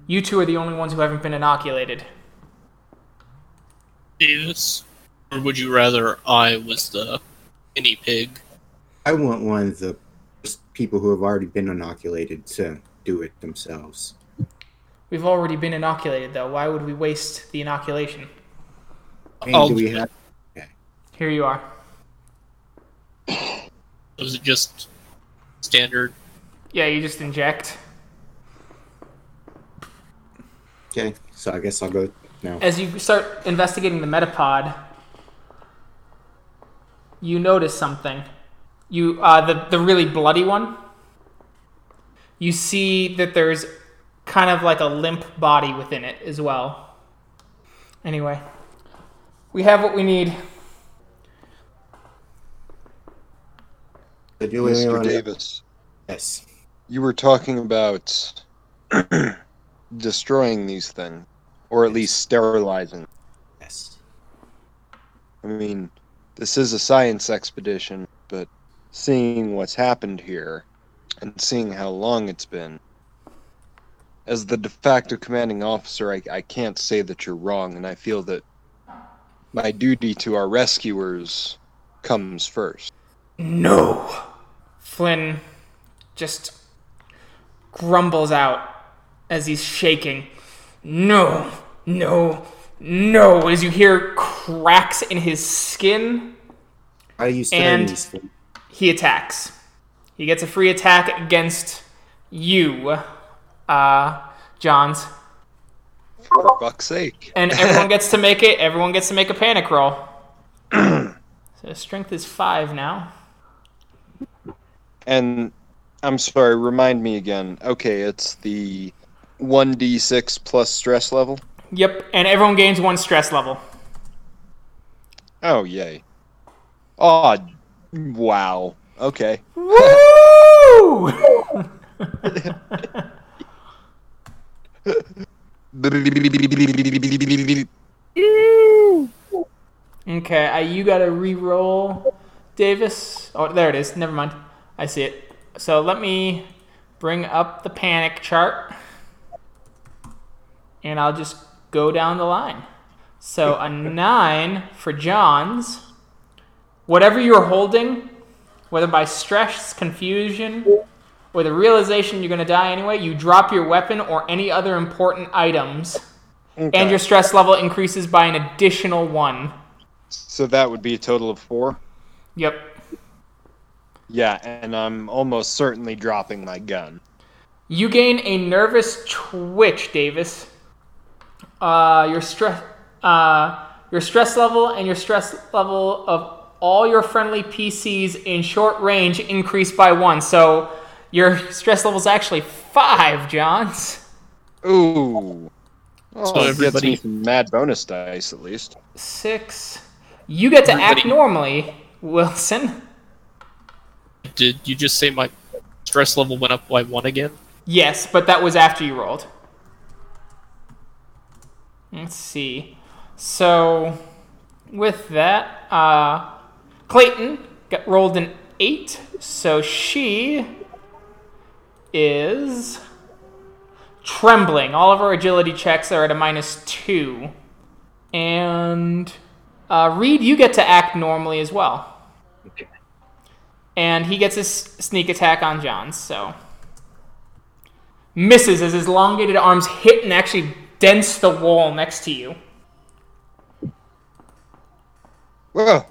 You two are the only ones who haven't been inoculated.
Davis? Or would you rather I was the guinea pig?
I want one of the people who have already been inoculated to do it themselves.
We've already been inoculated, though. Why would we waste the inoculation?
And do we
do
have?
Here you are.
Was it just standard?
Yeah, you just inject.
Okay, so I guess I'll go now.
As you start investigating the metapod, you notice something. You uh, the the really bloody one. You see that there's kind of like a limp body within it as well. Anyway, we have what we need.
So do
Mr.
wanna-
Davis,
Yes.
you were talking about destroying these things, or at least sterilizing.
Yes.
I mean, this is a science expedition, but seeing what's happened here and seeing how long it's been, as the de facto commanding officer, I, I can't say that you're wrong, and I feel that My duty to our rescuers comes first.
No. Flynn just grumbles out as he's shaking. No, no, no. As you hear cracks in his skin,
How do you study
And-
these things?
he attacks. He gets a free attack against you, uh, Johns.
For fuck's sake.
And everyone gets to make it. Everyone gets to make a panic roll. so strength is five now.
And I'm sorry, remind me again. Okay, it's the 1d6 plus stress level.
Yep, and everyone gains one stress level.
Oh, yay. Oh, wow. Okay.
Woo! Okay, uh, you gotta re-roll, Davis. Oh, there it is. Never mind. I see it. So let me bring up the panic chart, and I'll just go down the line. So a nine for Johns. Whatever you're holding, whether by stress, confusion, or the realization you're gonna die anyway, you drop your weapon or any other important items,
Okay.
and your stress level increases by an additional one.
So that would be a total of four?
Yep.
Yeah, and I'm almost certainly dropping my gun.
You gain a nervous twitch, Davis. Uh, your stress, uh, your stress level and your stress level of all your friendly PCs in short range increase by one. So your stress level is actually five, Johns.
Ooh. Oh,
So
it gets me
everybody-
some mad bonus dice at least.
Six. You get to act normally, Wilson.
Did you just say my stress level went up by one again?
Yes, but that was after you rolled. Let's see. So, with that, uh, Clayton got rolled an eight, so she is trembling. All of her agility checks are at a minus two, and uh, Reed, you get to act normally as well. And he gets his sneak attack on John. So misses as his elongated arms hit and actually dents the wall next to you.
Whoa,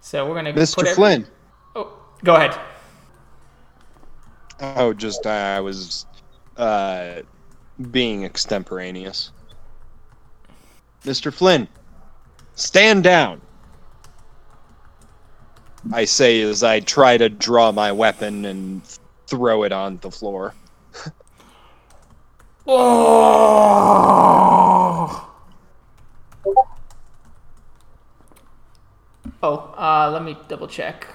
So we're gonna
Mr.
every-
Flynn.
Oh, go ahead.
Oh, just I was uh, being extemporaneous. Mr. Flynn, stand down. I say as I try to draw my weapon and throw it on the floor.
Oh. Oh, uh, let me double check.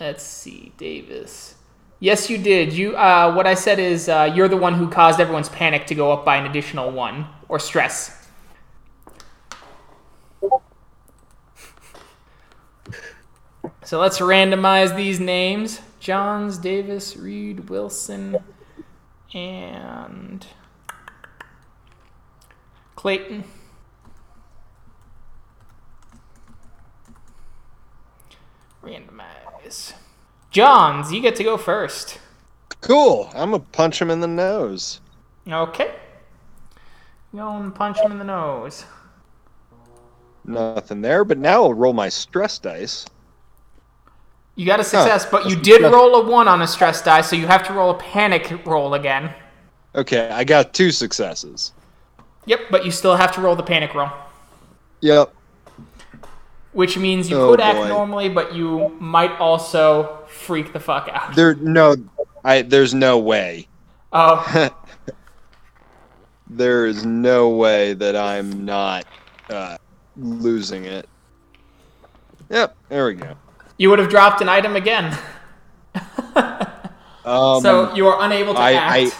Let's see, Davis. Yes, you did. You. Uh, what I said is uh, you're the one who caused everyone's panic to go up by an additional one or stress. So let's randomize these names: Johns, Davis, Reed, Wilson, and Clayton. Randomize. Johns, you get to go first.
Cool. I'm gonna punch him in the nose.
Okay. Go and punch him in the nose.
Nothing there, but now I'll roll my stress dice.
You got a success, but you did roll a one on a stress die, so you have to roll a panic roll again.
Okay, I got two successes.
Yep, but you still have to roll the panic roll.
Yep.
Which means you
Oh,
could act
boy.
normally, but you might also freak the fuck out.
There no I there's no way.
Oh,
there is no way that I'm not uh, losing it. Yep, there we go.
You would have dropped an item again.
Um,
so you are unable to
I-
act.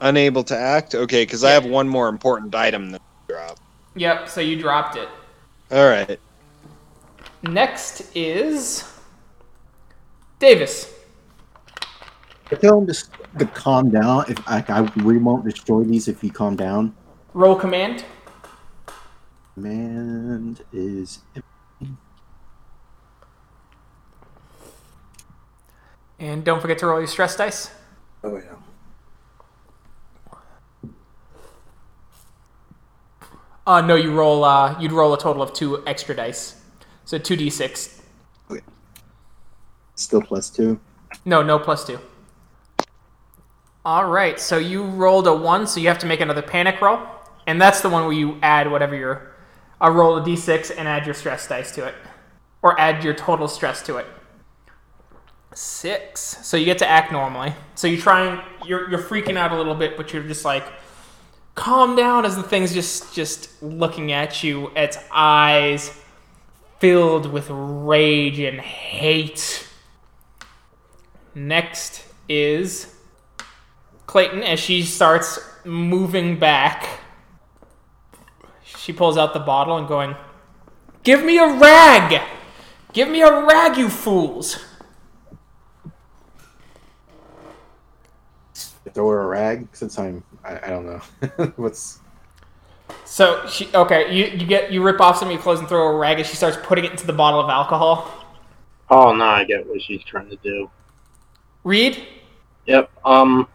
unable to act. Okay, because I have one more important item to drop.
Yep, so you dropped it.
All right.
Next is Davis.
I tell him to, to calm down. If like, I we won't destroy these if you calm down.
Roll command.
Command is
And don't forget to roll your stress dice.
oh yeah.
Uh, no, you roll. Uh, you'd roll a total of two extra dice, so two d six.
Still plus two.
No, no plus two. All right, so you rolled a one, so you have to make another panic roll, and that's the one where you add whatever your. i roll a d6 and add your stress dice to it, or add your total stress to it. Six. So you get to act normally. So you try and you're you're freaking out a little bit, but you're just like, calm down as the thing's just just looking at you, its eyes filled with rage and hate. Next is Clayton as she starts moving back. She pulls out the bottle and going, Give me a rag! Give me a rag, you fools!
Throw her a rag since I'm. I, I don't know. What's
So she okay, you, you get you rip off some of your clothes and throw a rag as she starts putting it into the bottle of alcohol.
Oh, no, I get what she's trying to do.
Reed?
Yep. Um.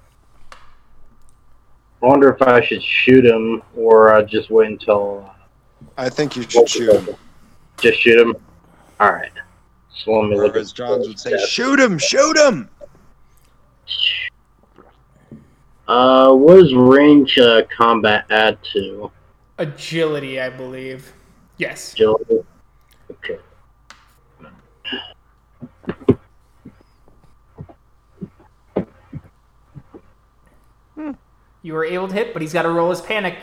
I wonder if I should shoot him or uh, just wait until.
I think you should shoot him.
Just shoot him. All right. So let me
Or
look.
as
at
Johns would say,
stats.
shoot him, shoot him!
Uh, what does range uh, combat add to
Agility, I believe. Yes.
agility? Okay.
You were able to hit, but he's got to roll his panic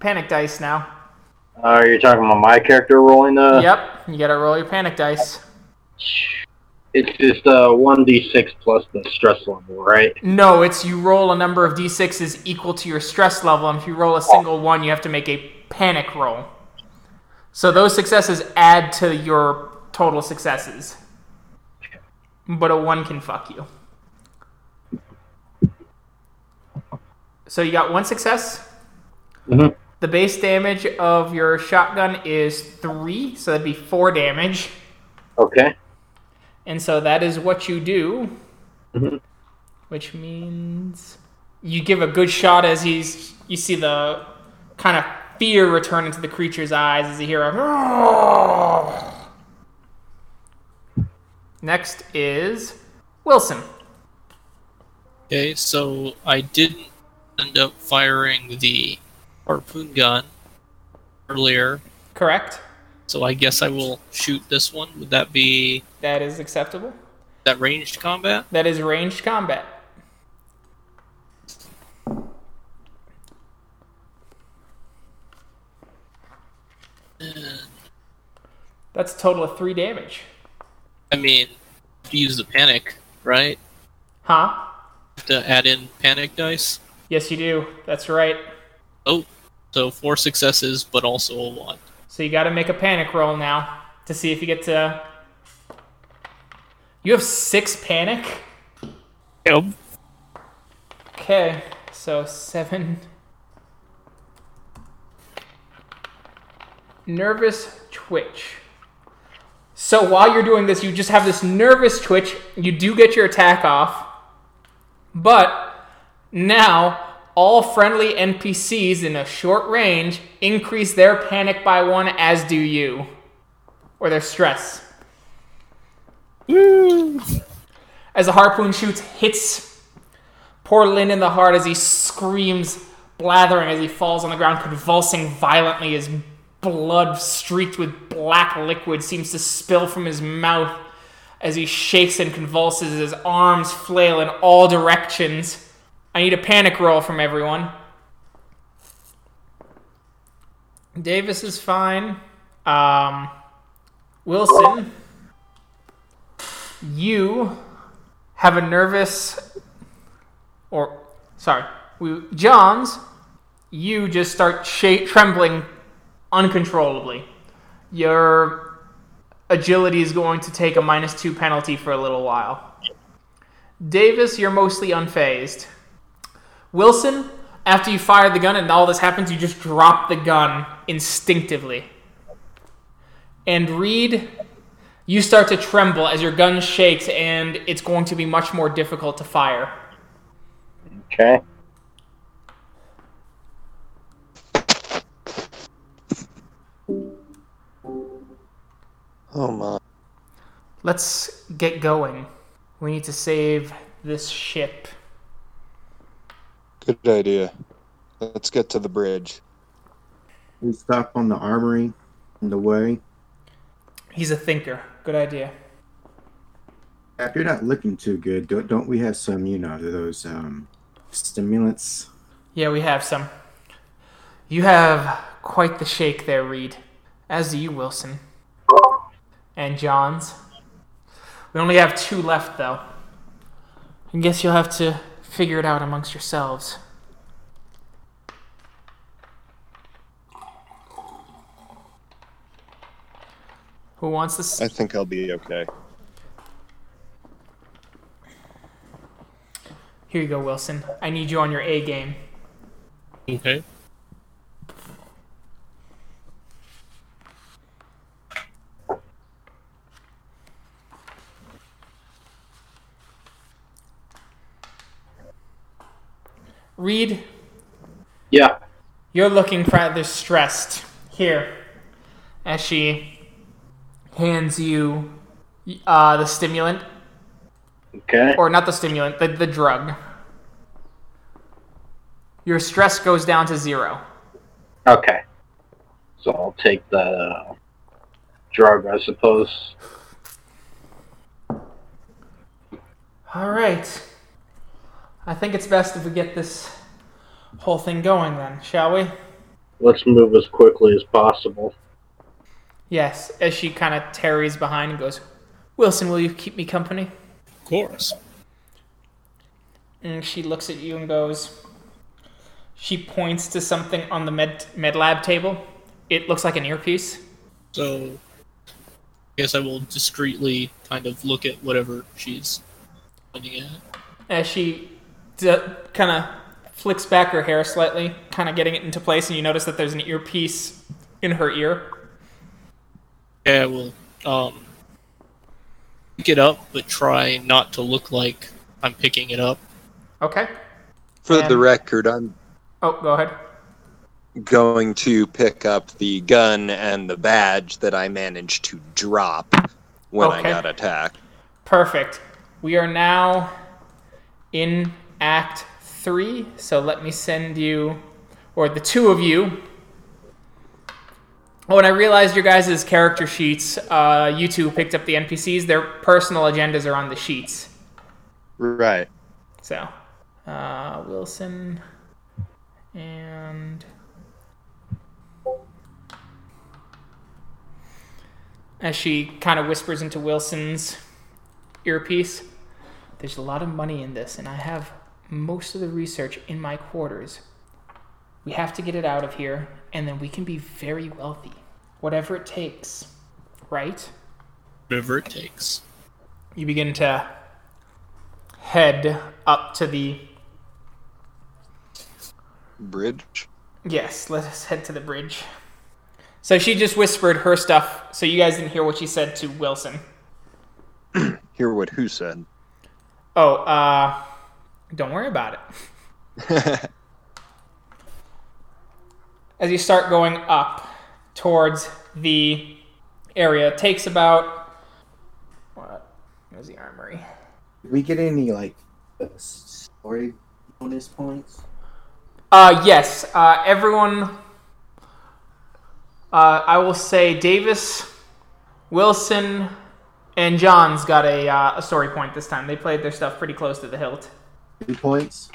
panic dice now.
Uh, you're talking about my character rolling the.
yep, you got to roll your panic dice.
It's just uh one d six plus the stress level, right?
No, it's you roll a number of d6s equal to your stress level, and if you roll a single one, you have to make a panic roll. So those successes add to your total successes. But a one can fuck you. So you got one success.
Mhm.
The base damage of your shotgun is three, so that'd be four damage.
Okay.
And so that is what you do,
Mhm.
which means you give a good shot as he's. You see the kind of fear return into the creature's eyes as you hear a. Next is Wilson.
Okay, so I didn't end up firing the harpoon gun earlier,
Correct.
so I guess I will shoot this one. Would that be
That is acceptable.
that ranged combat?
That is ranged combat. That's a total of three damage.
I mean, you use the panic, right?
Huh?
To add in panic dice.
Yes, you do. That's right.
Oh, so four successes, but also a one.
So you got to make a panic roll now to see if you get to. You have six panic.
Yep.
Okay, so seven. Nervous twitch. So while you're doing this, you just have this nervous twitch. You do get your attack off, but now all friendly NPCs in a short range increase their panic by one, as do you, or their stress. As the harpoon shoots, hits poor Flynn in the heart as he screams, blathering as he falls on the ground, convulsing violently. His blood, streaked with black liquid, seems to spill from his mouth as he shakes and convulses. His arms flail in all directions. I need a panic roll from everyone. Davis is fine. Um, Wilson, you have a nervous, or sorry, we, Johns, you just start sh- trembling uncontrollably. Your agility is going to take a minus two penalty for a little while. Davis, you're mostly unfazed. Wilson, after you fire the gun and all this happens, you just drop the gun instinctively. And Reed, you start to tremble as your gun shakes, and it's going to be much more difficult to fire.
Okay.
Oh my.
Let's get going. We need to save this ship.
Good idea. Let's get to the bridge.
We stop on the armory on the way.
He's a thinker. Good idea.
If you're not looking too good, don't, don't we have some, you know, those um, stimulants?
Yeah, we have some. You have quite the shake there, Reed. As do you, Wilson. And Johns. We only have two left, though. I guess you'll have to figure it out amongst yourselves. Who wants this?
I think I'll be okay.
Here you go, Wilson. I need you on your A game.
Okay.
Reed,
Yeah.
You're looking rather stressed. Here, as she hands you uh, the stimulant,
Okay.
or not the stimulant, the, the drug. Your stress goes down to zero.
Okay. So I'll take the uh, drug, I suppose.
All right. I think it's best if we get this whole thing going then, shall we?
Let's move as quickly as possible.
Yes, as she kind of tarries behind and goes, Wilson, will you keep me company?
Of course.
And she looks at you and goes, she points to something on the med, med lab table. It looks like an earpiece.
So, I guess I will discreetly kind of look at whatever she's pointing at.
As she d- kind of flicks back her hair slightly, kind of getting it into place, and you notice that there's an earpiece in her ear.
Yeah, I will um, pick it up, but try not to look like I'm picking it up.
Okay.
For
And-
the record, I'm
Oh, go ahead.
going to pick up the gun and the badge that I managed to drop when I got attacked.
Perfect. We are now in Act 3, so let me send you, or the two of you. Oh, and I realized your guys' character sheets, uh, you two picked up the NPCs, their personal agendas are on the sheets.
Right.
So, uh, Wilson and. As she kind of whispers into Wilson's earpiece, there's a lot of money in this, and I have most of the research in my quarters. We have to get it out of here, and then we can be very wealthy. Whatever it takes, right?
Whatever it takes.
you begin to head up to the
Bridge.
yes let us head to the bridge so she just whispered her stuff so you guys didn't hear what she said to wilson
Hear what who said.
oh uh don't worry about it as you start going up towards the area it takes about what where's the armory
Did we get any like story bonus points?
Uh, yes. Uh, everyone. Uh, I will say Davis, Wilson, and Johns got a, uh, a story point this time. They played their stuff pretty close to the hilt.
Two points.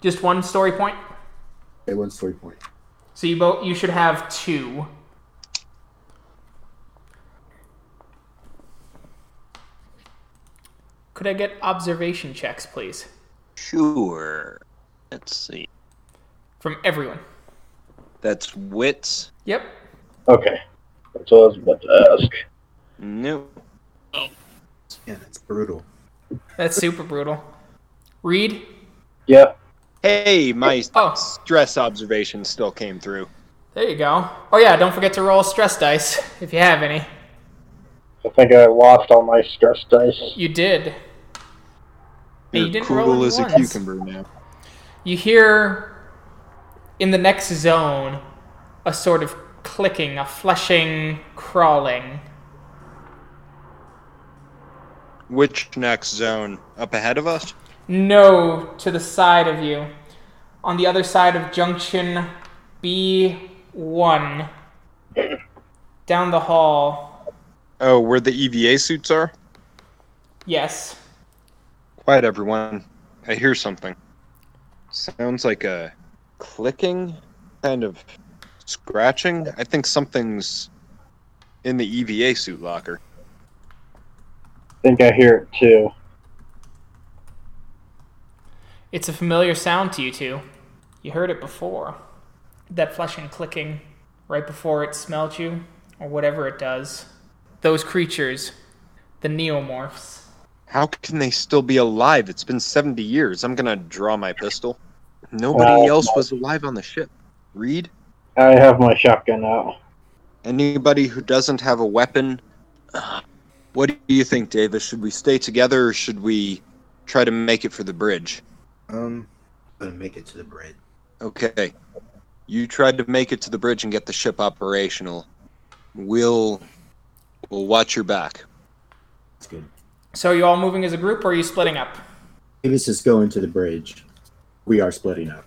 Just one story point.
Okay, one story point.
So you both you should have two. Could I get observation checks, please,
Sure. Let's see.
from everyone?
That's wits.
Yep.
Okay. That's all I was about to ask.
Nope. Oh.
Yeah, that's brutal.
That's super brutal. Reed.
Yeah.
Hey, my
Oh.
stress observation still came through.
There you go. Oh yeah, don't forget to roll stress dice if you have any.
I think I lost all my stress dice.
You did.
You're
you didn't roll
cool
any
as a
ones.
cucumber now.
You hear in the next zone a sort of clicking, a fleshing, crawling.
Which next zone? Up ahead of us?
No, to the side of you. On the other side of junction B1. Down the hall.
Oh, where the EVA suits are?
Yes.
Quiet, everyone. I hear something. Sounds like a clicking, kind of scratching. I think something's in the EVA suit locker.
I think I hear it too.
It's a familiar sound to you two. You heard it before. That fleshing clicking right before it smelled you, or whatever it does. Those creatures, the neomorphs.
How can they still be alive? It's been 70 years. I'm gonna draw my pistol. Nobody
Wow.
else was alive on the ship. Reed?
I have my shotgun out.
Anybody who doesn't have a weapon? Uh, What do you think, Davis? Should we stay together or should we try to make it for the bridge?
Um, gonna make it to the bridge.
Okay. You tried to make it to the bridge and get the ship operational. We'll we'll watch your back.
That's good.
So are you all moving as a group or are you splitting up?
Davis is going to the bridge. We are splitting up.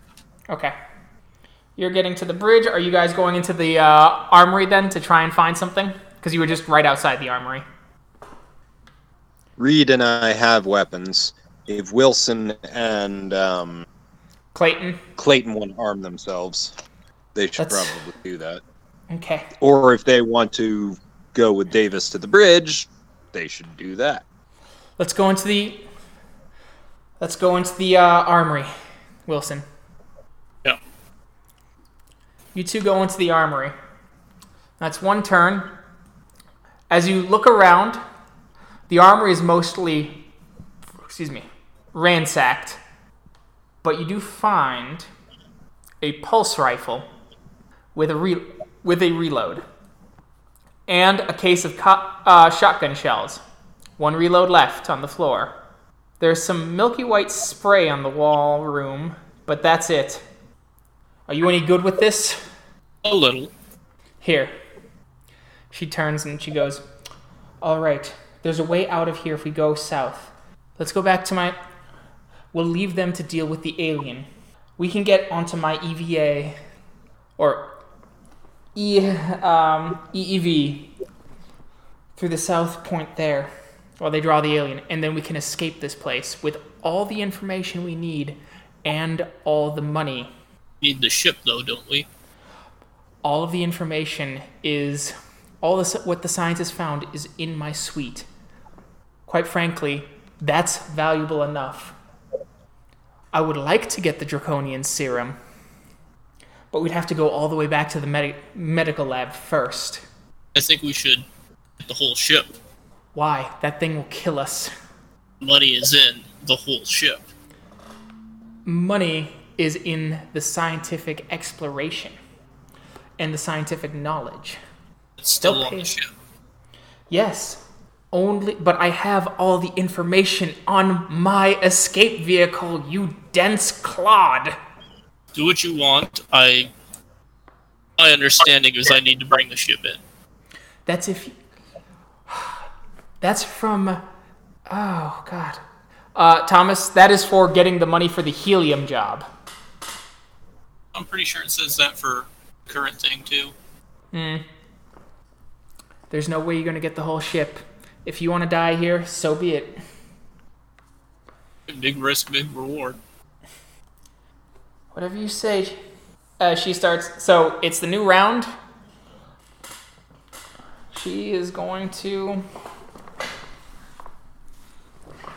Okay. You're getting to the bridge. Are you guys going into the uh, armory then to try and find something? Because you were just right outside the armory.
Reed and I have weapons. If Wilson and um,
Clayton.
Clayton want to arm themselves, they should
That's-
probably do that.
Okay.
Or if they want to go with Davis to the bridge, they should do that.
Let's go into the. Let's go into the uh, armory, Wilson.
Yeah.
You two go into the armory. That's one turn. As you look around, the armory is mostly, excuse me, ransacked. But you do find a pulse rifle with a re- with a reload and a case of co- uh, shotgun shells. One reload left on the floor. There's some milky white spray on the wall room, but that's it. Are you any good with this?
A little.
Here. She turns and she goes, All right, there's a way out of here if we go south. Let's go back to my. We'll leave them to deal with the alien. We can get onto my EVA or E um, EEV through the south point there while they draw the alien, and then we can escape this place with all the information we need and all the money
Need the ship though, don't we?
all of the information is all this what the scientists found is in my suite quite frankly that's valuable enough i would like to get the draconian serum but we'd have to go all the way back to the medi- medical lab first
I think we should get the whole ship.
why that thing will kill us
Money is in the whole ship.
money is in the scientific exploration and the scientific knowledge
It's still on
pay-
the ship.
Yes, only, but I have all the information on my escape vehicle, you dense clod.
Do what you want. I. My understanding is I need to bring the ship in.
That's if. That's from. Oh, God. Uh, Thomas, that is for getting the money for the helium job.
I'm pretty sure it says that for current thing too. Hmm.
There's no way you're going to get the whole ship. If you want to die here, so be it.
Big risk, big reward.
Whatever you say. Uh, she starts. So it's the new round. She is going to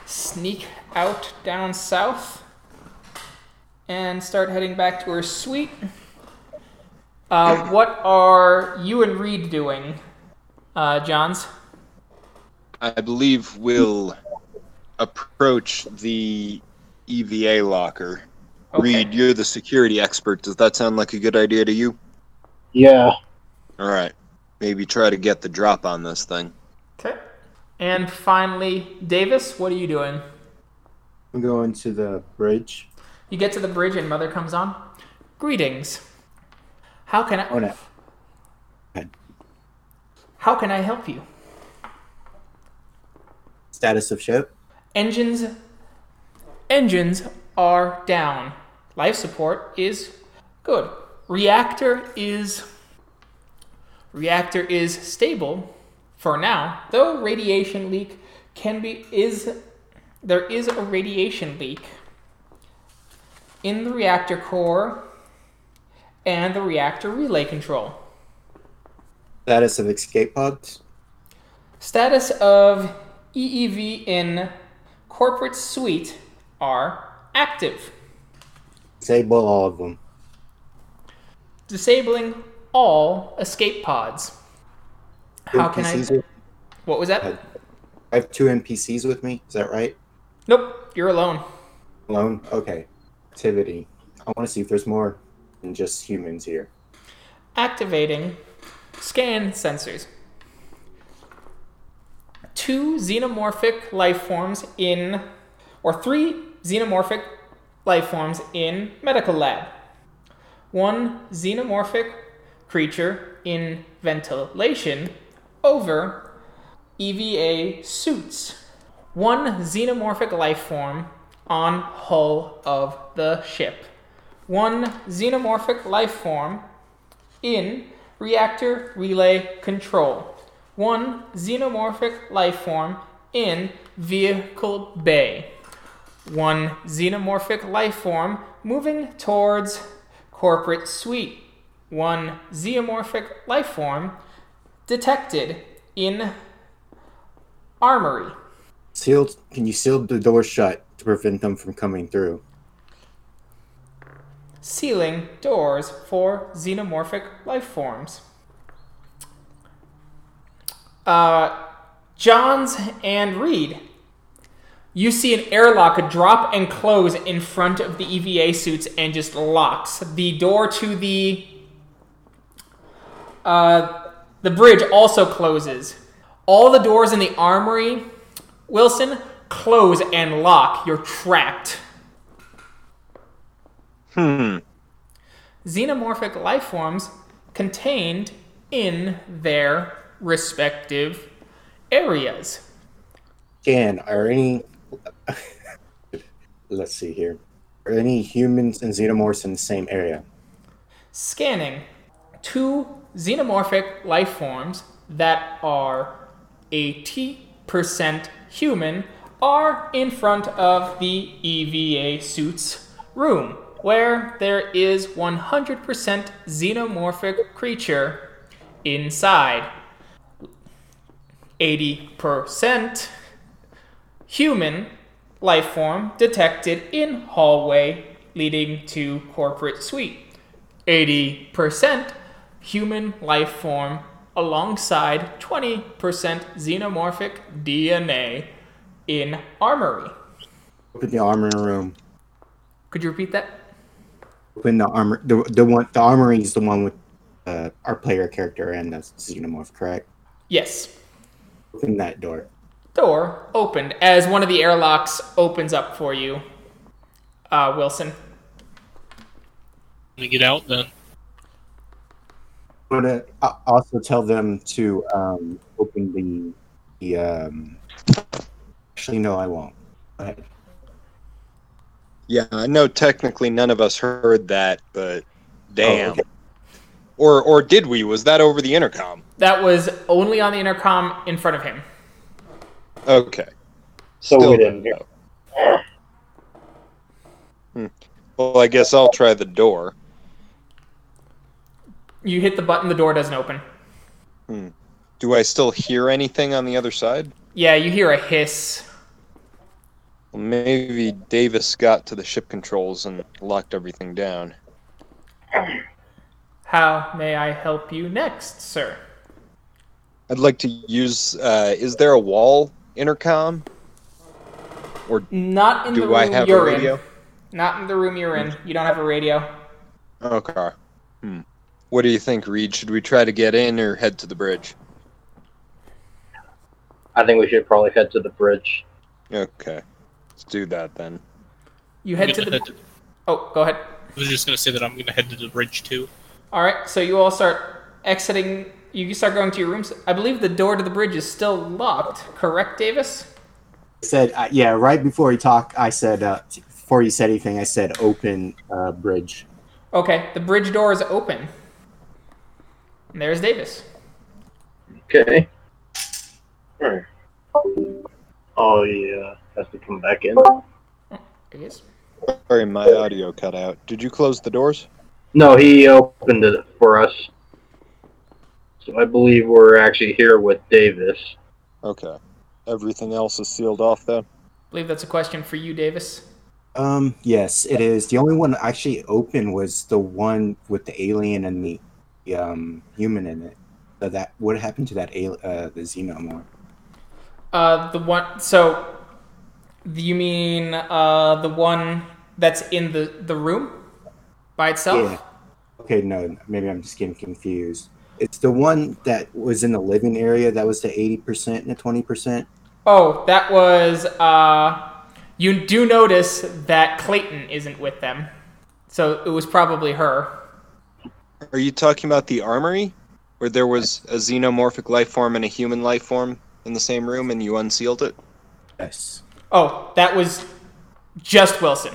sneak out down south and start heading back to her suite. Uh, what are you and Reed doing, uh, Johns?
I believe we'll approach the EVA locker.
Okay.
Reed, you're the security expert. Does that sound like a good idea to you?
Yeah.
All right. Maybe try to get the drop on this thing.
Okay. And finally, Davis, what are you doing?
I'm going to the bridge.
You get to the bridge and Mother comes on. Greetings. How can I
Oh no.
how can I help you?
Status of ship.
Engines engines are down. Life support is good. Reactor is reactor is stable for now, though radiation leak can be is there is a radiation leak in the reactor core and the reactor relay control.
Status of escape pods.
Status of EEV in corporate suite are active.
Disable all of them.
Disabling all escape pods. How can I? What was that?
I have two NPCs with me. Is that right?
Nope, you're alone.
Alone. Okay. Activity. I want to see if there's more than just humans here.
Activating scan sensors. Two xenomorphic life forms in, or three xenomorphic life forms in medical lab. One xenomorphic creature in ventilation over EVA suits. One xenomorphic life form on hull of the ship. One xenomorphic life form in reactor relay control. One xenomorphic life form in vehicle bay. One xenomorphic life form moving towards corporate suite. One xenomorphic life form detected in armory.
Sealed. Can you seal the door shut to prevent them from coming through?
Sealing doors for xenomorphic life forms. Uh, Johns and Reed. You see an airlock drop and close in front of the EVA suits and just locks. The door to the uh, the bridge also closes. All the doors in the armory, Wilson, close and lock. You're trapped.
Hmm.
xenomorphic life forms contained in their respective areas.
Scan. Are any? Let's see here. Are any humans and xenomorphs in the same area?
Scanning two xenomorphic life forms that are 80% human are in front of the EVA suit's room, where there is 100% xenomorphic creature inside. 80% human life form detected in hallway leading to corporate suite. 80% human life form alongside 20% xenomorphic DNA in armory.
Open the armor room.
Could you repeat that?
Open the armor. The, the one. The armory is the one with uh, our player character and the xenomorph. Correct.
Yes.
Open that door.
Door opened as one of the airlocks opens up for you, uh, Wilson.
Let me get out then.
I'm gonna uh, also tell them to um, open the the. Um... Actually, no, I won't. Go ahead.
Yeah, I know technically none of us heard that, but damn.
Oh, okay.
Or or did we? Was that over the intercom?
That was only on the intercom in front of him.
Okay.
So
Still
we didn't hear. Hmm.
Well, I guess I'll try the door.
You hit the button, the door doesn't open. Hmm.
Do I still hear anything on the other side?
Yeah, you hear a hiss.
Well, maybe Davis got to the ship controls and locked everything down.
How may I help you next, sir?
I'd like to use. Uh, is there a wall intercom?
Or not in the room
I have
you're
radio?
in. Not in the room you're in. You don't have a radio.
Okay. Hmm. What do you think, Reed? Should we try to get in or head to the bridge?
I think we should probably head to the bridge.
Okay. Let's do that then.
You head to
gonna
the.
head to-
Oh, go ahead.
I was just gonna say that I'm gonna head to the bridge too.
All right, so you all start exiting. You start going to your rooms. I believe the door to the bridge is still locked. Correct, Davis?
I said uh, yeah right before he talked i said uh, before he said anything i said open uh, bridge
Okay, the bridge door is open. And there's Davis.
Okay. Alright. Oh yeah, has to come back in.
There he is.
Sorry, my audio cut out. Did you close the doors?
No, he opened it for us. So I believe we're actually here with Davis.
Okay. Everything else is sealed off then?
I believe that's a question for you, Davis.
um yes it is the only one actually open was the one with the alien and the, the um human in it so that what happened to that al- uh the xenomorph
Uh, the one. So, you mean uh the one that's in the the room by itself?
Yeah. Okay, no, maybe I'm just getting confused. It's the one that was in the living area that was the 80% and the 20%.
Oh, that was. Uh, you do notice that Clayton isn't with them, so it was probably her.
Are you talking about the armory? Where there was a xenomorphic life form and a human life form in the same room and you unsealed it?
Yes.
Oh, that was just Wilson.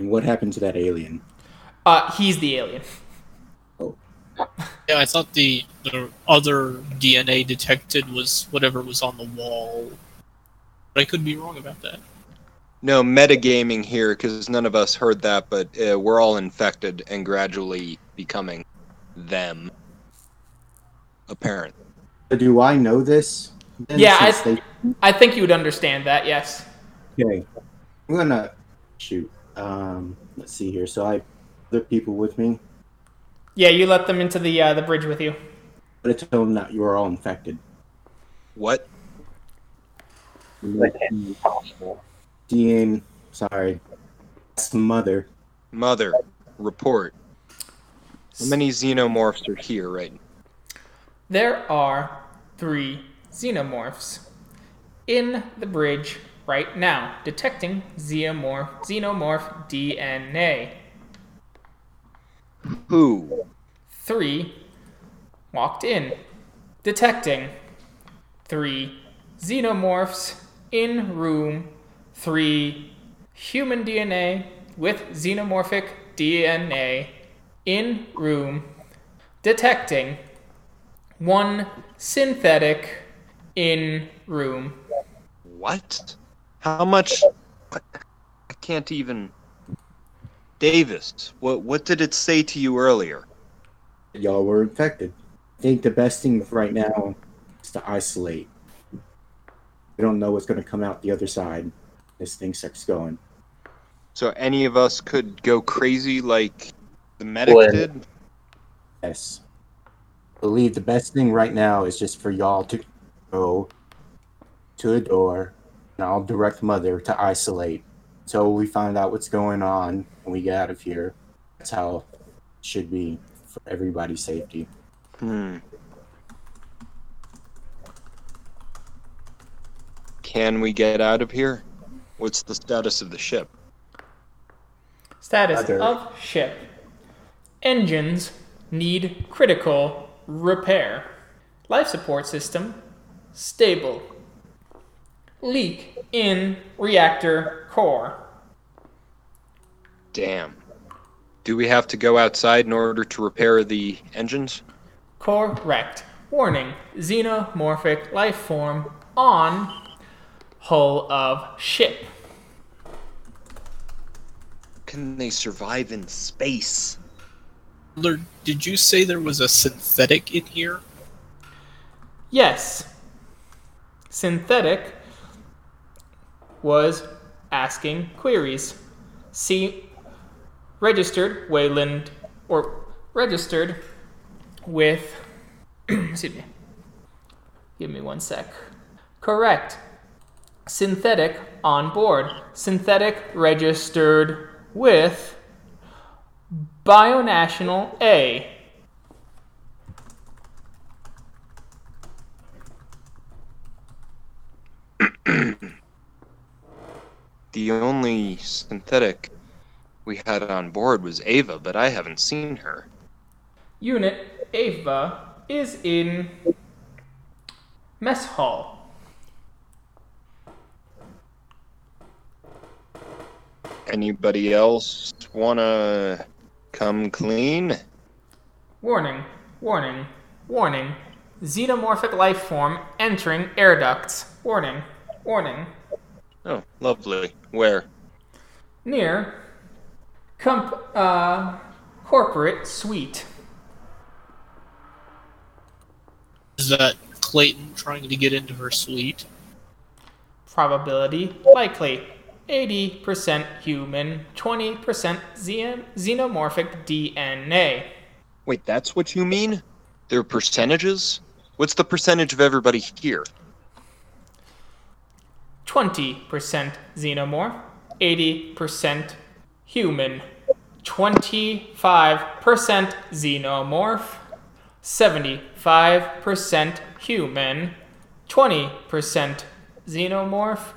Okay. And what happened to that alien?
Uh, he's the alien. Oh.
Yeah, I thought the the other DNA detected was whatever was on the wall, but I could be wrong about that.
No, metagaming here, because none of us heard that, but uh, we're all infected and gradually becoming them. Apparent.
So do I know this? then,
Yeah, I-
since
I think you would understand that. Yes.
they- okay. I'm gonna shoot. Um, let's see here. So I other people with me,
Yeah, you let them into the uh, the bridge with you.
but I told them that you were all infected.
What?
That can't be possible.
Dean, sorry, that's mother.
Mother, report. How many xenomorphs are here right
There are three xenomorphs in the bridge right now, detecting xenomorph xenomorph DNA.
Who?
Three walked in, detecting three xenomorphs in room, three human DNA with xenomorphic DNA in room, detecting one synthetic in room.
What? How much? I can't even. Davis, what what did it say to you earlier?
Y'all were infected. I think the best thing right now is to isolate. We don't know what's going to come out the other side. This thing starts going.
So any of us could go crazy like the medic
Glenn.
did?
Yes. I believe the best thing right now is just for y'all to go to a door and I'll direct mother to isolate. So we find out what's going on and we get out of here. That's how it should be for everybody's safety.
Hmm. Can we get out of here? What's the status of the ship?
Status
Other.
of ship. Engines need critical repair. Life support system stable. Leak in reactor core.
Damn. Do we have to go outside in order to repair the engines?
Correct. Warning xenomorphic life form on hull of ship.
Can they survive in space?
Ler, did you say there was a synthetic in here?
Yes. Synthetic was asking queries. See, registered Weyland, or registered with. excuse me. Give me one sec. Correct. Synthetic on board. Synthetic registered with Bionational A.
The only synthetic we had on board was Ava, but I haven't seen her.
Unit Ava is in mess hall.
Anybody else wanna come clean?
Warning, warning, warning. Xenomorphic life form entering air ducts. Warning, warning.
Oh, lovely. Where?
Near comp uh corporate suite.
Is that Clayton trying to get into her suite?
Probability likely. 80% human, 20% xen- xenomorphic DNA.
Wait, that's what you mean? Their percentages? What's the percentage of everybody here?
20% xenomorph, 80% human, 25% xenomorph, 75% human, 20% xenomorph,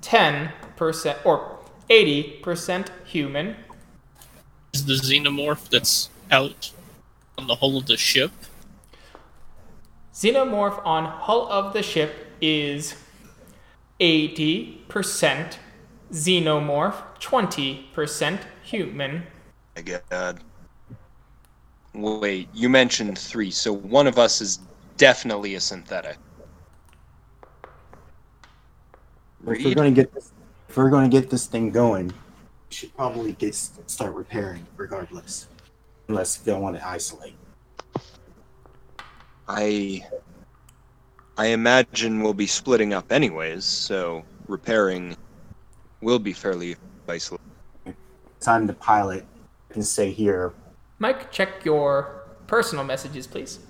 10% or 80% human,
Is the xenomorph that's out on the hull of the ship?
Xenomorph on hull of the ship is 80% xenomorph, 20% human.
My god. Wait, you mentioned three, so one of us is definitely a synthetic.
If we're gonna get this, if we're gonna get this thing going, we should probably get start repairing regardless, unless they want to isolate.
I I imagine we'll be splitting up anyways, so repairing will be fairly isolated.
Time to pilot. I can stay here.
Mike, check your personal messages, please.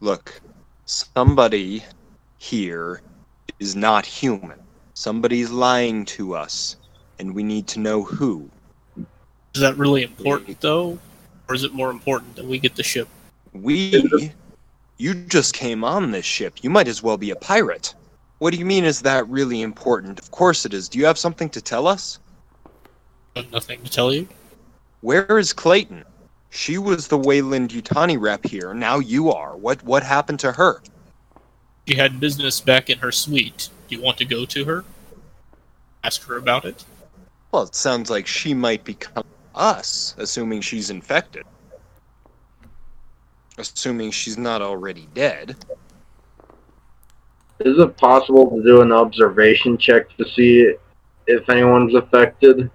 Look, somebody here is not human. Somebody's lying to us, and we need to know who.
Is that really important though? Or is it more important that we get the ship?
We? You just came on this ship. You might as well be a pirate. What do you mean, is that really important? Of course it is. Do you have something to tell us?
Nothing to tell you.
Where is Clayton? She was the Weyland Yutani rep here. Now you are. What what happened to her?
She had business back in her suite. Do you want to go to her? Ask her about it?
Well, it sounds like she might become us, assuming she's infected. Assuming she's not already dead.
Is it possible to do an observation check to see if anyone's affected?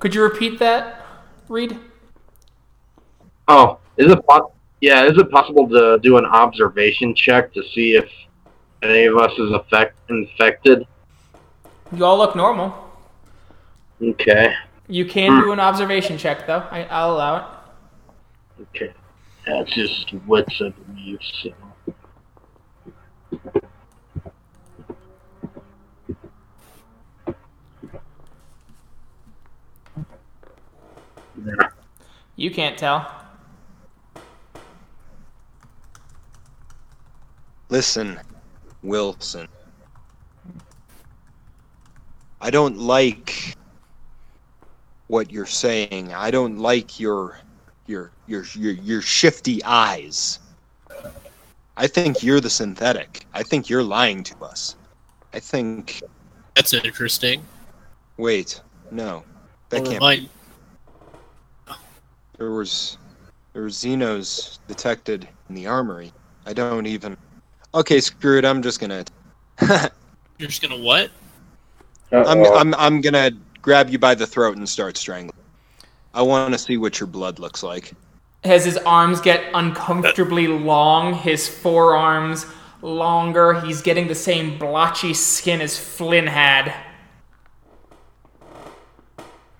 Could you repeat that, Reed?
Oh, is it po- yeah, is it possible to do an observation check to see if any of us is affect- infected?
You all look normal.
Okay.
You can do an observation check, though. I, I'll allow it.
Okay. That's just wits, I believe, so. Yeah.
You can't tell.
Listen, Wilson. I don't like what you're saying. I don't like your your your your, your shifty eyes. I think you're the synthetic. I think you're lying to us. I think
That's interesting.
wait, no. That
I'll
can't
remind,
there was there were Xenos detected in the armory. I don't even Okay, screw it, I'm just gonna
You're just gonna what?
I'm, I'm I'm gonna grab you by the throat and start strangling. I want to see what your blood looks like.
As his arms get uncomfortably long, his forearms longer, he's getting the same blotchy skin as Flynn had.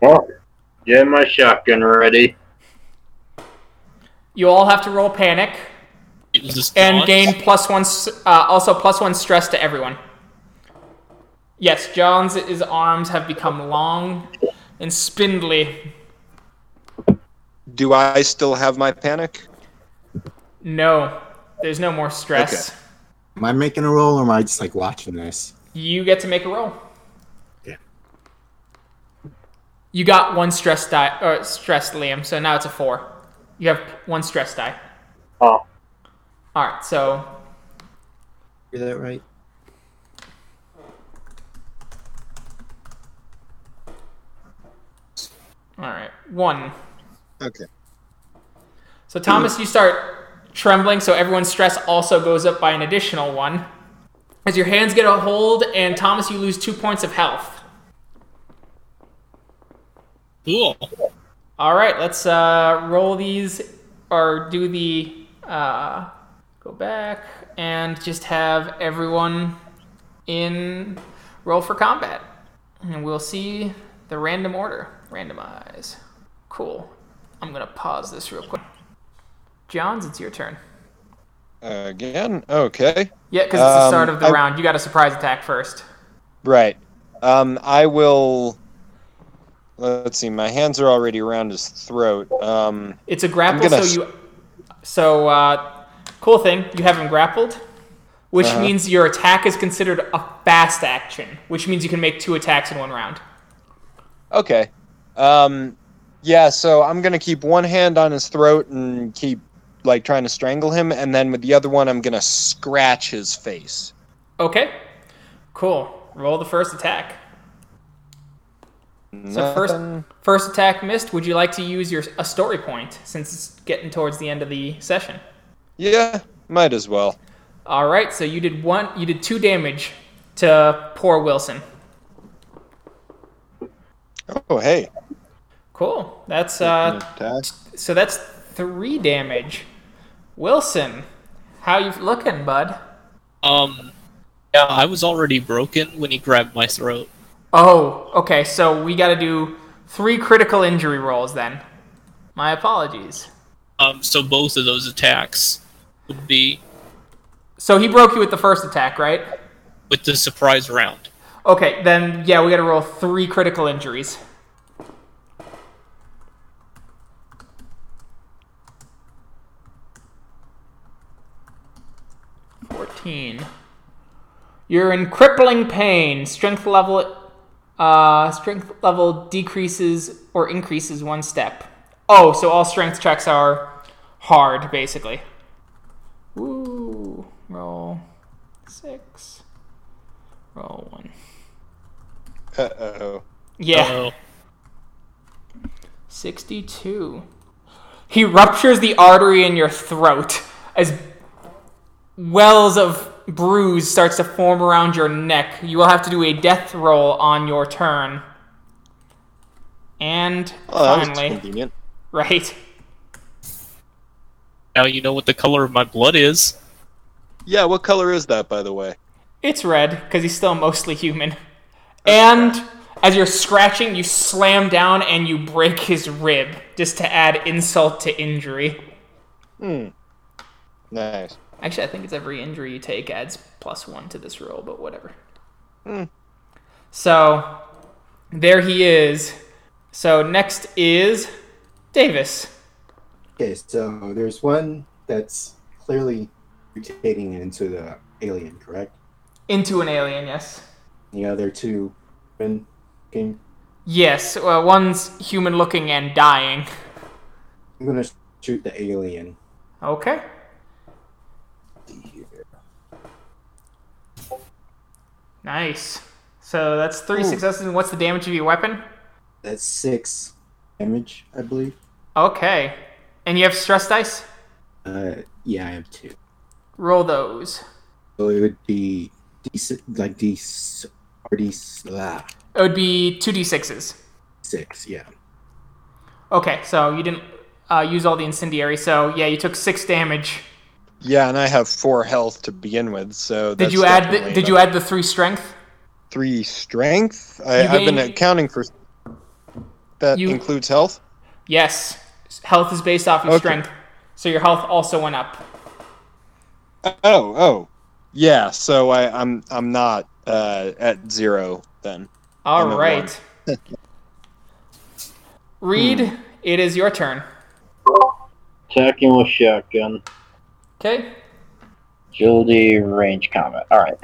Well, get my shotgun ready.
You all have to roll panic and gain plus one, uh, also plus one stress to everyone. Yes, Johns his arms have become long and spindly.
Do I still have my panic?
No, there's no more stress. Okay.
Am I making a roll or am I just like watching this?
You get to make a roll.
Yeah.
You got one stress die or stress, Liam. So now it's a four. You have one stress die.
Oh,
All right. So
Is that right?
All right, one.
Okay.
So Thomas, you start trembling. So everyone's stress also goes up by an additional one. As your hands get a hold, and Thomas, you lose two points of health.
Cool.
All right, let's uh, roll these or do the uh, go back and just have everyone in roll for combat, and we'll see the random order. Randomize. Cool. I'm gonna pause this real quick. Johns, it's your turn.
Again? Okay.
Yeah, because it's the
Um,
start of the
I-
round. You got a surprise attack first.
Right. Um, I will. Let's see. My hands are already around his throat. Um,
It's a grapple,
gonna
so you. So, uh, cool thing, you have him grappled, which
Uh-huh.
means your attack is considered a fast action, which means you can make two attacks in one round.
okay. Um, yeah. So I'm gonna keep one hand on his throat and keep like trying to strangle him, and then with the other one, I'm gonna scratch his face.
Okay, cool. Roll the first attack. So first, first attack missed. Would you like to use your a story point since it's getting towards the end of the session?
Yeah. Might as well.
All right, so you did one. You did two damage to poor Wilson.
Oh, hey.
Cool. That's uh, So that's three damage. Wilson, how you looking, bud?
Um, yeah, I was already broken when he grabbed my throat.
Oh, okay. So we got to do three critical injury rolls then. My apologies.
Um, so both of those attacks would be
So he broke you with the first attack, right?
with the surprise round.
Okay, then yeah, we got to roll three critical injuries. Fourteen. You're in crippling pain. Strength level, uh, strength level decreases or increases one step. Oh, so all strength checks are hard, basically. Woo! Roll six. Roll one.
Uh oh.
Yeah.
Uh-oh.
62. He ruptures the artery in your throat as wells of bruise starts to form around your neck. You will have to do a death roll on your turn. And
Oh, that was
finally,
convenient.
right.
Now you know what the color of my blood is.
Yeah. What color is that, by the way?
It's red because he's still mostly human. And as you're scratching, you slam down and you break his rib just to add insult to injury.
Hmm. Nice.
Actually, I think it's every injury you take adds plus one to this roll, but whatever.
Hmm.
So there he is. So next is Davis.
Okay, so there's one that's clearly mutating into the alien, correct?
Into an alien, yes.
The other two, been looking.
Yes, uh, one's human looking and dying.
I'm gonna shoot the alien.
Okay. Nice. So that's three
Ooh.
successes. And what's the damage of your weapon?
That's six damage, I believe.
Okay. And you have stress dice?
Uh, yeah, I have two.
Roll those.
So it would be D like D or D ah,
It would be 2d6s.
six. Yeah.
Okay, so you didn't uh, use all the incendiary, so yeah, you took six damage.
Yeah, and I have four health to begin with, so
Did you add the, did you add the three strength?
three strength? I,
You
I've been accounting for. That
You-
includes health.
Yes. Health is based off your
Okay.
strength, so your health also went up.
Oh, oh, yeah. So I, I'm, I'm not uh, at zero then.
All
I'm
right. Reed, it is your turn.
Attacking with shotgun.
Okay.
Agility, range combat. Alright.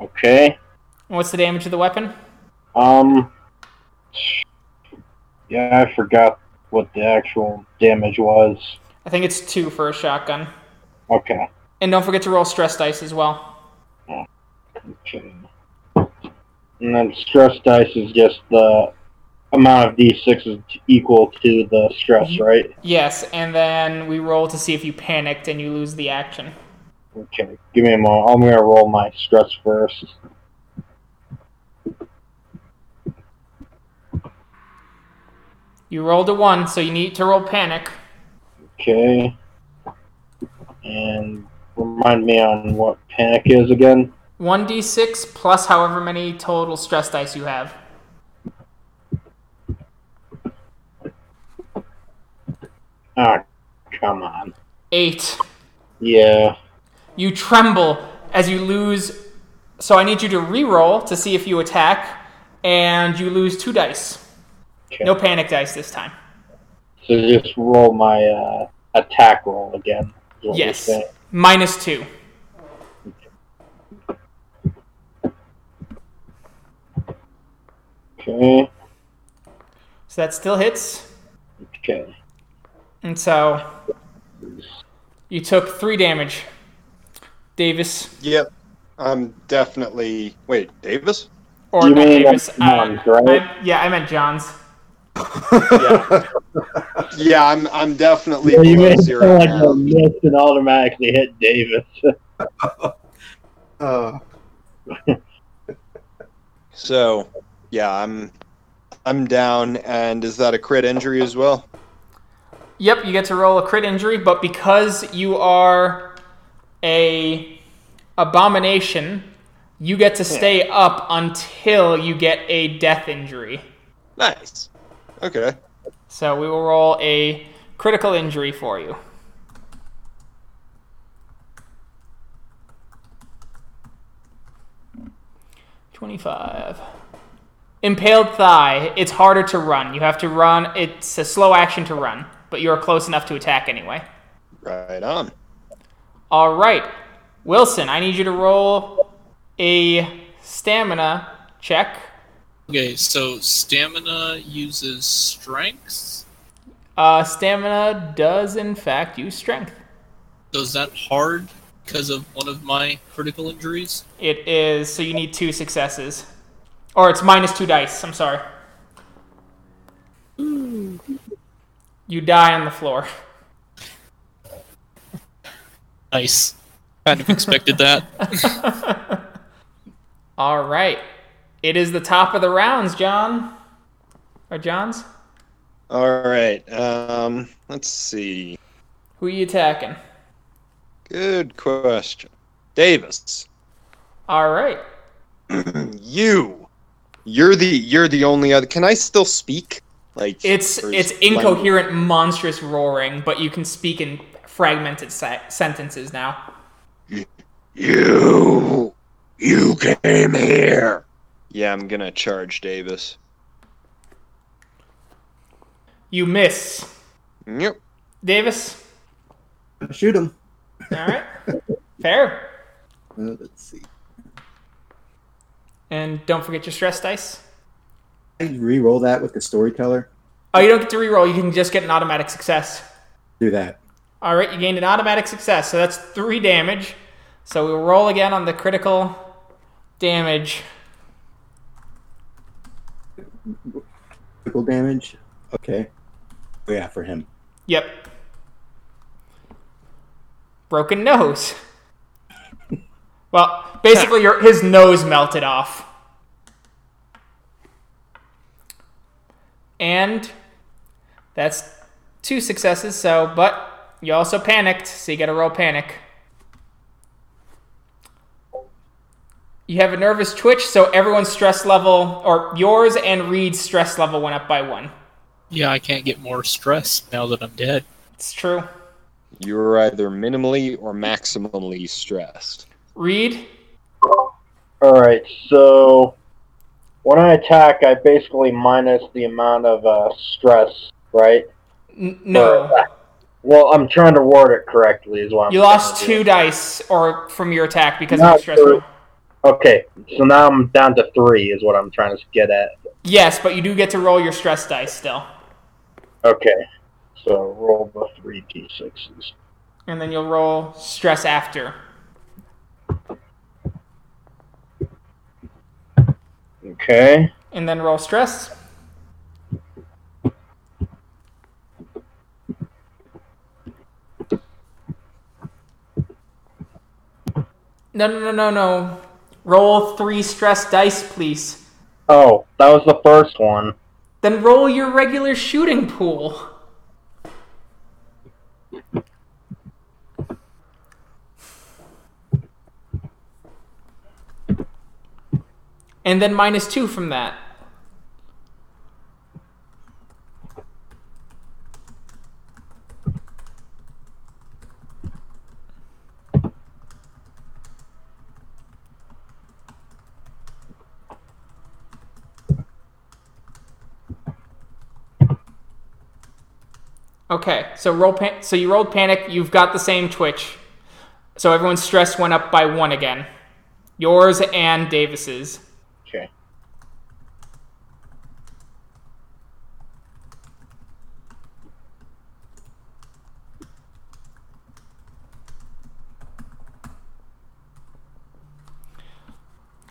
Okay.
What's the damage of the weapon?
Um. Yeah, I forgot what the actual damage was.
I think it's two for a shotgun.
Okay.
And don't forget to roll stress dice as well.
Okay. And then stress dice is just the amount of d6 is equal to the stress, mm-hmm. right?
Yes, and then we roll to see if you panicked and you lose the action.
Okay. Give me a moment. I'm gonna roll my stress first.
You rolled a one, so you need to roll panic.
Okay. And remind me on what panic is again.
1d6 plus however many total stress dice you have.
Ah, come on.
Eight.
Yeah.
You tremble as you lose. So I need you to re-roll to see if you attack, and you lose two dice.
Okay.
No panic dice this time.
So just roll my uh, attack roll again. is what you're
Yes. Minus two.
Okay.
So that still hits.
Okay.
And so you took three damage. Davis.
Yep. I'm definitely. Wait, Davis?
Or
You
not
mean
Davis.
Johns,
uh,
right?
I- yeah, I meant Johns.
Yeah. yeah, I'm. I'm definitely
you
below
made
zero
sound like
now.
you missed and automatically hit Davis.
Uh,
So, yeah, I'm. I'm down, and is that a crit injury as well?
Yep, you get to roll a crit injury, but because you are a abomination, you get to stay up until you get a death injury.
Nice. Okay.
So we will roll a critical injury for you. Twenty-five. Impaled thigh. It's harder to run. You have to run. It's a slow action to run, but you're close enough to attack anyway.
Right on.
All right, Wilson. I need you to roll a stamina check.
Okay, so stamina uses strength.
Uh, stamina does in fact use strength.
So is that hard because of one of my critical injuries?
It is so you need two successes, or it's minus two dice. I'm sorry. You die on the floor.
Nice. Kind of expected that.
All right, it is the top of the rounds, John. Or Johns?
All right. Um, let's see.
Who are you attacking?
Good question. Davis,
All right.
you. You're the you're the only other. Can I still speak? Like
It's it's
is
incoherent, monstrous roaring, but you can speak in fragmented se- sentences now.
You, you came here. Yeah, I'm gonna charge Davis.
You miss,
Yep.
Davis.
shoot him.
All right, fair.
Uh, let's see.
And don't forget your stress dice.
I re-roll that with the storyteller.
Oh, you don't get to re-roll. You can just get an automatic success.
Do that.
All right, you gained an automatic success, so that's three damage. So we'll roll again on the critical damage.
Critical damage. Okay. Yeah, for him.
Yep. Broken nose. Well, basically, your his nose melted off. And that's two successes. So, but you also panicked, so you got to roll panic. You have a nervous twitch, so everyone's stress level, or yours and Reed's stress level went up by one.
Yeah, I can't get more stressed now that I'm dead.
It's true.
You're either minimally or maximally stressed.
Reed,
Alright, so when I attack, I basically minus the amount of uh, stress, right?
n- no.
Well, I'm trying to word it correctly, is what I'm
You lost two dice or from your attack because
Not
of the stress.
three. Okay, so now I'm down to three, is what I'm trying to get at.
Yes, but you do get to roll your stress dice still.
Okay, so roll the three d6s.
And then you'll roll stress after.
Okay.
And then roll stress. No, no, no, no, no. Roll three stress dice, please.
Oh, that was the first one.
Then roll your regular shooting pool. And then minus two from that. Okay, so roll pan- so you rolled panic, you've got the same twitch. So everyone's stress went up by one again. Yours and Davis's.
Okay.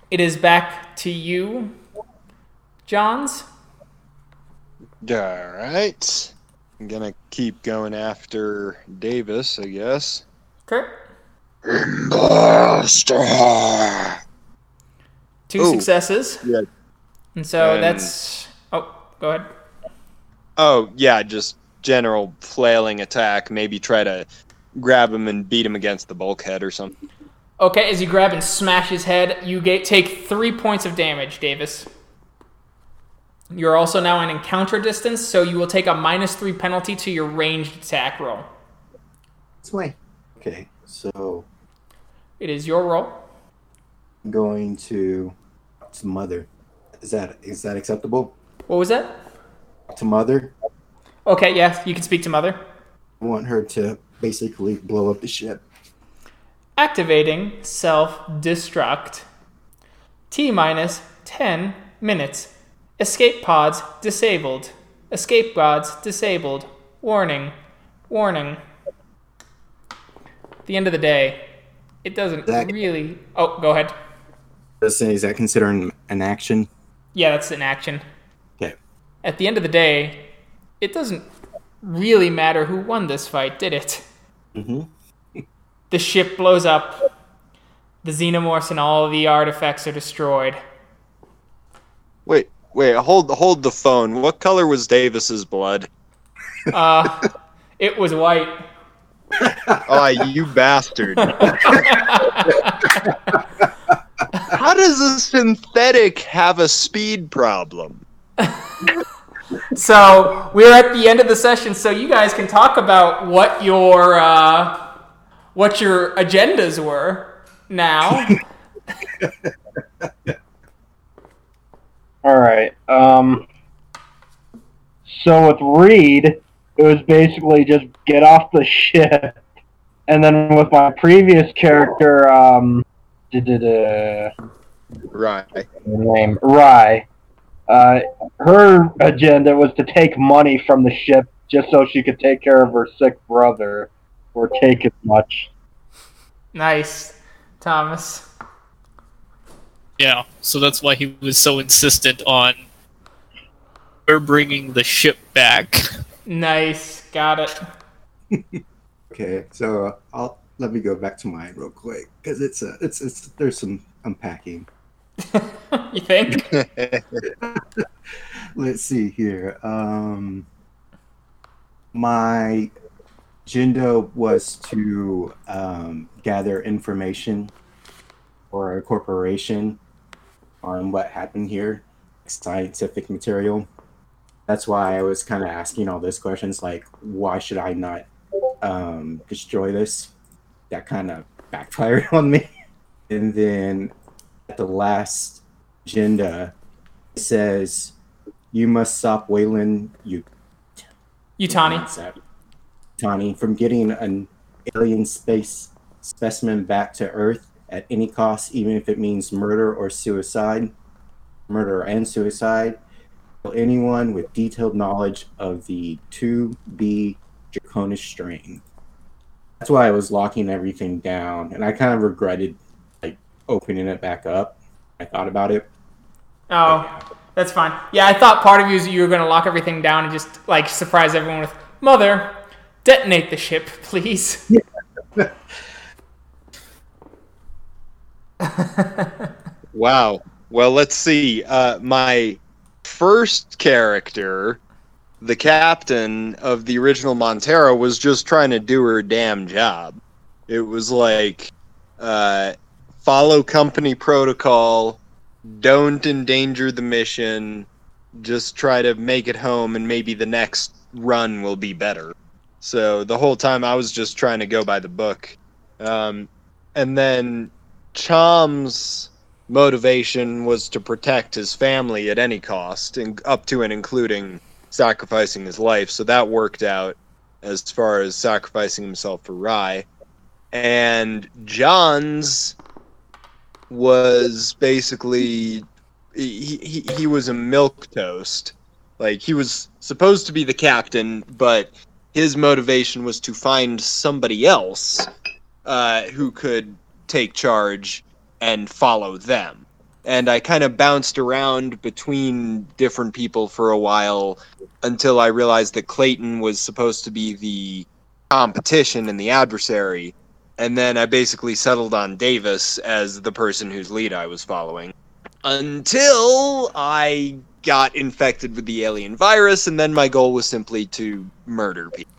It is back to you, Johns.
Alright. I'm gonna keep going after Davis, I guess.
Okay.
Buster!
Two
Ooh.
successes.
Yeah.
And so that's Oh, go ahead.
Oh, yeah, just general flailing attack. Maybe try to grab him and beat him against the bulkhead or something.
Okay, as you grab and smash his head, you get, take three points of damage, Davis. You're also now in encounter distance, so you will take a minus three penalty to your ranged attack roll.
This way. Okay, so
It is your roll.
I'm going to to mother. Is that is that acceptable?
What was that?
To mother,
Okay, yeah, you can speak to Mother.
I want her to basically blow up the ship.
Activating self destruct. T minus 10 minutes. Escape pods disabled. Escape pods disabled. Warning. Warning. At the end of the day, it doesn't
That-
really. Oh, go ahead.
Does is that considered an action?
Yeah, that's an action.
Okay.
At the end of the day, it doesn't really matter who won this fight, did it?
Mm-hmm.
The ship blows up. The xenomorphs and all the artifacts are destroyed.
Wait, wait, hold hold the phone. What color was Davis's blood?
Uh, it was white.
Oh, you bastard. How does a synthetic have a speed problem?
So we're at the end of the session, so you guys can talk about what your uh, what your agendas were now.
All right. Um. So with Reed, it was basically just get off the ship, and then with my previous character, um,
Right.
name Rye, uh, her agenda was to take money from the ship just so she could take care of her sick brother, or take as much.
nice, Thomas.
Yeah, so that's why he was so insistent on we're bringing the ship back.
Nice, got it.
Okay, so uh, I'll let me go back to mine real quick because it's a it's it's there's some unpacking.
you think?
Let's see here. Um, my agenda was to um, gather information for a corporation on what happened here, scientific material. That's why I was kind of asking all those questions, like why should I not um, destroy this? That kind of backfired on me. And then at the last agenda, it says you must stop Weyland you
Utani.
Tani from getting an alien space specimen back to Earth at any cost, even if it means murder or suicide. Murder and suicide. Anyone with detailed knowledge of the 2B Draconish strain. That's why I was locking everything down, and I kind of regretted like opening it back up. I thought about it.
Oh, that's fine. Yeah, I thought part of you is you were going to lock everything down and just like surprise everyone with, "Mother, detonate the ship, please."
Wow. Well, let's see. Uh, my first character, the captain of the original Montero, was just trying to do her damn job. It was like, uh, follow company protocol, don't endanger the mission, just try to make it home, and maybe the next run will be better. So the whole time I was just trying to go by the book. Um, and then Cham's motivation was to protect his family at any cost, and up to and including sacrificing his life. So that worked out as far as sacrificing himself for Rye. And Johns was basically he, he he was a milk toast. Like he was supposed to be the captain, but his motivation was to find somebody else uh, who could take charge and follow them. And I kind of bounced around between different people for a while until I realized that Clayton was supposed to be the competition and the adversary. And then I basically settled on Davis as the person whose lead I was following. Until I got infected with the alien virus, and then my goal was simply to murder people.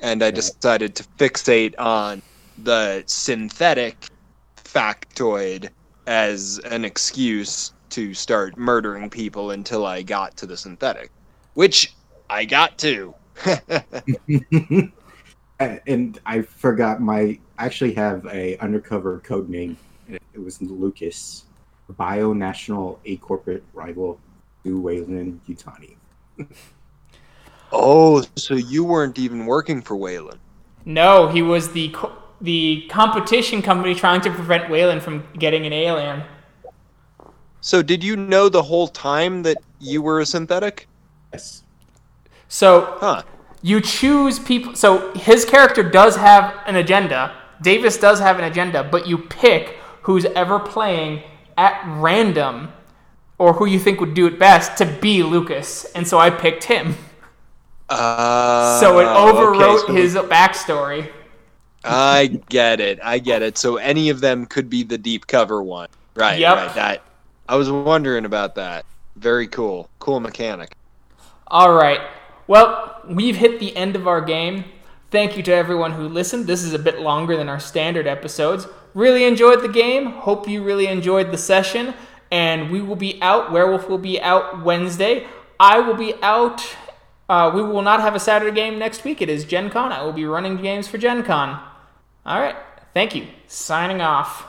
And I decided to fixate on the synthetic factoid as an excuse to start murdering people until I got to the synthetic, which I got to.
Uh, and I forgot my I actually have a undercover code name. It was Lucas, Bio National A corporate rival to Weyland Utani.
oh, so you weren't even working for Weyland?
no, he was the co- the competition company trying to prevent Weyland from getting an alien.
So did you know the whole time that you were a synthetic?
Yes.
So
Huh.
you choose people. So his character does have an agenda. Davis does have an agenda, but you pick who's ever playing at random or who you think would do it best to be Lucas. And so I picked him.
Uh,
so it overwrote
okay, so
his backstory.
I get it. I get it. So any of them could be the deep cover one. Right.
Yep.
Right. That I was wondering about that. Very cool. Cool mechanic.
All right. Well, we've hit the end of our game. Thank you to everyone who listened. This is a bit longer than our standard episodes. Really enjoyed the game. Hope you really enjoyed the session. And we will be out. Werewolf will be out Wednesday. I will be out. Uh, we will not have a Saturday game next week. It is Gen Con. I will be running games for Gen Con. All right. Thank you. Signing off.